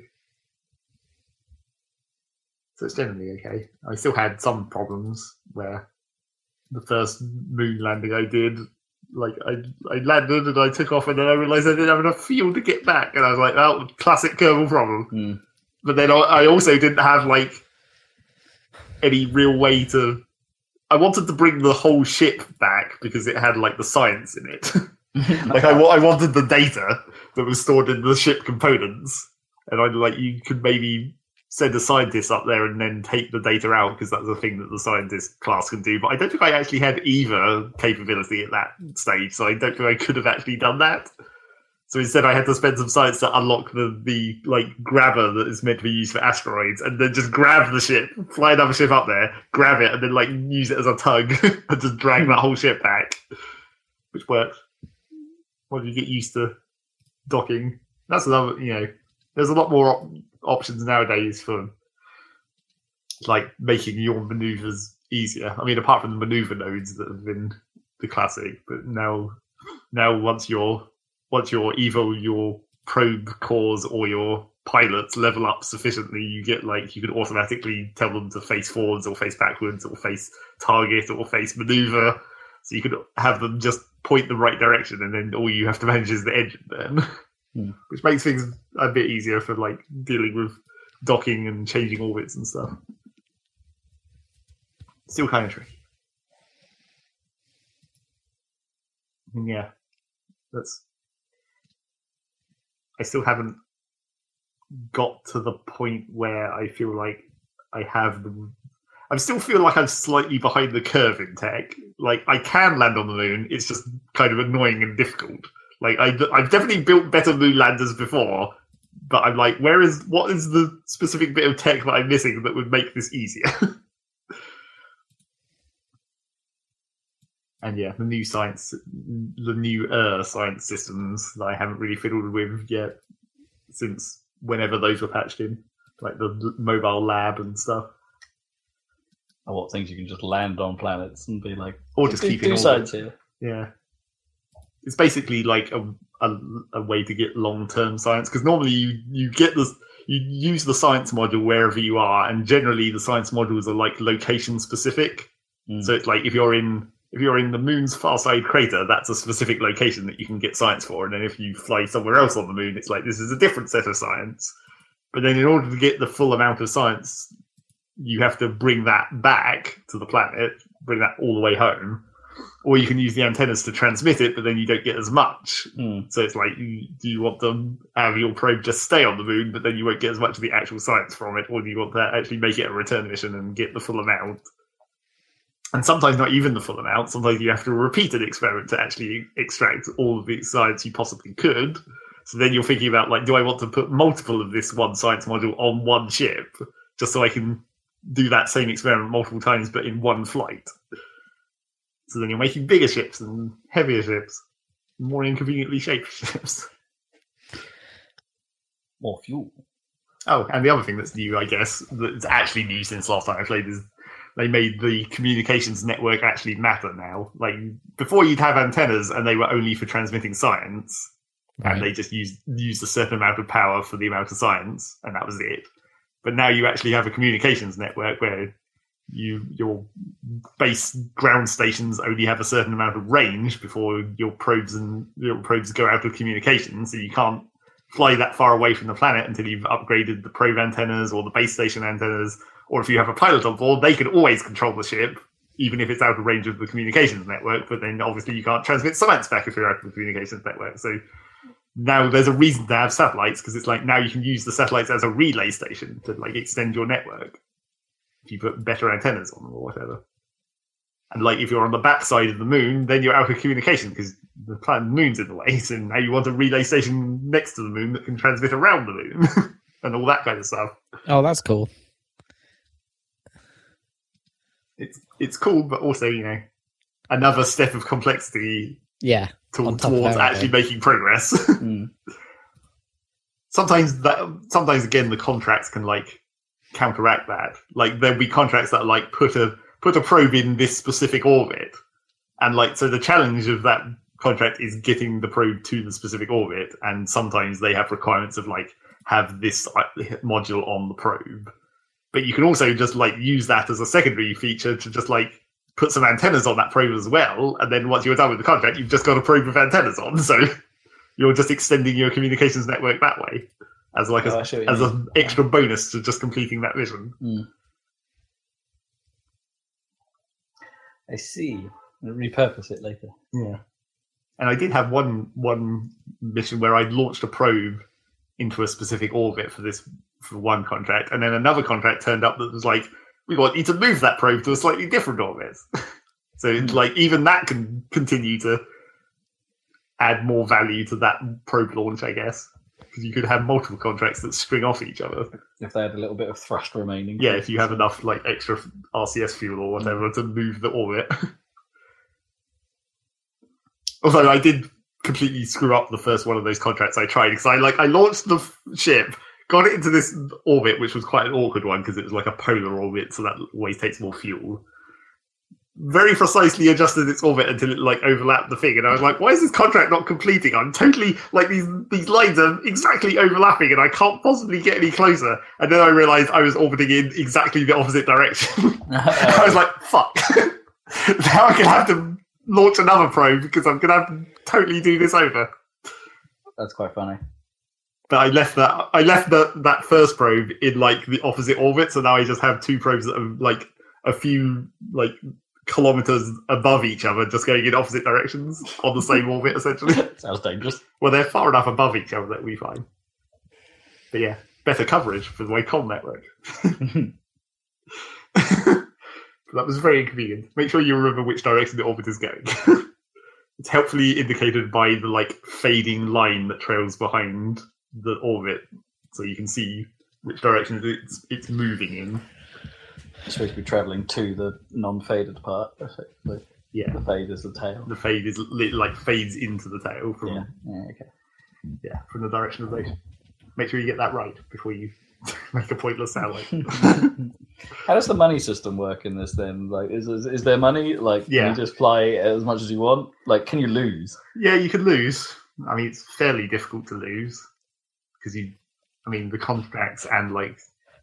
So it's generally okay. I still had some problems where the first moon landing I did, like I I landed and I took off and then I realised I didn't have enough fuel to get back, and I was like, that "Oh, classic Kerbal problem." Hmm. But then I- I also didn't have like any real way to. I wanted to bring the whole ship back because it had like the science in it. like I, I wanted the data that was stored in the ship components, and I like you could maybe send a scientist up there and then take the data out because that's a thing that the scientist class can do. But I don't think I actually had either capability at that stage, so I don't think I could have actually done that. So instead, I had to spend some science to unlock the the like grabber that is meant to be used for asteroids, and then just grab the ship, fly another ship up there, grab it, and then like use it as a tug and just drag that whole ship back, which worked. Once you get used to docking, that's another. You know, there's a lot more op- options nowadays for like making your maneuvers easier. I mean, apart from the maneuver nodes that have been the classic, but now now once your once your evil your probe cores or your pilots level up sufficiently, you get like you can automatically tell them to face forwards or face backwards or face target or face maneuver. So you could have them just point the right direction, and then all you have to manage is the engine then, Which makes things a bit easier for like dealing with docking and changing orbits and stuff. Still kind of tricky. Yeah, that's. I still haven't got to the point where I feel like I have the. I still feel like I'm slightly behind the curve in tech. Like I can land on the moon, it's just kind of annoying and difficult. Like I, I've definitely built better moon landers before, but I'm like, where is what is the specific bit of tech that I'm missing that would make this easier? and yeah, the new science, the new uh, science systems that I haven't really fiddled with yet since whenever those were patched in, like the mobile lab and stuff, Or what things you can just land on planets and be like, or just do, keeping do all science here. Yeah, it's basically like a a, a way to get long term science because normally you you get this you use the science module wherever you are, and generally the science modules are like location specific. Mm. So it's like if you're in if you're in the moon's far side crater, that's a specific location that you can get science for, and then if you fly somewhere else on the moon, it's like this is a different set of science. But then in order to get the full amount of science, you have to bring that back to the planet, bring that all the way home, or you can use the antennas to transmit it, but then you don't get as much. Mm. So it's like, you- do you want them have your probe just stay on the moon, but then you won't get as much of the actual science from it, or do you want to actually make it a return mission and get the full amount? And sometimes not even the full amount. Sometimes you have to repeat an experiment to actually extract all of the science you possibly could. So then you're thinking about like, do I want to put multiple of this one science module on one ship just so I can do that same experiment multiple times, but in one flight? So then you're making bigger ships and heavier ships, more inconveniently shaped ships. More fuel. Oh, and the other thing that's new, I guess, that's actually new since last time I played is they made the communications network actually matter now. Like before, you'd have antennas, and they were only for transmitting science, and they just used used a certain amount of power for the amount of science, and that was it. But now you actually have a communications network where you your base ground stations only have a certain amount of range before your probes and your probes go out of communication, so you can't fly that far away from the planet until you've upgraded the probe antennas or the base station antennas, or if you have a pilot on board, they can always control the ship, even if it's out of range of the communications network. But then obviously you can't transmit science back if you're out of the communications network. So now there's a reason to have satellites because it's like now you can use the satellites as a relay station to like extend your network if you put better antennas on them or whatever. And like if you're on the backside of the moon, then you're out of communication because the planet moon's in the way. So now you want a relay station next to the moon that can transmit around the moon and all that kind of stuff. Oh, that's cool. It's it's cool, but also you know another step of complexity Yeah. to, On top of towards actually making progress. Mm. sometimes that sometimes again the contracts can like counteract that. Like there'll be contracts that like put a put a probe in this specific orbit, and like so the challenge of that contract is getting the probe to the specific orbit, and sometimes they have requirements of like have this uh, module on the probe, but you can also just like use that as a secondary feature to just like put some antennas on that probe as well, and then once you're done with the contract, you've just got a probe with antennas on, so you're just extending your communications network that way as like Oh, see as an extra bonus to just completing that mission. I see. I'll repurpose it later. Yeah. And I did have one one mission where I launched a probe into a specific orbit for this for one contract, and then another contract turned up that was like, we want you to move that probe to a slightly different orbit. so Hmm. like even that can continue to add more value to that probe launch, I guess. Because you could have multiple contracts that spring off each other. If they had a little bit of thrust remaining. Yeah, if you have enough like extra RCS fuel or whatever to move the orbit. Although I did completely screw up the first one of those contracts I tried because I like I launched the f- ship got it into this orbit, which was quite an awkward one because it was like a polar orbit, so that always takes more fuel. Very precisely adjusted its orbit until it like overlapped the thing, and I was like, "Why is this contract not completing? I'm totally like these these lines are exactly overlapping, and I can't possibly get any closer." And then I realized I was orbiting in exactly the opposite direction. I was like, "Fuck!" now I'm gonna have to launch another probe because I'm gonna have to totally do this over. That's quite funny. But I left that I left that that first probe in like the opposite orbit, so now I just have two probes that are like a few like kilometers above each other, just going in opposite directions on the same orbit, essentially. Sounds dangerous. Well, they're far enough above each other that we find. But yeah, better coverage for the way Wacom network. that was very inconvenient. Make sure you remember which direction the orbit is going. it's helpfully indicated by the like fading line that trails behind the orbit, so you can see which direction it's it's moving in. Supposed to be travelling to the non-faded part, effectively. Yeah, The fade is the tail. the fade is li- like fades into the tail from Yeah. Yeah. Okay. yeah from the direction of motion. Make sure you get that right before you make a pointless satellite. How does the money system work in this then? Like, is is, is there money? Like, Yeah. can you just fly as much as you want? Like, can you lose? Yeah, you could lose. I mean, it's fairly difficult to lose because you, I mean, the contracts and like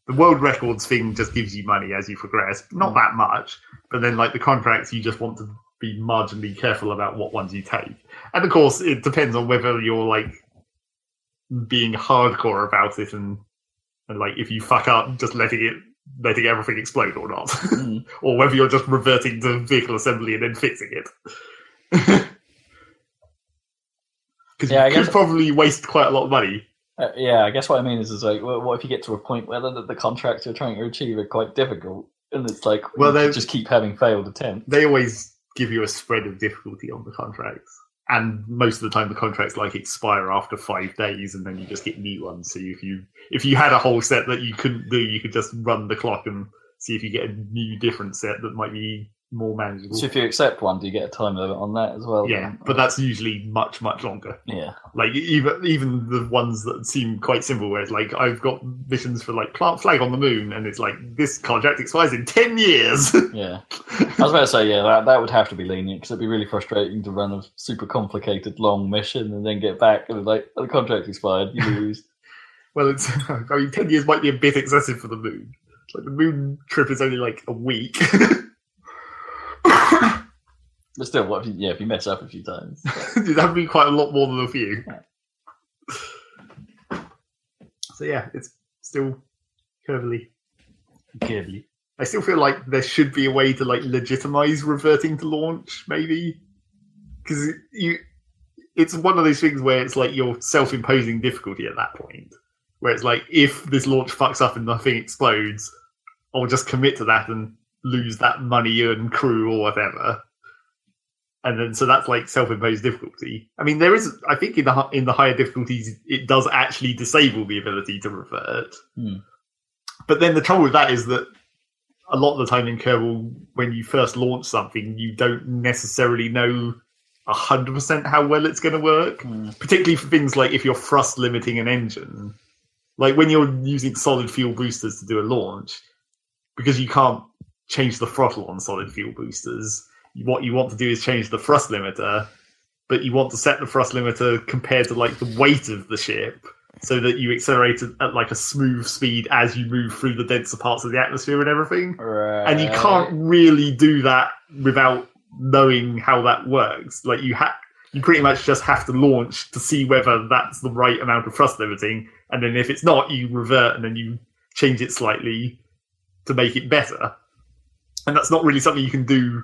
the world records thing just gives you money as you progress, not that much. But then, like the contracts, you just want to be marginally careful about what ones you take. And of course, it depends on whether you're like being hardcore about it and and like if you fuck up, just letting it letting everything explode or not, Mm. or whether you're just reverting to vehicle assembly and then fixing it. Because Yeah, I you could guess- probably waste quite a lot of money. Uh, yeah, I guess what I mean is, is like, what, what if you get to a point where the, the contracts you're trying to achieve are quite difficult, and it's like, Well, well, they- they just keep having failed attempts. They always give you a spread of difficulty on the contracts. And most of the time, the contracts like expire after five days, and then you just get new ones. So if you if you had a whole set that you couldn't do, you could just run the clock and see if you get a new different set that might be more manageable. So if you accept one, do you get a time limit on that as well? yeah, then? but that's usually much much longer. yeah, Like even even the ones that seem quite simple, where it's like I've got missions for like plant flag on the moon, and it's like this contract expires in ten years. yeah. I was about to say, yeah, that, that would have to be lenient because it'd be really frustrating to run a super complicated long mission and then get back and like oh, the contract expired, you lose. well, it's I mean ten years might be a bit excessive for the moon. Like the moon trip is only like a week. But still, what if you, yeah, if you mess up a few times? That'd be quite a lot more than a few. So yeah, it's still curvily. Curvily. I still feel like there should be a way to like legitimize reverting to launch, maybe, because you, it's one of those things where it's like you're self-imposing difficulty at that point, where it's like if this launch fucks up and nothing explodes, I'll just commit to that and lose that money and crew or whatever, and then so that's like self-imposed difficulty. I mean, there is, I think, in the in the higher difficulties, it does actually disable the ability to revert. Hmm. But then the trouble with that is that a lot of the time in Kerbal, when you first launch something, you don't necessarily know hundred percent how well it's going to work. Hmm. Particularly for things like if you're thrust limiting an engine, like when you're using solid fuel boosters to do a launch, because you can't change the throttle on solid fuel boosters. What you want to do is change the thrust limiter, but you want to set the thrust limiter compared to like the weight of the ship so that you accelerate it at like a smooth speed as you move through the denser parts of the atmosphere and everything. Right. And you can't really do that without knowing how that works. Like you have you pretty much just have to launch to see whether that's the right amount of thrust limiting, and then if it's not, you revert and then you change it slightly to make it better. And that's not really something you can do.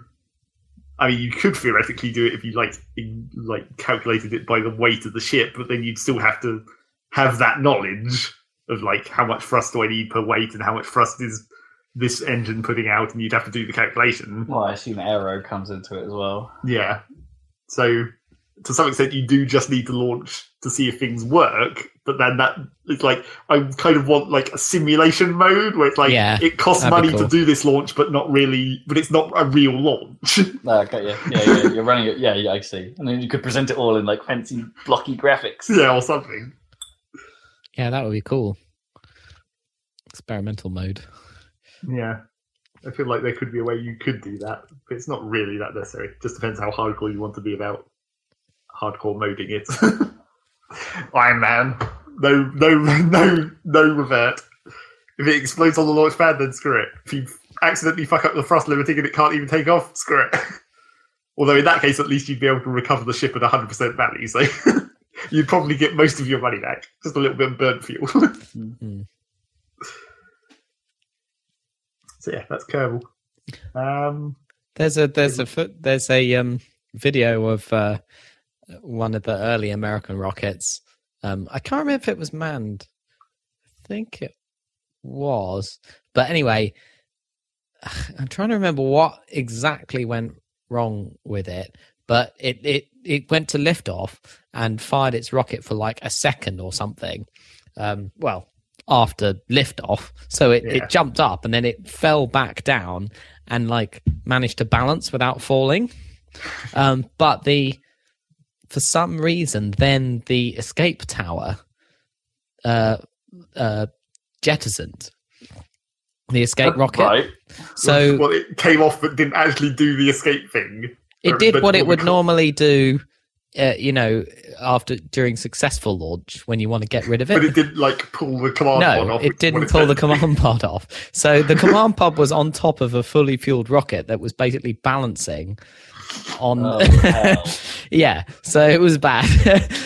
I mean, you could theoretically do it if you like in, like calculated it by the weight of the ship, but then you'd still have to have that knowledge of like how much thrust do I need per weight and how much thrust is this engine putting out, and you'd have to do the calculation. Well, I assume aero comes into it as well. Yeah. So to some extent, you do just need to launch to see if things work. But then that it's like I kind of want like a simulation mode where it's like Yeah, it costs that'd be money to do this launch, but not really. But it's not a real launch. No, okay, yeah, yeah, yeah. You're running it. Yeah, yeah, I see. And then you could present it all in like fancy blocky graphics. yeah, or something. Yeah, that would be cool. Experimental mode. Yeah. I feel like there could be a way you could do that, but it's not really that necessary. It just depends how hardcore you want to be about hardcore moding it. Iron Man. No no no no revert. If it explodes on the launch pad, then screw it. If you accidentally fuck up the thrust limiting and it can't even take off, screw it. Although in that case, at least you'd be able to recover the ship at 100% value, so you'd probably get most of your money back. Just a little bit of burnt fuel. Mm. so yeah, that's Kerbal. Um, There's a there's a there's a um video of uh, one of the early American rockets. Um, I can't remember if it was manned. I think it was, but anyway, I'm trying to remember what exactly went wrong with it. But it it it went to liftoff and fired its rocket for like a second or something. Um, well, after liftoff, so it, Yeah. it jumped up and then it fell back down and like managed to balance without falling. Um, but the for some reason, then the escape tower uh, uh, jettisoned the escape rocket. Right. So well, it came off but didn't actually do the escape thing. it did what it would normally do. Uh, you know, after during successful launch, when you want to get rid of it, But it, didn't like pull the command pod no, off. which it didn't pull the meant to do. command pod off. So the command pod was on top of a fully fueled rocket that was basically balancing on. Oh, yeah, so it was bad.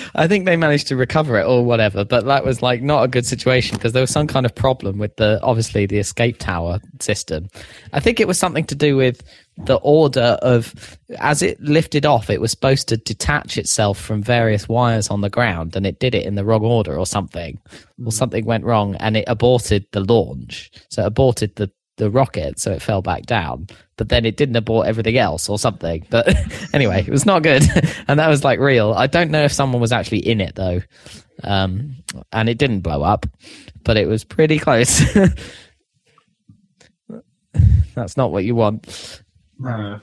I think they managed to recover it or whatever, but that was like not a good situation because there was some kind of problem with the obviously the escape tower system. I think it was something to do with the order of as it lifted off, it was supposed to detach itself from various wires on the ground, and it did it in the wrong order or something, or hmm. something went wrong, and it aborted the launch. So it aborted the the rocket, so it fell back down. But then it didn't abort everything else or something. But anyway, it was not good, and that was like real. I don't know if someone was actually in it though, um, and it didn't blow up, but it was pretty close. That's not what you want. No.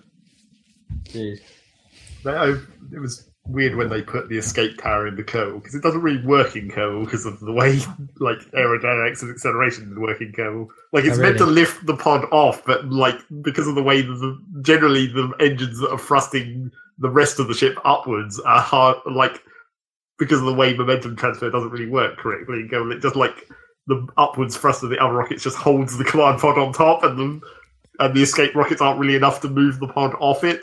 Jeez. Uh, it was weird when they put the escape tower in the Kerbal because it doesn't really work in Kerbal because of the way like aerodynamics and acceleration work in Kerbal. Like it's Oh, meant to lift the pod off, but like because of the way the generally the engines that are thrusting the rest of the ship upwards are hard. Like because of the way momentum transfer doesn't really work correctly in Kerbal, it just like the upwards thrust of the other rockets just holds the command pod on top, and the and the escape rockets aren't really enough to move the pod off it.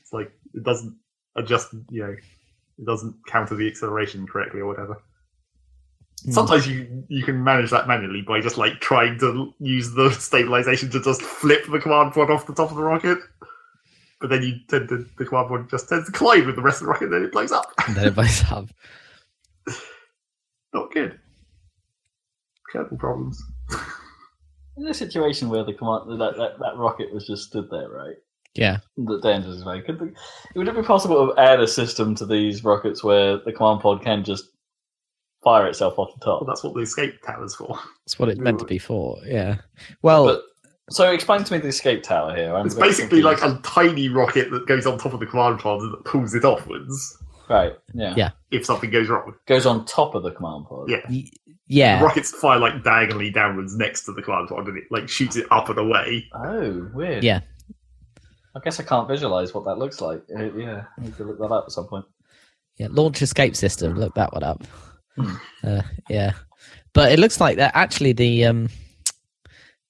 It's like it doesn't adjust, you know, it doesn't counter the acceleration correctly or whatever. Hmm. Sometimes you you can manage that manually by just like trying to use the stabilization to just flip the command pod off the top of the rocket. But then you tend to the command pod just tends to collide with the rest of the rocket, and then it blows up. And then it blows up. Not good. Kerbal problems. In a situation where the command that, that, that rocket was just stood there, right? Yeah. The dangerous way. Could the, would it be possible to add a system to these rockets where the command pod can just fire itself off the top? Well, that's what the escape tower's for. That's what it's meant to be for. Yeah. Well, But so explain to me the escape tower here. I'm It's very basically like a tiny rocket that goes on top of the command pod that pulls it offwards right. Yeah. Yeah. if something goes wrong. Goes on top of the command pod. Yeah. y- yeah. The rockets fire like diagonally downwards next to the command pod and it like shoots it up and away. Oh, weird. Yeah. I guess I can't visualize what that looks like. Uh, yeah, I need to look that up at some point. Yeah, launch escape system. Look that one up. Hmm. Uh, yeah, but it looks like that actually the um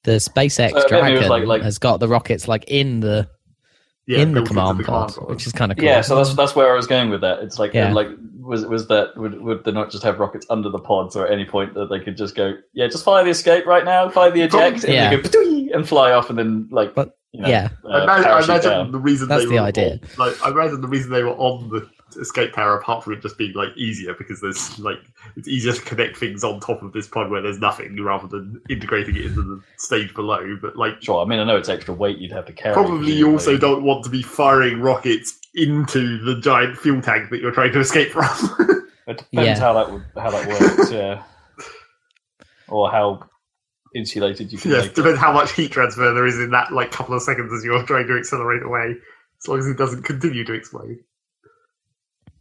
the SpaceX So maybe it was Dragon like- like- has got the rockets like in the Yeah, in the built into command pod, which is kind of cool. Yeah, so that's that's where I was going with that. It's like Yeah. like was was that would would they not just have rockets under the pods or at any point that they could just go yeah just fire the escape right now fire the eject and Yeah. they go and fly off and then like But- you know, yeah. uh, I imagine, I imagine down. the reason That's they the were idea. On, like I imagine the reason they were on the escape tower, apart from it just being like easier, because there's like it's easier to connect things on top of this pod where there's nothing, rather than integrating it into the stage below. But like Sure, I mean I know it's extra weight you'd have to carry. probably you also don't want to be firing rockets into the giant fuel tank that you're trying to escape from. It depends Yeah. how that would how that works, yeah. Or how insulated you can yes, make it. depends how much heat transfer there is in that like couple of seconds as you're trying to accelerate away. As long as it doesn't continue to explode.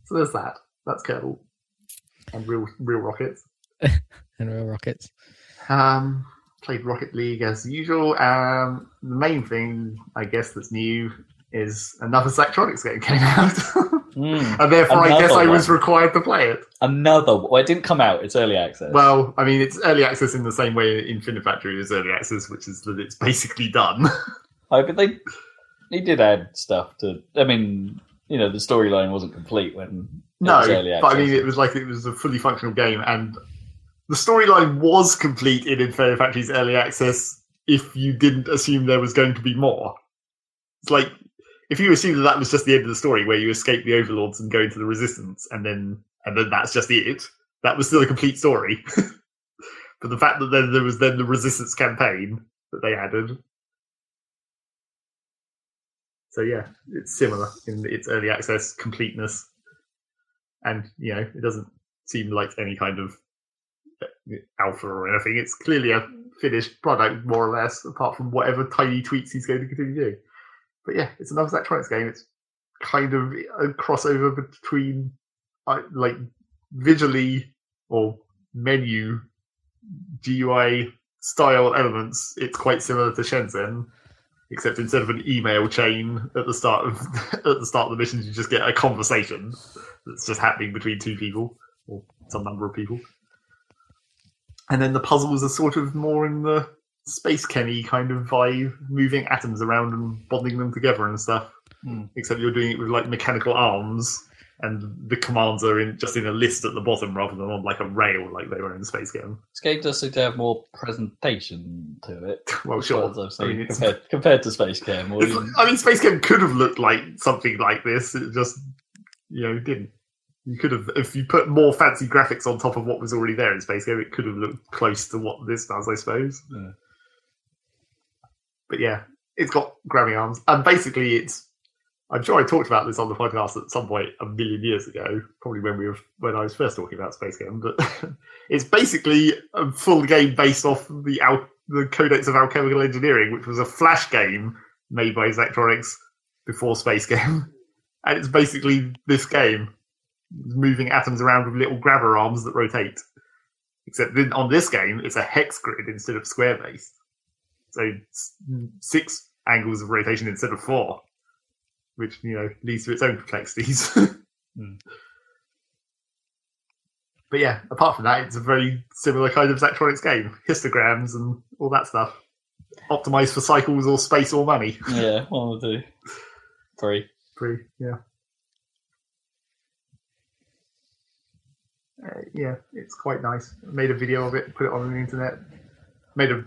So there's that. That's Kerbal. And real real rockets. and real rockets. Um played Rocket League as usual. Um, the main thing, I guess, that's new is another Zachtronics game came out, Hmm. and therefore I guess I was one. required to play it. Another. Well, it didn't come out. It's early access. Well, I mean, it's early access in the same way Infinifactory is early access, which is that it's basically done. Oh, but they they did add stuff to. I mean, you know, the storyline wasn't complete when no, but I mean, it was like it was a fully functional game, and the storyline was complete in Infinifactory's early access. If you didn't assume there was going to be more, it's like if you assume that that was just the end of the story, where you escape the overlords and go into the resistance, and then and then that's just it. That was still a complete story. but the fact that then there was then the resistance campaign that they added. So yeah, it's similar in its early access completeness, and you know it doesn't seem like any kind of uh, alpha or anything. It's clearly a finished product, more or less, apart from whatever tiny tweaks he's going to continue doing. But yeah, it's another Zachtronics game. It's kind of a crossover between uh, like visually or menu GUI style elements. It's quite similar to Shenzhen, except instead of an email chain at the start of at the start of the mission, you just get a conversation that's just happening between two people or some number of people. And then the puzzles are sort of more in the SpaceChem kind of vibe, moving atoms around and bonding them together and stuff. Hmm. Except you're doing it with like mechanical arms, and the commands are in just in a list at the bottom rather than on like a rail like they were in SpaceChem. game does seem to have more presentation to it. Well, sure. I mean, compared, compared to SpaceChem. Or even, I mean, SpaceChem could have looked like something like this. It just, you know, didn't. You could have, if you put more fancy graphics on top of what was already there in SpaceChem, it could have looked close to what this does, I suppose. Yeah. But yeah, it's got grabbing arms, and basically, it's. I'm sure I talked about this on the podcast at some point a million years ago, probably when we were when I was first talking about SpaceChem. But it's basically a full game based off the Al- the Codex of Alchemical Engineering, which was a flash game made by Zachtronics before SpaceChem, and it's basically this game, moving atoms around with little grabber arms that rotate. Except on this game, it's a hex grid instead of square based, so six angles of rotation instead of four, which you know leads to its own complexities. Hmm. But yeah, apart from that, it's a very similar kind of Zachtronics game, histograms and all that stuff optimized for cycles or space or money. yeah, one or two. Three. Pretty, yeah. Uh, yeah, it's quite nice. Made a video of it, put it on the internet. Made a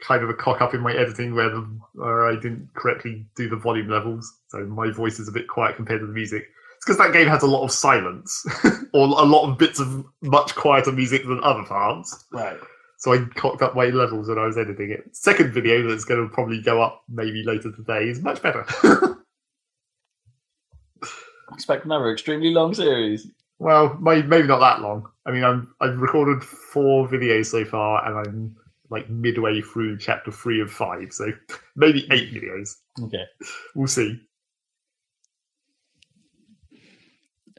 kind of a cock up in my editing where, the, where I didn't correctly do the volume levels, so my voice is a bit quiet compared to the music. It's because that game has a lot of silence, or a lot of bits of much quieter music than other parts. Right. So I cocked up my levels when I was editing it. Second video that's going to probably go up maybe later today is much better. Expect another extremely long series. well, maybe not that long. I mean, I'm I've recorded four videos so far, and I'm like midway through chapter three of five, so maybe eight videos. Okay. We'll see.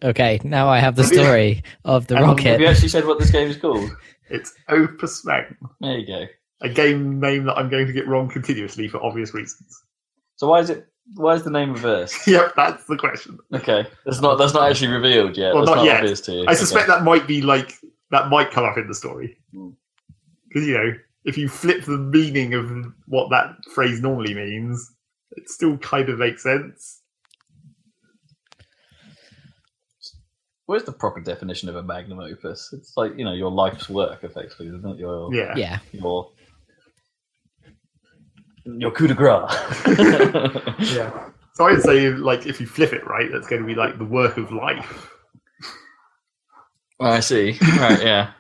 Okay, now I have the story of the Hang on, Have you actually said what this game is called? It's Opus Magnum, There you go. a game name that I'm going to get wrong continuously for obvious reasons. So why is it? Why is the name reversed? yep, that's the question. Okay, that's not that's not actually revealed yet. Well, that's not not yet. obvious to you. I suspect Okay. that might be like that might come up in the story Hmm. because you know if you flip the meaning of what that phrase normally means, it still kind of makes sense. Where's the proper definition of a magnum opus? It's like you know your life's work, effectively, isn't it? Your Yeah, Yeah, your your coup de grace. yeah. So I'd say like if you flip it right, that's going to be like the work of life, I see. Right. Yeah.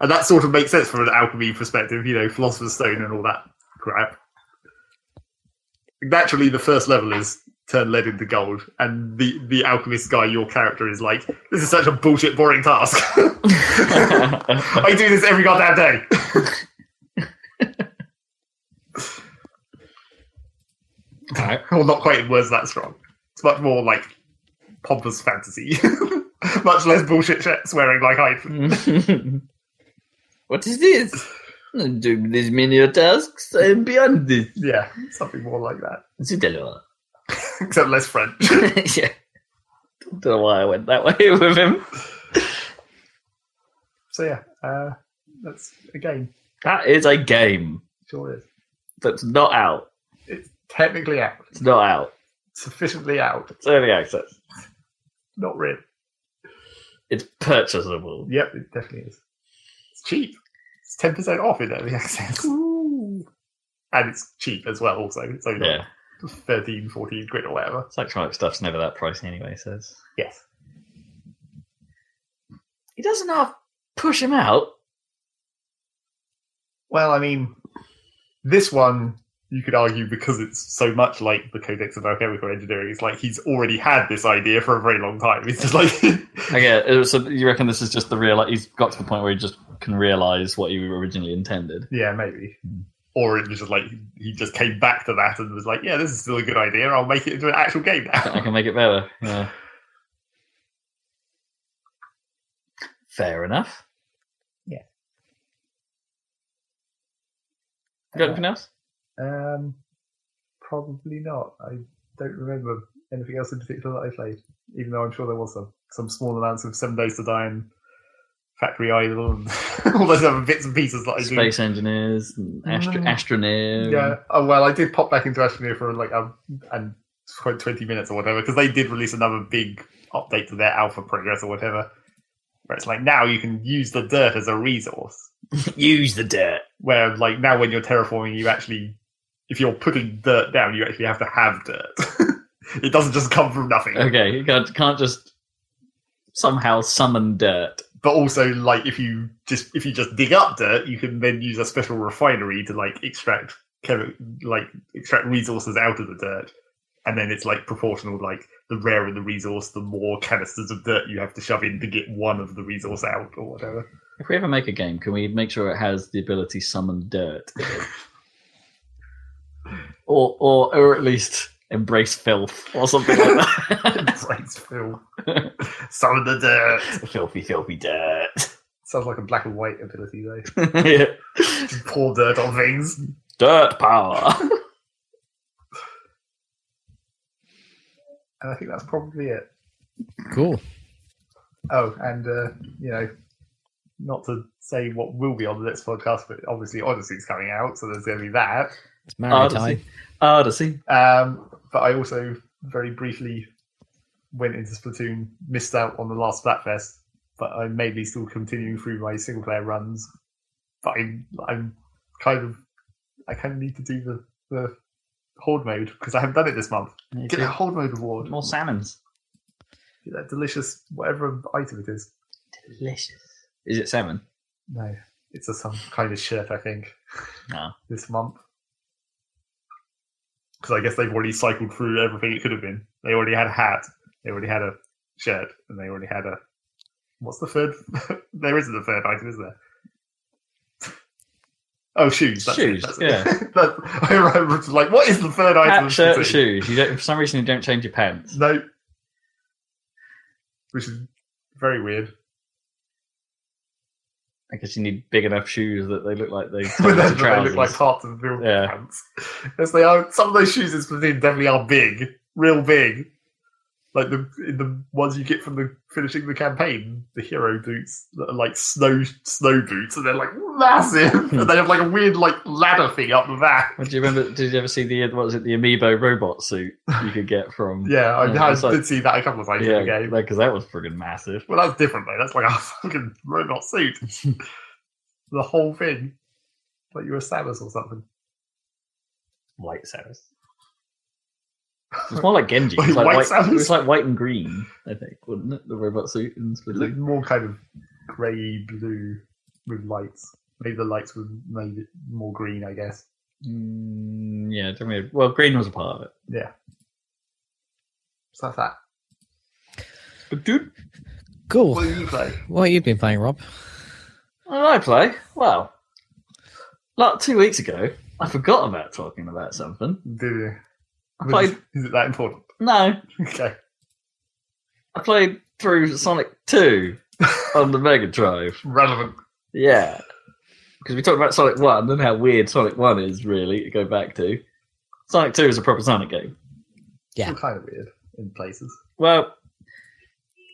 And that sort of makes sense from an alchemy perspective. You know, philosopher's stone and all that crap. Naturally, the first level is turn lead into gold, and the the alchemist guy, your character, is like, this is such a bullshit, boring task. I do this every goddamn day. well, not quite in words that strong. It's much more like pompous fantasy. much less bullshit swearing like I. what is this? Do these menial tasks and beyond this. Yeah, something more like that, alors. except less French. yeah. Don't know why I went that way with him. so yeah, uh, that's a game. That is a game Sure is. that's not out. It's technically out, It's not out. sufficiently out, It's early access. not really. It's purchasable. Yep, it definitely is. It's cheap. It's ten percent off in early access, and it's cheap as well. Also, it's only Yeah. like 13, 14 quid or whatever. Electronic stuff's never that pricey anyway, says. Yes. He doesn't have push him out. Well, I mean, this one you could argue because it's so much like the Codex of Alchemical Engineering. It's like he's already had this idea for a very long time. It's just like Okay, so you reckon this is just the real? He's got to the point where he just can realize what he originally intended. Yeah, maybe. Or it was just like he just came back to that and was like, "Yeah, this is still a good idea. I'll make it into an actual game now. I can make it better. Yeah. Fair enough. Yeah. You got anything else? Um, probably not. I don't remember anything else in particular that I played, even though I'm sure there was some some small amounts of Seven Days to Die and Factory Idol and all those other bits and pieces that I do. Space engineers, and astro- Mm. astronaut. Yeah. Oh well, I did pop back into Astroneer for like um and quite twenty minutes or whatever because they did release another big update to their alpha progress or whatever. Where it's like now you can use the dirt as a resource. Use the dirt. Where like now when you're terraforming, you actually, if you're putting dirt down, you actually have to have dirt. it doesn't just come from nothing. Okay, you can't, can't just somehow summon dirt. But also, like if you just if you just dig up dirt, you can then use a special refinery to like extract chemi- like extract resources out of the dirt, and then it's like proportional. Like the rarer the resource, the more canisters of dirt you have to shove in to get one of the resource out or whatever. If we ever make a game, can we make sure it has the ability to summon dirt? or, or, or at least embrace filth or something like that. Brains fill. Summon the dirt. filthy, filthy dirt. Sounds like a black and white ability though. yeah. Just pour dirt on things. Dirt power. And I think that's probably it. Cool. Oh, and uh, you know, not to say what will be on the next podcast, but obviously Odyssey's coming out, so there's going to be that. It's Mario time. Odyssey. Odyssey. Um, but I also very briefly went into Splatoon, missed out on the last Splatfest, but I'm maybe still continuing through my single player runs. But I'm, I'm kind of, I kind of need to do the, the horde mode because I haven't done it this month. You Get a horde mode reward. More salmons. Get that delicious whatever item it is. Delicious. Is it salmon? No, it's a some kind of shirt I think No. this month. Because I guess they've already cycled through everything it could have been. They already had a hat, they already had a shirt, and they already had a. What's the third? there isn't a third item, is there? Oh, shoes. That's Shoes, It, that's yeah. It. that, I remember like, what is the third item? Hat, shirt, shoes. You don't, for some reason, you don't change your pants. No. Which is very weird. I guess you need big enough shoes that they look like they But then into they look like parts of the real Yeah. pants. Yes, they are. Some of those shoes in definitely are big, real big. Like the the ones you get from the finishing the campaign, the hero boots that are like snow snow boots, and they're like massive, and they have like a weird like ladder thing up the back. What, do you remember? Did you ever see the what was it? The amiibo robot suit you could get from? Yeah, I, Yeah, I it's like- did see that a couple of times yeah, in the game. because that was friggin' massive. Well, that's different though. That's like a fucking robot suit. the whole thing, like you were Samus or something. White Samus. It's more like Genji. It's like white white, Samus? it was like white and green, I think, wasn't it? The robot suit in It looked Splatoon. more kind of grey blue with lights. Maybe the lights were made it more green, I guess. Mm, yeah, tell me. Well, green was a part of it. Yeah. So that's that. But dude, Cool. What do you play? What have you been playing, Rob? what did I play? Well, like two weeks ago, I forgot about talking about something. Do you? I played. Is it that important? No, Okay. I played through Sonic Two on the Mega Drive. Relevant. Yeah. because we talked about Sonic One and how weird Sonic One is. Really, to go back to Sonic Two is a proper Sonic game. Yeah. Still kind of weird in places. Well,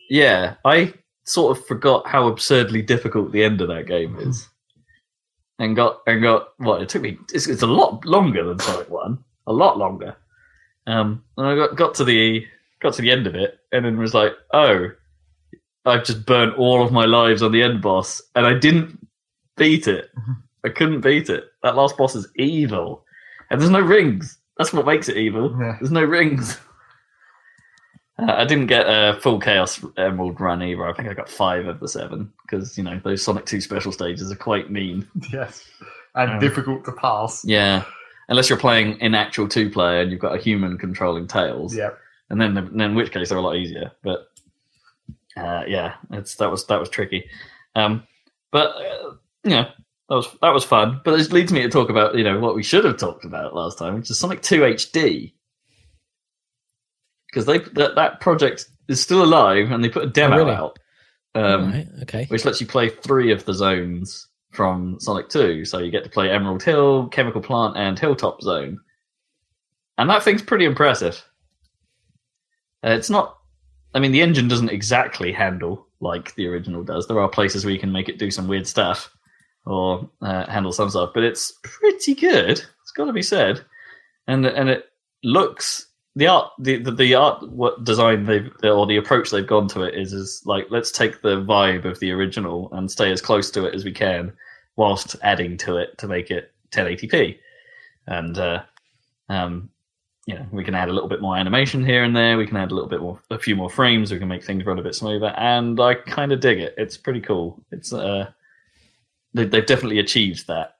yeah, I sort of forgot how absurdly difficult the end of that game hmm. is, and got and got what it took me. It's, it's a lot longer than Sonic One, a lot longer. Um, and I got got to the got to the end of it, and then was like, oh, I've just burnt all of my lives on the end boss, and I didn't beat it. I couldn't beat it. That last boss is evil, and there's no rings. That's what makes it evil. Yeah. There's no rings. Uh, I didn't get a full Chaos Emerald run either. I think I got five of the seven because you know those Sonic Two special stages are quite mean. Yes. And Um, difficult to pass. Yeah, unless you're playing in actual two player and you've got a human controlling Tails, Yeah. and then then in which case they're a lot easier. But uh, yeah, it's that was that was tricky. Um, but uh, you know that was that was fun. But this leads me to talk about you know what we should have talked about last time, which is Sonic Two HD, because they that, that project is still alive and they put a demo really? out. Um, right. Okay. which lets you play three of the zones from Sonic 2. So you get to play Emerald Hill, Chemical Plant, and Hilltop Zone. And that thing's pretty impressive. Uh, it's not, I mean, the engine doesn't exactly handle like the original does. There are places where you can make it do some weird stuff or uh, handle some stuff, but it's pretty good. It's got to be said. And and it looks the art the, the, the art what design they've or the approach they've gone to it is is like let's take the vibe of the original and stay as close to it as we can whilst adding to it to make it 1080p and uh, um, you know we can add a little bit more animation here and there. We can add a little bit more a few more frames. We can make things run a bit smoother. And i kind of dig it. It's pretty cool. It's uh they, they've definitely achieved that.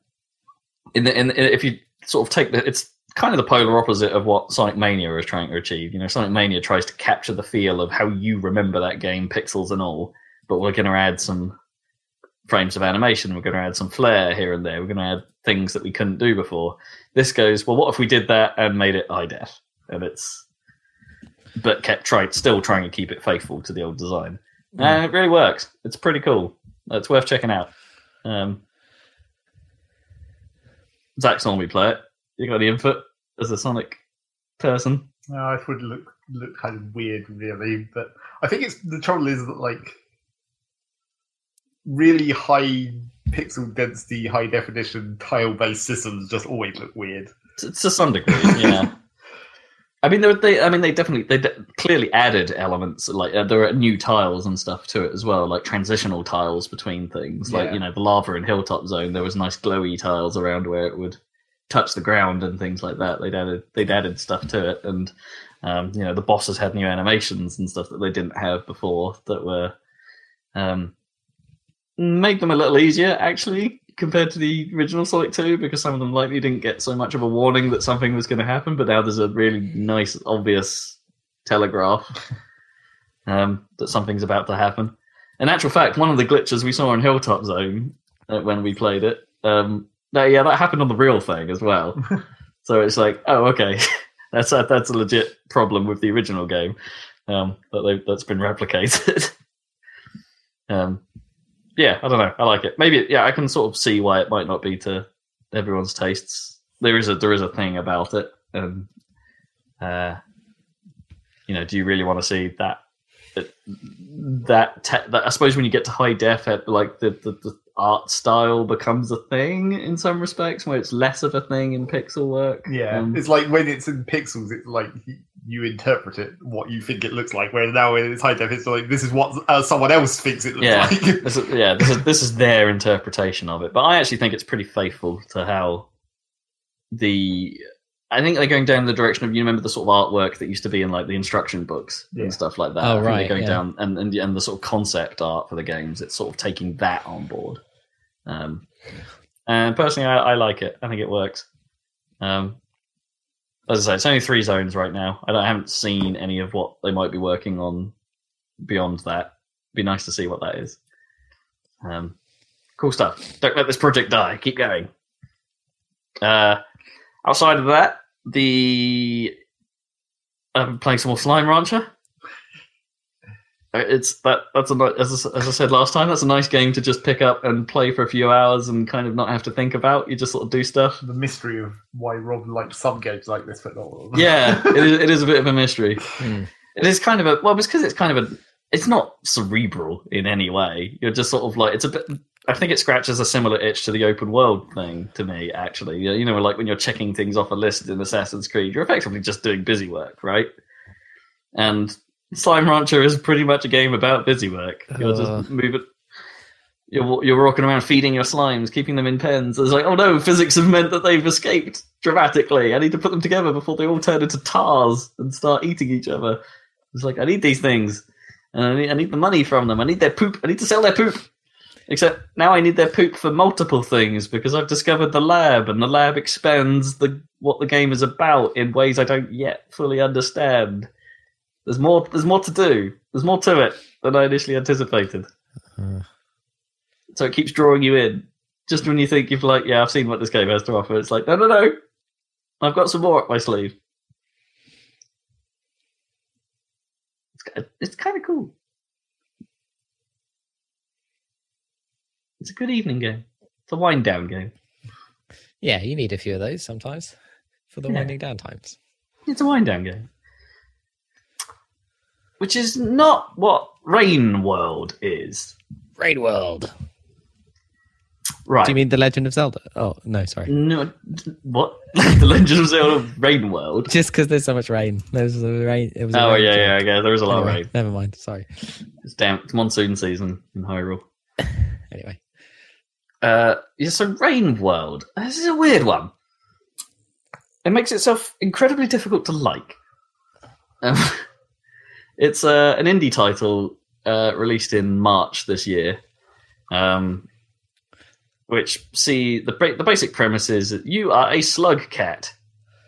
In the in, if you sort of take the it's kind of the polar opposite of what Sonic Mania is trying to achieve. You know, Sonic Mania tries to capture the feel of how you remember that game, pixels and all, but we're going to add some frames of animation. We're going to add some flair here and there. We're going to add things that we couldn't do before. This goes, well, what if we did that and made it high def? And it's, but kept trying, still trying to keep it faithful to the old design. And it really works. It's pretty cool. It's worth checking out. Um, Zach saw me play it. You got any input as a Sonic person? No, it would look look kind of weird, really. But I think it's the trouble is that like really high pixel density, high definition tile based systems just always look weird. To, to some degree, yeah. I mean, they, they, I mean, they definitely, they de- clearly added elements like uh, there are new tiles and stuff to it as well, like transitional tiles between things. Like Yeah. you know, the lava and hilltop zone, there was nice glowy tiles around where it would touch the ground and things like that. They'd added, they'd added stuff to it, and um, you know, the bosses had new animations and stuff that they didn't have before that were um, made them a little easier actually compared to the original Sonic 2 because some of them likely didn't get so much of a warning that something was going to happen, but now there's a really nice, obvious telegraph um, that something's about to happen. In actual fact, one of the glitches we saw in Hilltop Zone uh, when we played it, um, that, yeah, that happened on the real thing as well. so it's like, oh, okay, that's a, that's a legit problem with the original game um, that they, that's been replicated. um, yeah, I don't know. I like it. Maybe, yeah, I can sort of see why it might not be to everyone's tastes. There is a there is a thing about it, and uh, you know, do you really want to see that? That, that, te- that I suppose when you get to high def, like the, the the art style becomes a thing in some respects, where it's less of a thing in pixel work. Yeah, Um, it's like when it's in pixels, it's like you interpret it what you think it looks like. Whereas now when it's high def, it's like this is what uh, someone else thinks it looks Yeah. like. this is, yeah, this is this is their interpretation of it, but I actually think it's pretty faithful to how the. I think they're going down the direction of you remember the sort of artwork that used to be in like the instruction books Yeah. and stuff like that. Oh, I think right, They're going yeah. down and, and and the sort of concept art for the games. It's sort of taking that on board. Um, and personally, I, I like it. I think it works. Um, as I say, it's only three zones right now. I, I haven't seen any of what they might be working on beyond that. Be nice to see what that is. Um, cool stuff. Don't let this project die. Keep going. Uh, outside of that, the I'm playing some more Slime Rancher. It's that that's a as I, as I said last time. That's a nice game to just pick up and play for a few hours and kind of not have to think about. You just sort of do stuff. The mystery of why Rob likes some games like this, but not all. of them. Yeah, it is, it is a bit of a mystery. Hmm. It is kind of a well, it's because it's kind of a. It's not cerebral in any way. You're just sort of like it's a bit. I think it scratches a similar itch to the open world thing to me. Actually, you know, like when you're checking things off a list in Assassin's Creed, you're effectively just doing busy work, right? And Slime Rancher is pretty much a game about busy work. You're Uh. just moving. You're, you're walking around feeding your slimes, keeping them in pens. It's like, oh no, physics have meant that they've escaped dramatically. I need to put them together before they all turn into tars and start eating each other. It's like, I need these things. And I need, I need the money from them. I need their poop. I need to sell their poop. Except now I need their poop for multiple things because I've discovered the lab, and the lab expands the what the game is about in ways I don't yet fully understand. There's more. There's more to do. There's more to it than I initially anticipated. Uh. So it keeps drawing you in. Just when you think you've like, yeah, I've seen what this game has to offer, it's like, no, no, no, I've got some more up my sleeve. It's, it's kind of cool. It's a good evening game. It's a wind down game. Yeah, you need a few of those sometimes for the Yeah. winding down times. It's a wind down game. Which is not what Rain World is. Rain World. Right. Do you mean The Legend of Zelda? Oh no, sorry. No, what? the Legend of Zelda Rain World? Just because there's so much rain. There's a rain. It was. a Oh rain yeah, job. yeah, yeah. was a lot Anyway, of rain. Never mind. Sorry. It's damn. It's monsoon season in Hyrule. Anyway, Uh, yeah. So Rain World. This is a weird one. It makes itself incredibly difficult to like. Um, it's uh, an indie title uh, released in March this year. Um, which see the the basic premise is that you are a slug cat.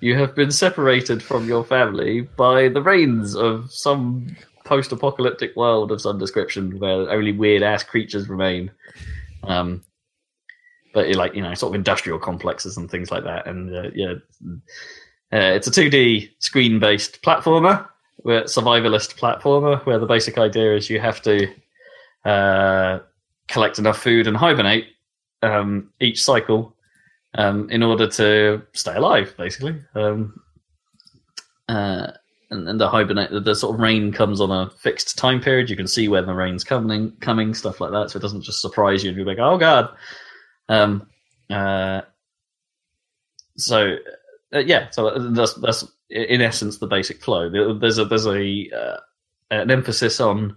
You have been separated from your family by the rains of some post-apocalyptic world of some description, where only weird ass creatures remain. Um, but like you know, sort of industrial complexes and things like that. And uh, yeah, uh, it's a 2D screen-based platformer, survivalist platformer, where the basic idea is you have to uh, collect enough food and hibernate um, each cycle um, in order to stay alive, basically. Um, uh, and, and the hibernate, the, the sort of rain comes on a fixed time period. You can see when the rain's coming, coming, stuff like that. So it doesn't just surprise you and you're like, oh god. Um, uh, so uh, yeah, so that's that's in essence the basic flow. There's a there's a uh, an emphasis on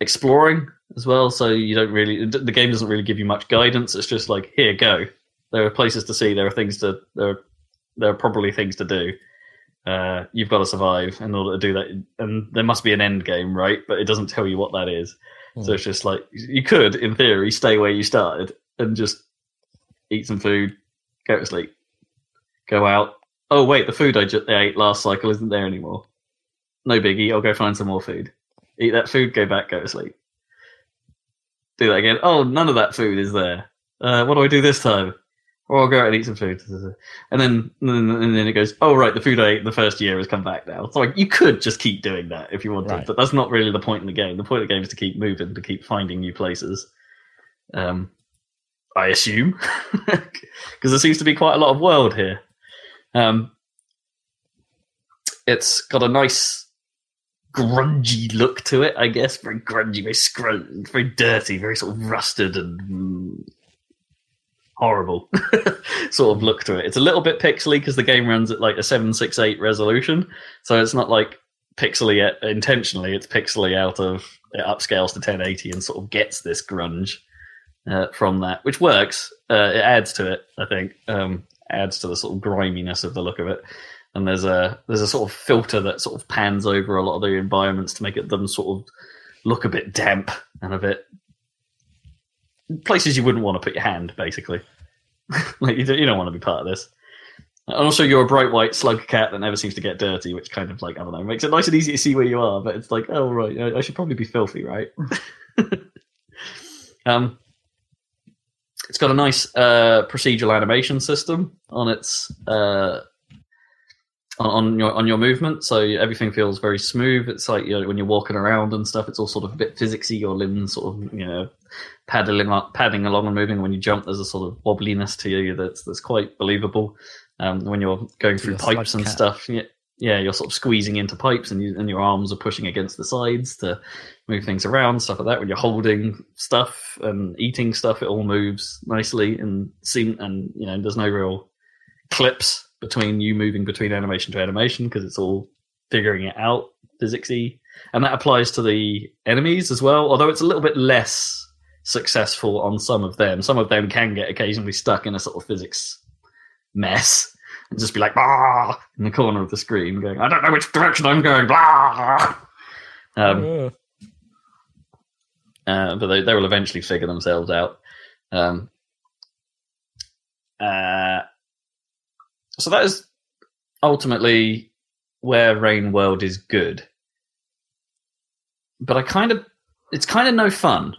exploring as well. So you don't really the game doesn't really give you much guidance. It's just like here, go. There are places to see. There are things to there. Are, there are probably things to do. Uh, you've got to survive in order to do that, and there must be an end game, right? But it doesn't tell you what that is. So Hmm. it's just like you could, in theory, stay where you started and just eat some food, go to sleep, go out. Oh wait, the food I ate last cycle isn't there anymore. No biggie. I'll go find some more food. Eat that food, go back, go to sleep. Do that again. Oh, none of that food is there. Uh, what do I do this time? Or I'll go out and eat some food. And then, and then, it goes, oh, right, the food I ate the first year has come back now. So like, you could just keep doing that if you wanted, Right. but that's not really the point in the game. The point of the game is to keep moving, to keep finding new places. Um, I assume. Because there seems to be quite a lot of world here. Um, it's got a nice grungy look to it, I guess. Very grungy, very scrunt, very dirty, very sort of rusted and mm, horrible sort of look to it. It's a little bit pixely because the game runs at like a 768 resolution. So it's not like pixely intentionally, it's pixely out of it upscales to 1080 and sort of gets this grunge uh, from that, which works. Uh, it adds to it, I think. Um, adds to the sort of griminess of the look of it. And there's a there's a sort of filter that sort of pans over a lot of the environments to make it them sort of look a bit damp and a bit places you wouldn't want to put your hand, basically. like you don't, you don't want to be part of this. And also, you're a bright white slug cat that never seems to get dirty, which kind of like I don't know makes it nice and easy to see where you are. But it's like, oh right, I, I should probably be filthy, right? um, it's got a nice uh, procedural animation system on its uh, on, on your on your movement. So everything feels very smooth. It's like you know, when you're walking around and stuff, it's all sort of a bit physicsy. Your limbs sort of you know paddling up, padding along and moving. When you jump, there's a sort of wobbliness to you that's that's quite believable. Um, when you're going through pipes and cat. stuff, yeah, yeah, you're sort of squeezing into pipes, and you, and your arms are pushing against the sides to move things around, stuff like that. When you're holding stuff and eating stuff, it all moves nicely and seem and you know there's no real clips between you moving between animation to animation because it's all figuring it out physicsy, and that applies to the enemies as well. Although it's a little bit less successful on some of them. Some of them can get occasionally stuck in a sort of physics mess and just be like blah in the corner of the screen, going, "I don't know which direction I'm going." Blah. Um, Oh. Uh, but they, they will eventually figure themselves out. Um, uh, so that is ultimately where Rain World is good. But I kind of, it's kind of no fun,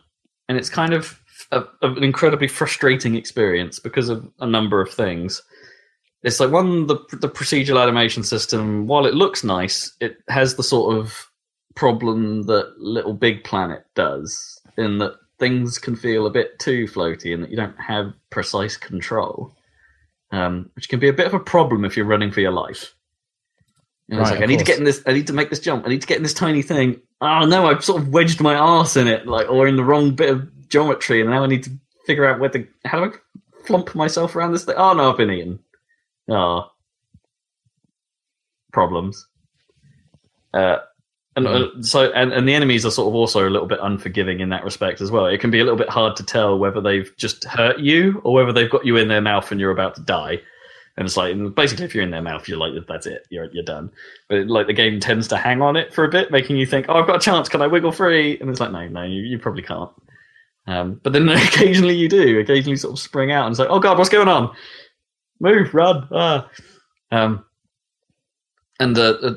and it's kind of a, an incredibly frustrating experience because of a number of things. It's like one the the procedural animation system. While it looks nice, it has the sort of problem that Little Big Planet does, in that things can feel a bit too floaty and that you don't have precise control, um, which can be a bit of a problem if you're running for your life. Know, it's Right, like, I need to get in this. I need to make this jump. I need to get in this tiny thing. Oh no! I've sort of wedged my arse in it, like, or in the wrong bit of geometry, and now I need to figure out where to. How do I flump myself around this thing? Oh no! I've been eaten. Oh, problems. Uh, and uh, so, and, and the enemies are sort of also a little bit unforgiving in that respect as well. It can be a little bit hard to tell whether they've just hurt you or whether they've got you in their mouth and you're about to die. And it's like, basically, if you're in their mouth, you're like, that's it, you're you're done. But like the game tends to hang on it for a bit, making you think, oh, I've got a chance. Can I wiggle free? And it's like, no, no, you, you probably can't. Um, but then occasionally you do. Occasionally, sort of spring out and it's like, oh god, what's going on? Move, run, ah. Um, and uh,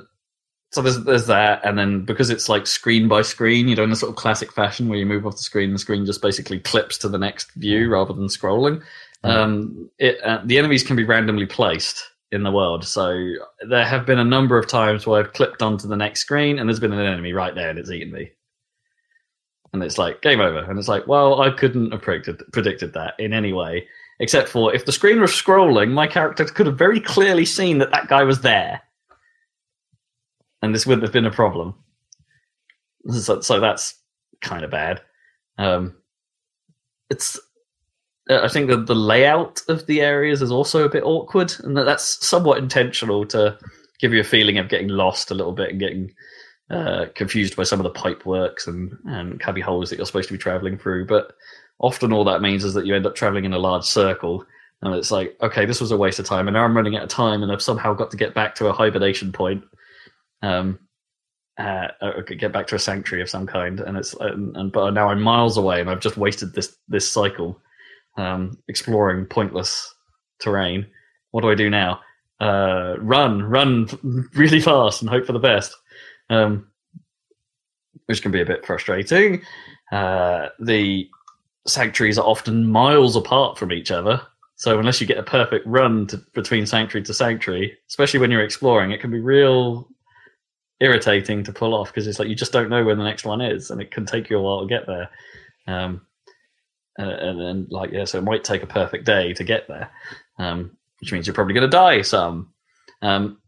so there's there's that, and then because it's like screen by screen, you know, in a sort of classic fashion where you move off the screen, the screen just basically clips to the next view rather than scrolling. Um, it uh, the enemies can be randomly placed in the world, so there have been a number of times where I've clipped onto the next screen, and there's been an enemy right there, and it's eaten me. And it's like game over, and it's like, well, I couldn't have predicted predicted that in any way, except for if the screen was scrolling, my character could have very clearly seen that that guy was there and this wouldn't have been a problem. So, so that's kind of bad. Um, it's uh, I think that the layout of the areas is also a bit awkward, and that that's somewhat intentional to give you a feeling of getting lost a little bit and getting uh, confused by some of the pipe works and, and cubby holes that you're supposed to be traveling through. But often all that means is that you end up traveling in a large circle. And it's like, okay, this was a waste of time, and now I'm running out of time, and I've somehow got to get back to a hibernation point um, uh, get back to a sanctuary of some kind, and it's and, and but now I'm miles away, and I've just wasted this this cycle um, exploring pointless terrain. What do I do now? Uh, run, run really fast, and hope for the best, um, which can be a bit frustrating. Uh, the sanctuaries are often miles apart from each other. So unless you get a perfect run to, between sanctuary to sanctuary, especially when you're exploring, it can be real irritating to pull off because it's like you just don't know where the next one is, and it can take you a while to get there. Um, and, and then, like, yeah, so it might take a perfect day to get there, um, which means you're probably going to die some. Um,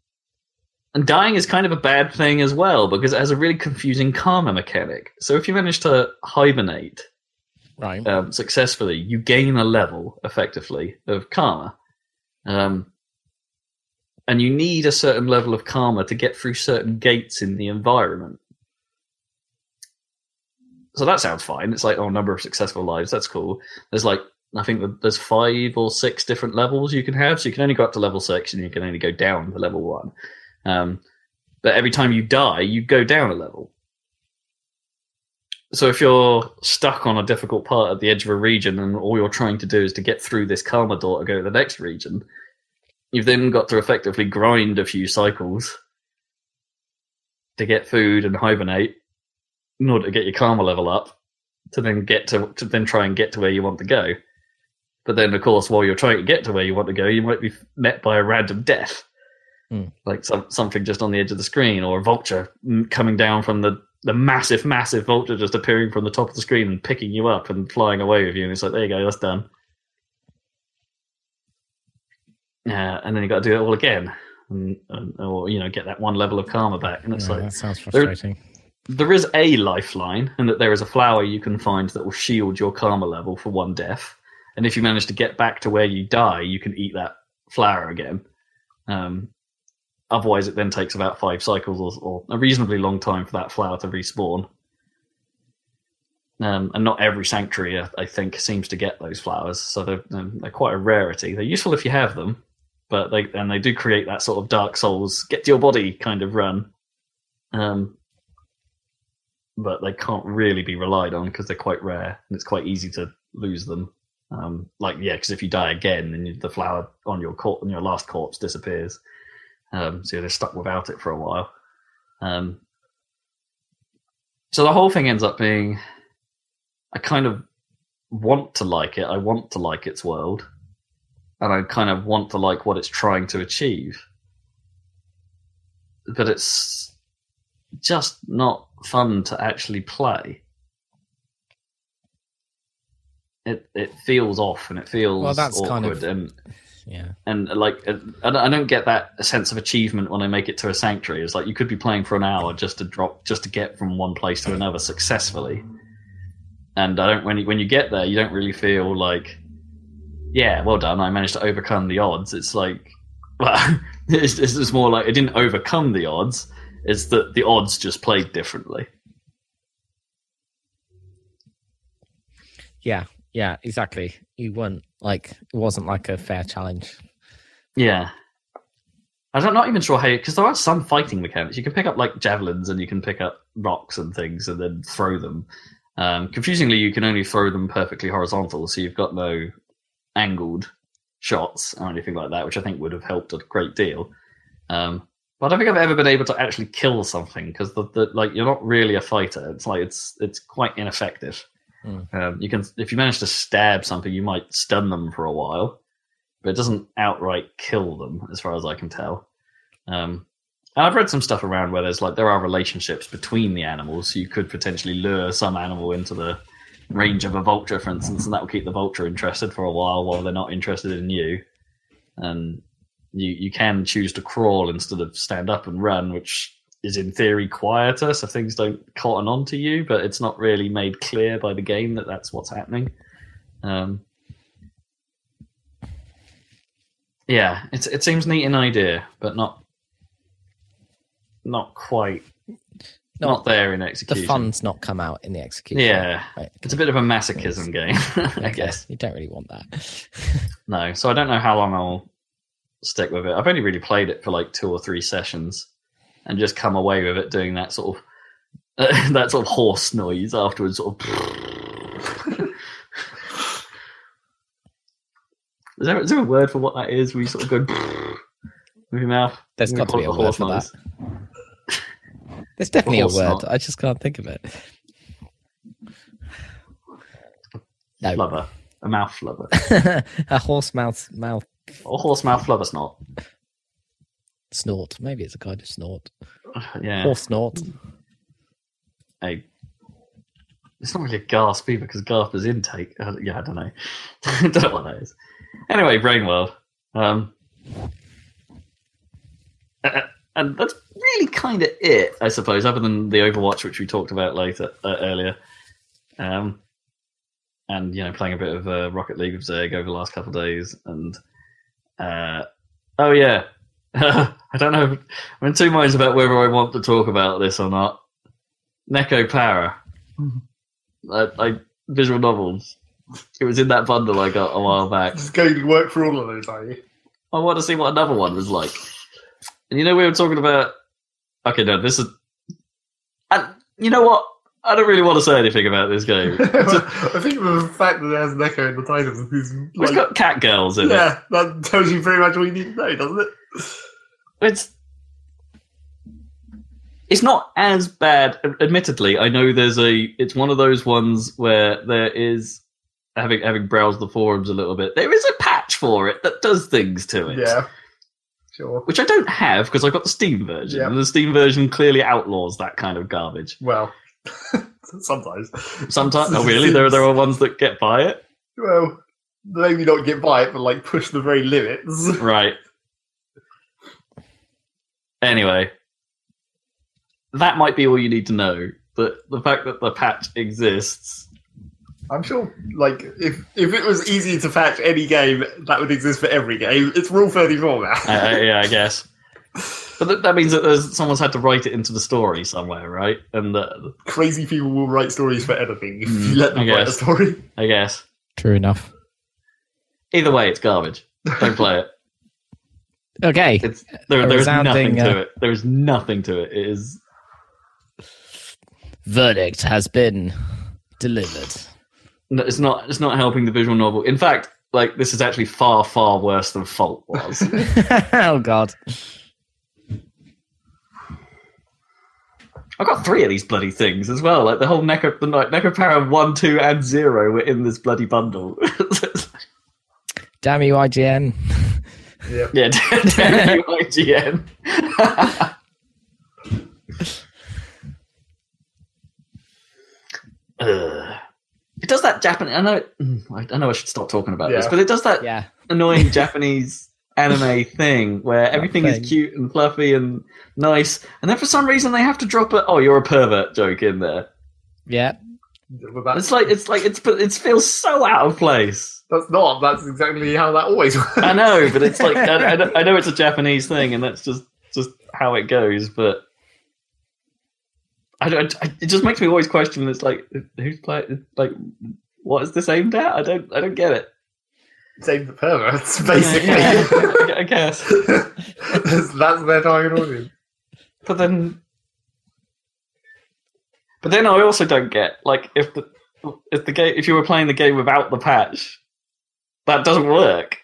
and dying is kind of a bad thing as well because it has a really confusing karma mechanic. So if you manage to hibernate Right. um, successfully, you gain a level effectively of karma. Um, and you need a certain level of karma to get through certain gates in the environment. So that sounds fine. It's like, oh, number of successful lives. That's cool. There's like, I think there's five or six different levels you can have. So you can only go up to level six and you can only go down to level one. Um, but every time you die, you go down a level. So if you're stuck on a difficult part at the edge of a region and all you're trying to do is to get through this karma door to go to the next region, you've then got to effectively grind a few cycles to get food and hibernate in order to get your karma level up to then get to, to then try and get to where you want to go. But then, of course, while you're trying to get to where you want to go, you might be met by a random death. Hmm. like some, something just on the edge of the screen, or a vulture mm, coming down from the the massive, massive vulture just appearing from the top of the screen and picking you up and flying away with you. And it's like, there you go, that's done. Yeah, and then you got to do it all again, and, and, or you know, get that one level of karma back. And it's Yeah, like that sounds there- frustrating. there is a lifeline, and that there is a flower you can find that will shield your karma level for one death. And if you manage to get back to where you die, you can eat that flower again. Um, otherwise, it then takes about five cycles or, or a reasonably long time for that flower to respawn. Um, and not every sanctuary, I, I think, seems to get those flowers, so they're, um, they're quite a rarity. They're useful if you have them, but they and they do create that sort of Dark Souls get to your body kind of run. Um, but they can't really be relied on because they're quite rare and it's quite easy to lose them. Um, like yeah, because if you die again, then you, the flower on your cor- on your last corpse disappears. Um, so just stuck without it for a while. Um, so the whole thing ends up being, I kind of want to like it. I want to like its world, and I kind of want to like what it's trying to achieve. But it's just not fun to actually play. It it feels off and it feels Well, that's awkward kind of- and Yeah. and like uh, I don't- I don't get that sense of achievement when I make it to a sanctuary. It's like you could be playing for an hour just to drop just to get from one place to another successfully. And I don't when you, when you get there, you don't really feel like, yeah, well done, I managed to overcome the odds. It's like, well, it's, it's more like it didn't overcome the odds. It's that the odds just played differently. Yeah. Yeah. Exactly. You weren't like it wasn't like a fair challenge. Yeah. I'm not even sure how, because there are some fighting mechanics. You can pick up like javelins and you can pick up rocks and things and then throw them. Um, confusingly, you can only throw them perfectly horizontal, so you've got no angled shots or anything like that, which I think would have helped a great deal. Um, but I don't think I've ever been able to actually kill something because the, the like you're not really a fighter. It's like it's it's quite ineffective. Mm. Um, you can if you manage to stab something, you might stun them for a while, but it doesn't outright kill them, as far as I can tell. Um, and I've read some stuff around where there's like there are relationships between the animals, so you could potentially lure some animal into the range of a vulture, for instance, and that will keep the vulture interested for a while while they're not interested in you. And you you can choose to crawl instead of stand up and run, which is in theory quieter, so things don't cotton on to you. But it's not really made clear by the game that that's what's happening. Um, yeah, it's it seems neat in idea, but not not quite not, Not- there in execution. The fun's not come out in the execution. Yeah, Right. it's a bit of a masochism game, I guess. You don't really want that. No, so I don't know how long I'll stick with it. I've only really played it for like two or three sessions, and just come away with it doing that sort of that sort of horse noise afterwards. Sort of. is, there, is there a word for what that is? Where you sort of go with your mouth? There's got to be a word for that. There's definitely a word. snort. I just can't think of it. No, Flubber, a mouth flubber, a horse mouth mouth A horse mouth flubber snort. snort. Maybe it's a kind of snort. Yeah, Horse snort. a it's not really a gasp either because gasp is intake. Uh, yeah, I don't know. don't know what that is. Anyway, Rain World. Um, uh, and that's really kind of it, I suppose, other than the Overwatch, which we talked about later uh, earlier. Um, and you know, playing a bit of uh, Rocket League with Zeg over the last couple of days, and uh, oh yeah, I don't know. I'm in two minds about whether I want to talk about this or not. Neko Para. I, I visual novels. It was in that bundle I got a while back. Just going to work for all of those, are you? I want to see what another one was like. And you know, we were talking about. Okay, no, this is. And you know what? I don't really want to say anything about this game. I think the fact that it has Neko in the title is It's like, got cat girls in it. yeah, that tells you pretty much all you need to know, doesn't it? It's. It's not as bad. Admittedly, I know there's a. It's one of those ones where there is, having having browsed the forums a little bit, there is a patch for it that does things to it. Yeah. Sure. which I don't have because I've got the Steam version, Yeah. and the Steam version clearly outlaws that kind of garbage. Well, sometimes. Sometimes, oh really? There, there are ones that get by it, Well, maybe not get by it, but like push the very limits. right? Anyway, that might be all you need to know. That the fact that the patch exists I'm sure, like, if if it was easy to patch any game, that would exist for every game. It's Rule 34 now. Uh, yeah, I guess. But th- that means that there's, someone's had to write it into the story somewhere, right? And uh, Crazy people will write stories for anything if you let them write a story. I guess True enough. either way, it's garbage. Don't play it. Okay. It's there. There is nothing to uh, it. There is nothing to it. It is Verdict has been delivered. No, it's not. It's not helping the visual novel. In fact, like this is actually far, far worse than Fault was. oh god. I've got three of these bloody things as well. Like the whole Neko, the like Neko Para one, two, and zero were in this bloody bundle. Damn you, IGN. Yeah. yeah, damn you, IGN. Ugh. It does that Japanese. I know. It, mm, I know I should stop talking about this, but it does that Yeah. annoying Japanese anime thing where everything thing. is cute and fluffy and nice, and then for some reason they have to drop a "oh, you're a pervert" joke in there. Yeah. It's like it's like it's but it feels so out of place. that's not. That's exactly how that always works. I know, but it's like I, I know- I know it's a Japanese thing, and that's just just how it goes. But I don't. I, it just makes me always question. It's like who's playing? Like what is this aimed at? I don't. I don't get it. Same the perverts, basically. Yeah, I guess. that's, that's their target audience. But then, but then I also don't get like if the if the game if you were playing the game without the patch, that doesn't work.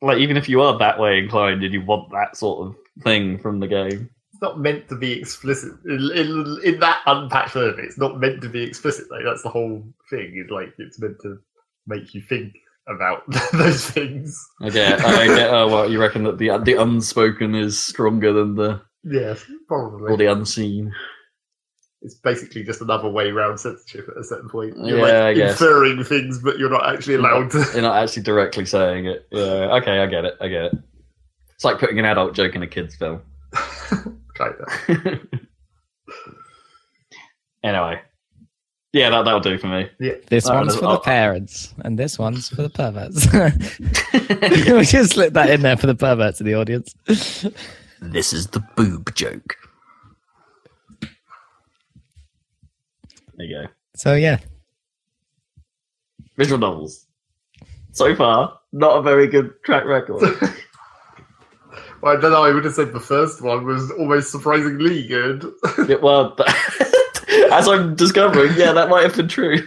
Like even if you are that way inclined and you want that sort of thing from the game, It's not meant to be explicit in, in, in that unpatched version. It's not meant to be explicit. Like that's the whole thing. Is like it's meant to make you think about those things. I get I get. Uh, oh well, you reckon that the the unspoken is stronger than the Yes, probably or the unseen? It's basically just another way around censorship at a certain point. You're Yeah, like I guess. inferring things, but you're not actually allowed to. You're not actually directly saying it. Yeah. Okay, I get it. I get it. It's like putting an adult joke in a kids' film. kind of. anyway, yeah, that that'll do for me. This Oh, one's for the parents, and this one's for the perverts. we just slip that in there for the perverts in the audience. This is the boob joke. There you go. So yeah, Visual novels. So far, not a very good track record. Well, I don't know. I would have said the first one was almost surprisingly good. Yeah, well, as I'm discovering, yeah, that might have been true.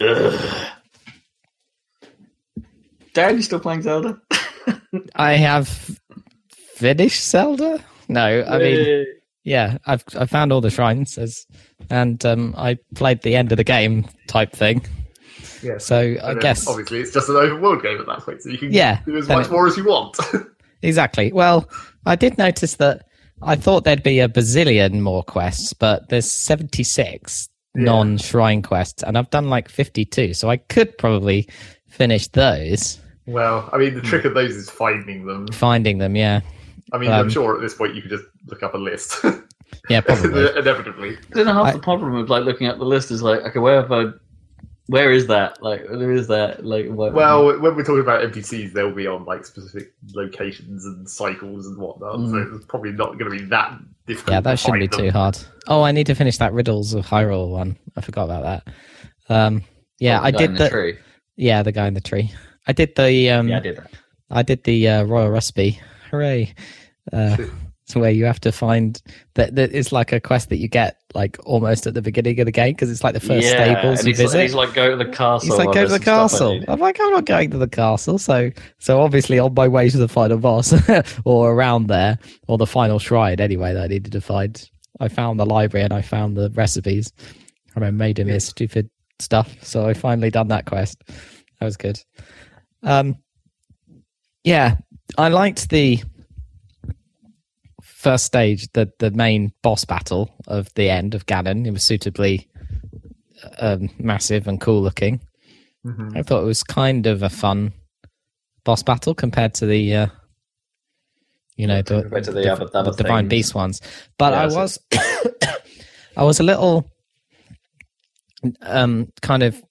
Ugh. Dan, you still playing Zelda? I have finished Zelda. No, I mean, yeah, I've I found all the shrines, as, and um, I played the end of the game type thing. Yes. So I And then guess obviously it's just an open world game at that point, so you can Yeah, do as much it- more as you want. exactly. Well, I did notice that I thought there'd be a bazillion more quests, but there's seventy six Yeah. non shrine quests, and I've done like fifty two. So I could probably finish those, well, I mean, the trick of those is finding them. finding them. Yeah, I mean, I'm Um, sure at this point you could just look up a list. yeah, probably. Inevitably. I don't half I- the problem of like looking at the list is like, okay, where have I? Where is that? Like, where is that? Like, what, Well, when we're talking about NPCs, they'll be on like specific locations and cycles and whatnot, Mm. so it's probably not going to be that difficult. Yeah, that to shouldn't be find too hard. Oh, I need to finish that Riddles of Hyrule one. I forgot about that. Um, yeah, Oh, I guy did in the, tree. yeah the guy in the tree. I did the um, Yeah, I did that. I did the uh, royal recipe. Hooray! Uh, where you have to find that, that it's like a quest that you get like almost at the beginning of the game because it's like the first yeah, stables you he's, like- visit. he's like, go to the castle. He's like, go to the some stuff I castle. I'm like, I'm not going to the castle. So, so obviously on my way to the final boss or around there or the final shrine anyway that I needed to find, I found the library and I found the recipes and I made him his stupid stuff. So I finally done that quest. that was good. Um, yeah, I liked the first stage, the the main boss battle of the end of Ganon. It was suitably um, massive and cool looking. Mhm. I thought it was kind of a fun boss battle compared to the, uh, you know, the, Compared to the div- other- other the Divine things. Beast ones. But Yeah, I was, I was a little, um, kind of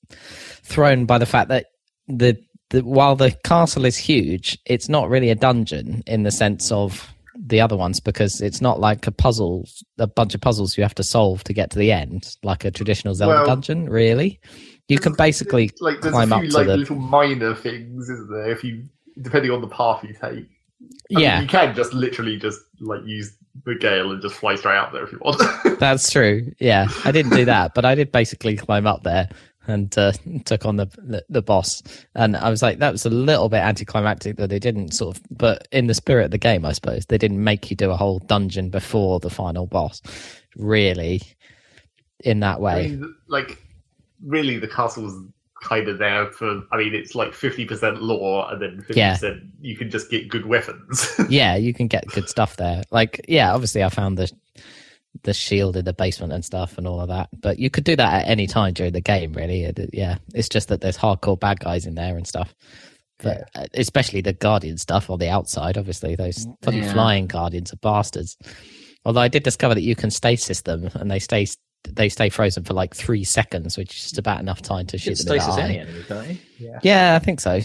thrown by the fact that the, the while the castle is huge, it's not really a dungeon in the sense of the other ones because it's not like a puzzle, a bunch of puzzles you have to solve to get to the end, like a traditional Zelda Well- dungeon. Really, you can basically like there's climb a up few to like the little minor things, isn't there? If you depending on the path you take. I mean, yeah. you can just literally just like use the gale and just fly straight out there if you want. That's true. Yeah, I didn't do that, but I did basically climb up there and uh, took on the, the the boss. And I was like, that was a little bit anticlimactic that they didn't sort of, but in the spirit of the game, I suppose they didn't make you do a whole dungeon before the final boss. Really, in that I way. mean, like really, the castle's kind of there for. I mean, it's like fifty percent lore, and then fifty Yeah. percent you can just get good weapons. yeah, you can get good stuff there. Like, yeah, obviously I found the the shield in the basement and stuff and all of that. But you could do that at any time during the game, really. It- yeah, it's just that there's hardcore bad guys in there and stuff. But uh, especially the guardian stuff on the outside, obviously those bloody Yeah. flying guardians are bastards. Although I did discover that you can stasis them and they stay they stay frozen for like three seconds, which is just about enough time to You shoot can them in the stasis any enemy, can't you? Yeah, I think so.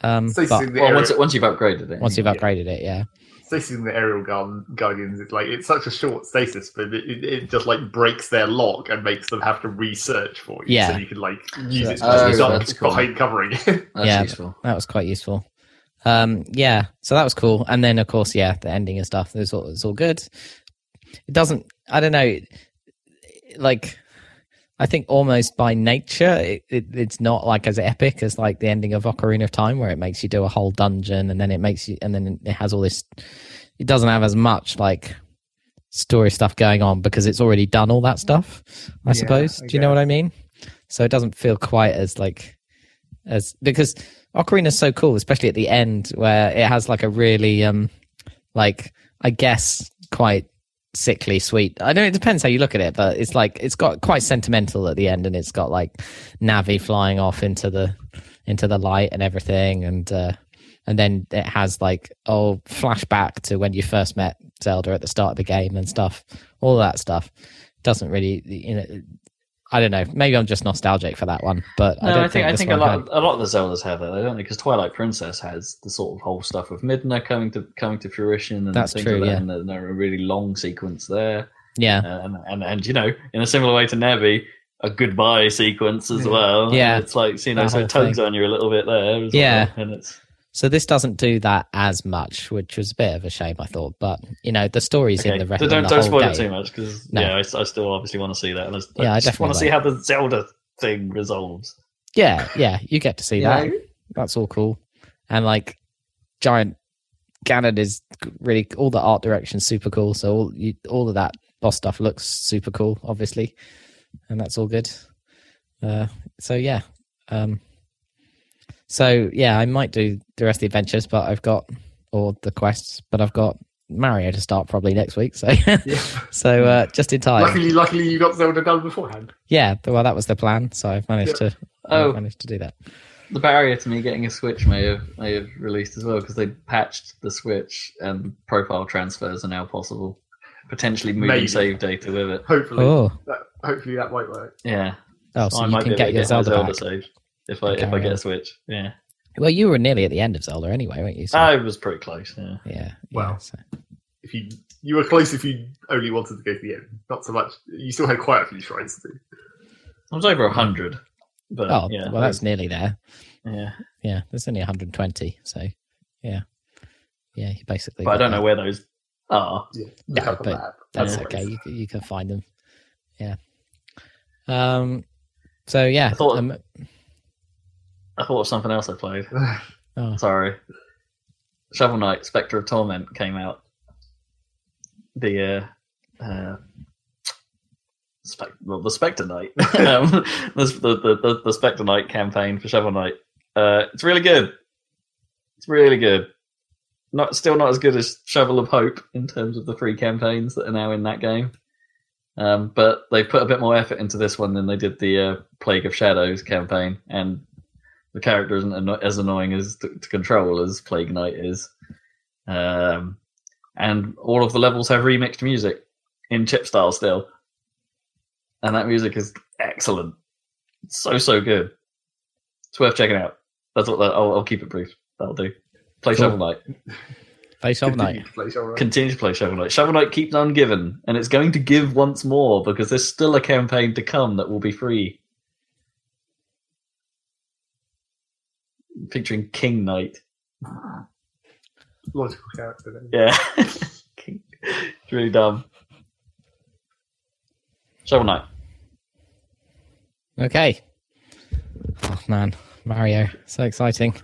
Um, but Well, once, once you've upgraded it. once you've Yeah. upgraded it, yeah. Stasis in the aerial gun guardians it's like it's such a short stasis but it, it, it just like breaks their lock and makes them have to research for you Yeah. so you can like use it that's to Oh, just that's cool. behind covering That's Yeah. useful. that was quite useful. Um, yeah, so that was cool. And then, of course, yeah, the ending and stuff. It was all, it's all good. It doesn't. I don't know. Like, I think almost by nature, it, it, it's not like as epic as like the ending of Ocarina of Time, where it makes you do a whole dungeon, and then it makes you, and then it has all this. It doesn't have as much like story stuff going on because it's already done all that stuff. I Yeah, suppose. I Do you know what I mean? So it doesn't feel quite as like as because Ocarina is so cool, especially at the end where it has like a really um like I guess quite sickly sweet. I know it depends how you look at it, but it's like it's got quite sentimental at the end and it's got like Navi flying off into the into the light and everything and uh and then it has like oh flashback to when you first met Zelda at the start of the game and stuff. All that stuff doesn't really you know I don't know. Maybe I'm just nostalgic for that one, but I don't I think I think a lot had- a lot of the Zeldas have that, I don't they? Because Twilight Princess has the sort of whole stuff of Midna coming to coming to fruition and That's things true, like that, and there's a really long sequence there. yeah. Uh, and, and and you know, in a similar way to Navi, a goodbye sequence as well. Yeah. it's like you know, so it tugs thing. on you a little bit there. as Yeah. well, and it's So this doesn't do that as much, which was a bit of a shame, I thought. But you know, the story's okay. in the, re- so in don't the don't spoil game. it too much because No. yeah, I, I still obviously want to see that. And I, just- Yeah, I I just want to see how the Zelda thing resolves. Yeah, yeah, you get to see You that. know? That's all cool. And like, giant Ganon is really all the art direction's super cool. So all you, all of that boss stuff looks super cool, obviously, and that's all good. Uh, so yeah, um, so yeah, I might do the rest of the adventures, but I've got or the quests, but I've got Mario to start probably next week. So yeah. so uh, just in time. luckily luckily you got zelda done beforehand Yeah, well, that was the plan. So I've managed to Oh. I've managed to do that. The barrier to me getting a Switch may have may have released as well because they patched the Switch and profile transfers are now possible. Potentially moving Maybe. save data with it. hopefully Oh, that, hopefully that might work Yeah, oh, So so I you might can get to your Zelda, Zelda back. save if I if I get on. a Switch. Yeah, Well, you were nearly at the end of Zelda anyway, weren't you? So, I was pretty close. Yeah. yeah. yeah, Well, so- if you you were close if you only wanted to go to the end not so much you still had quite a few shrines to do I was over hundred, but oh, yeah, well, that's nearly there. yeah. Yeah, there's only 120, so yeah, yeah. You basically. But I don't know there. where those are. yeah No, look up a but map That's Yeah. okay. You can- you can find them. Yeah. Um. So yeah. I thought- um, I thought of something else I played. oh, Sorry. Shovel Knight, Spectre of Torment came out. The uh, uh Spec- well, the Spectre Knight, um, the, the, the, the Spectre Knight campaign for Shovel Knight Uh, it's really good. It's really good. Not still not as good as Shovel of Hope in terms of the free campaigns that are now in that game. Um, but they put a bit more effort into this one than they did the uh, Plague of Shadows campaign, and the character isn't anno- as annoying as to, to control as Plague Knight is. Um, and all of the levels have remixed music in chip style still, and that music is excellent. It's so so good. It's worth checking out. That's what I'll, I'll keep it brief. That'll do. Play Cool. Shovel Knight. Face of night. Continue to play Shovel Knight. Continue to play Shovel Knight. Shovel Knight keeps on giving, and it's going to give once more because there's still a campaign to come that will be free. Featuring King Knight. Logical character. Then. Yeah. King- it's really dumb. Shovel Knight. Okay. Oh man, Mario, so exciting.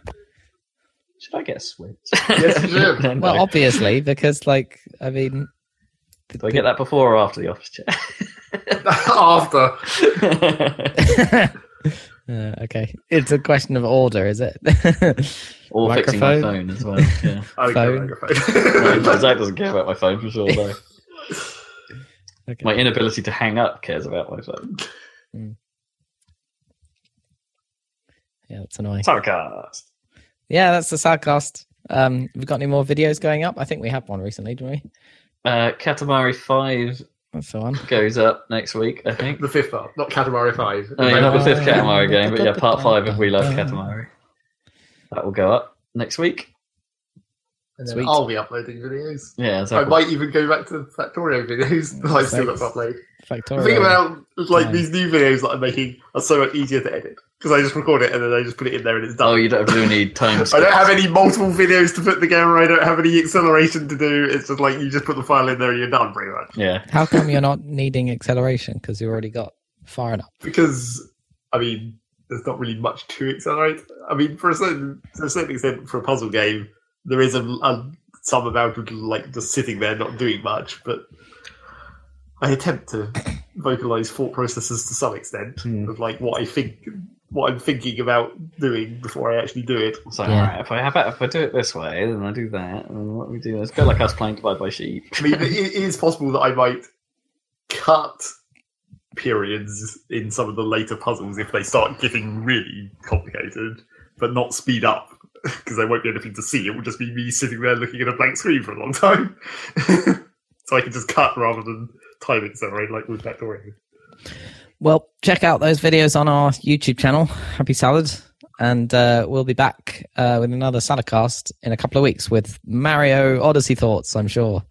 Should I get a Switch? Yes, you should. No. Well, obviously, because like, I mean, Do I get that before or after the office chat? After. Uh, okay, it's a question of order, is it? or fixing my phone as well. Yeah. Okay, Phone. microphone. No, Zach doesn't care about my phone for sure, though. Okay. My inability to hang up cares about my phone. Yeah, that's annoying. Sarcast. Yeah, that's the sarcast. Um, have we got any more videos going up? I think we had one recently, didn't we? Uh, Katamari 5 That's the one. goes up next week, I think. the fifth part, not Katamari 5. Oh, yeah, not the fifth Uh, Katamari game, but yeah, part 5 of We Love Katamari. That will go up next week. And then Sweet. I'll be uploading videos. Yeah, I might even go back to the Factorio videos that I've still got to upload. The Factorio. thing about like Time. these new videos that I'm making are so much easier to edit because I just record it and then I just put it in there and it's done. Oh, you don't have to do any time I don't have any multiple videos to put together. I don't have any acceleration to do. It's just like you just put the file in there and you're done, pretty much. Yeah. How come you're not needing acceleration? Because you already got far enough. Because I mean, there's not really much to accelerate. I mean, for a certain to a certain extent, for a puzzle game, there is a, a some amount of like just sitting there not doing much, but I attempt to vocalize thought processes to some extent Hmm. of like what I think, what I'm thinking about doing before I actually do it. So, Yeah. alright, if I have it, if I do it this way, then I do that, and what we do is go like us playing Divide by Sheep. I mean, it, it is possible that I might cut periods in some of the later puzzles if they start getting really complicated, but not speed up because there won't be anything to see. It will just be me sitting there looking at a blank screen for a long time. so I can just cut rather than time accelerate like with Factorio. Well, check out those videos on our YouTube channel, Happy Salad, and uh, we'll be back uh, with another Saladcast in a couple of weeks with Mario Odyssey thoughts. I'm sure.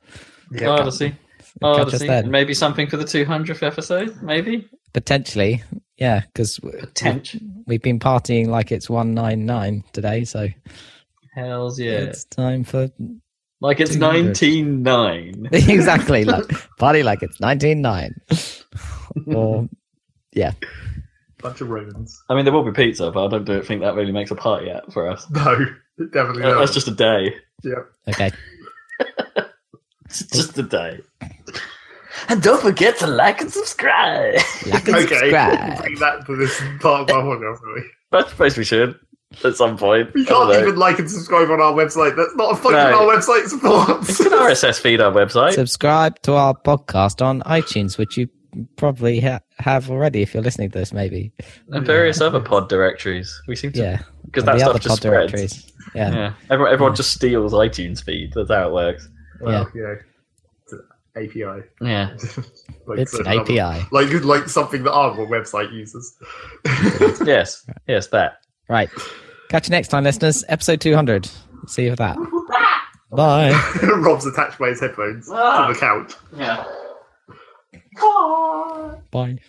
Odyssey. Catch Odyssey. maybe something for the 200th episode, maybe? Potentially, yeah, because Potential. we've been partying like it's one nine nine today, so Hells yeah. it's time for like it's 199. exactly like party like it's nineteen nine. or yeah, Bunch of Romans. I mean, there will be pizza, but I don't do think that really makes a party app for us. No, it definitely Uh, not. That's just a day. yeah. okay. It's just a day. And don't forget to like and subscribe. Like and Okay, subscribe. bring that to this part of our podcast. really. I suppose we should at some point. We I don't can't know. even like and subscribe on our website. That's not a function No. our website supports. It's an RSS feed our website. Subscribe to our podcast on iTunes, which you probably ha- have already if you're listening to this, maybe. and various other pod directories. We seem to Yeah, because and that the stuff other just pod spreads. directories. Yeah. Yeah, everyone, everyone just steals iTunes feed. That's how it works. Well, yeah. It's an API. Yeah, like it's an certain other- API. like like something that our website uses. yes, yes, that. Right. Catch you next time, listeners. Episode 200. See you for that. Bye. Rob's attached by his headphones Ah. to the couch. Yeah. Bye. Bye.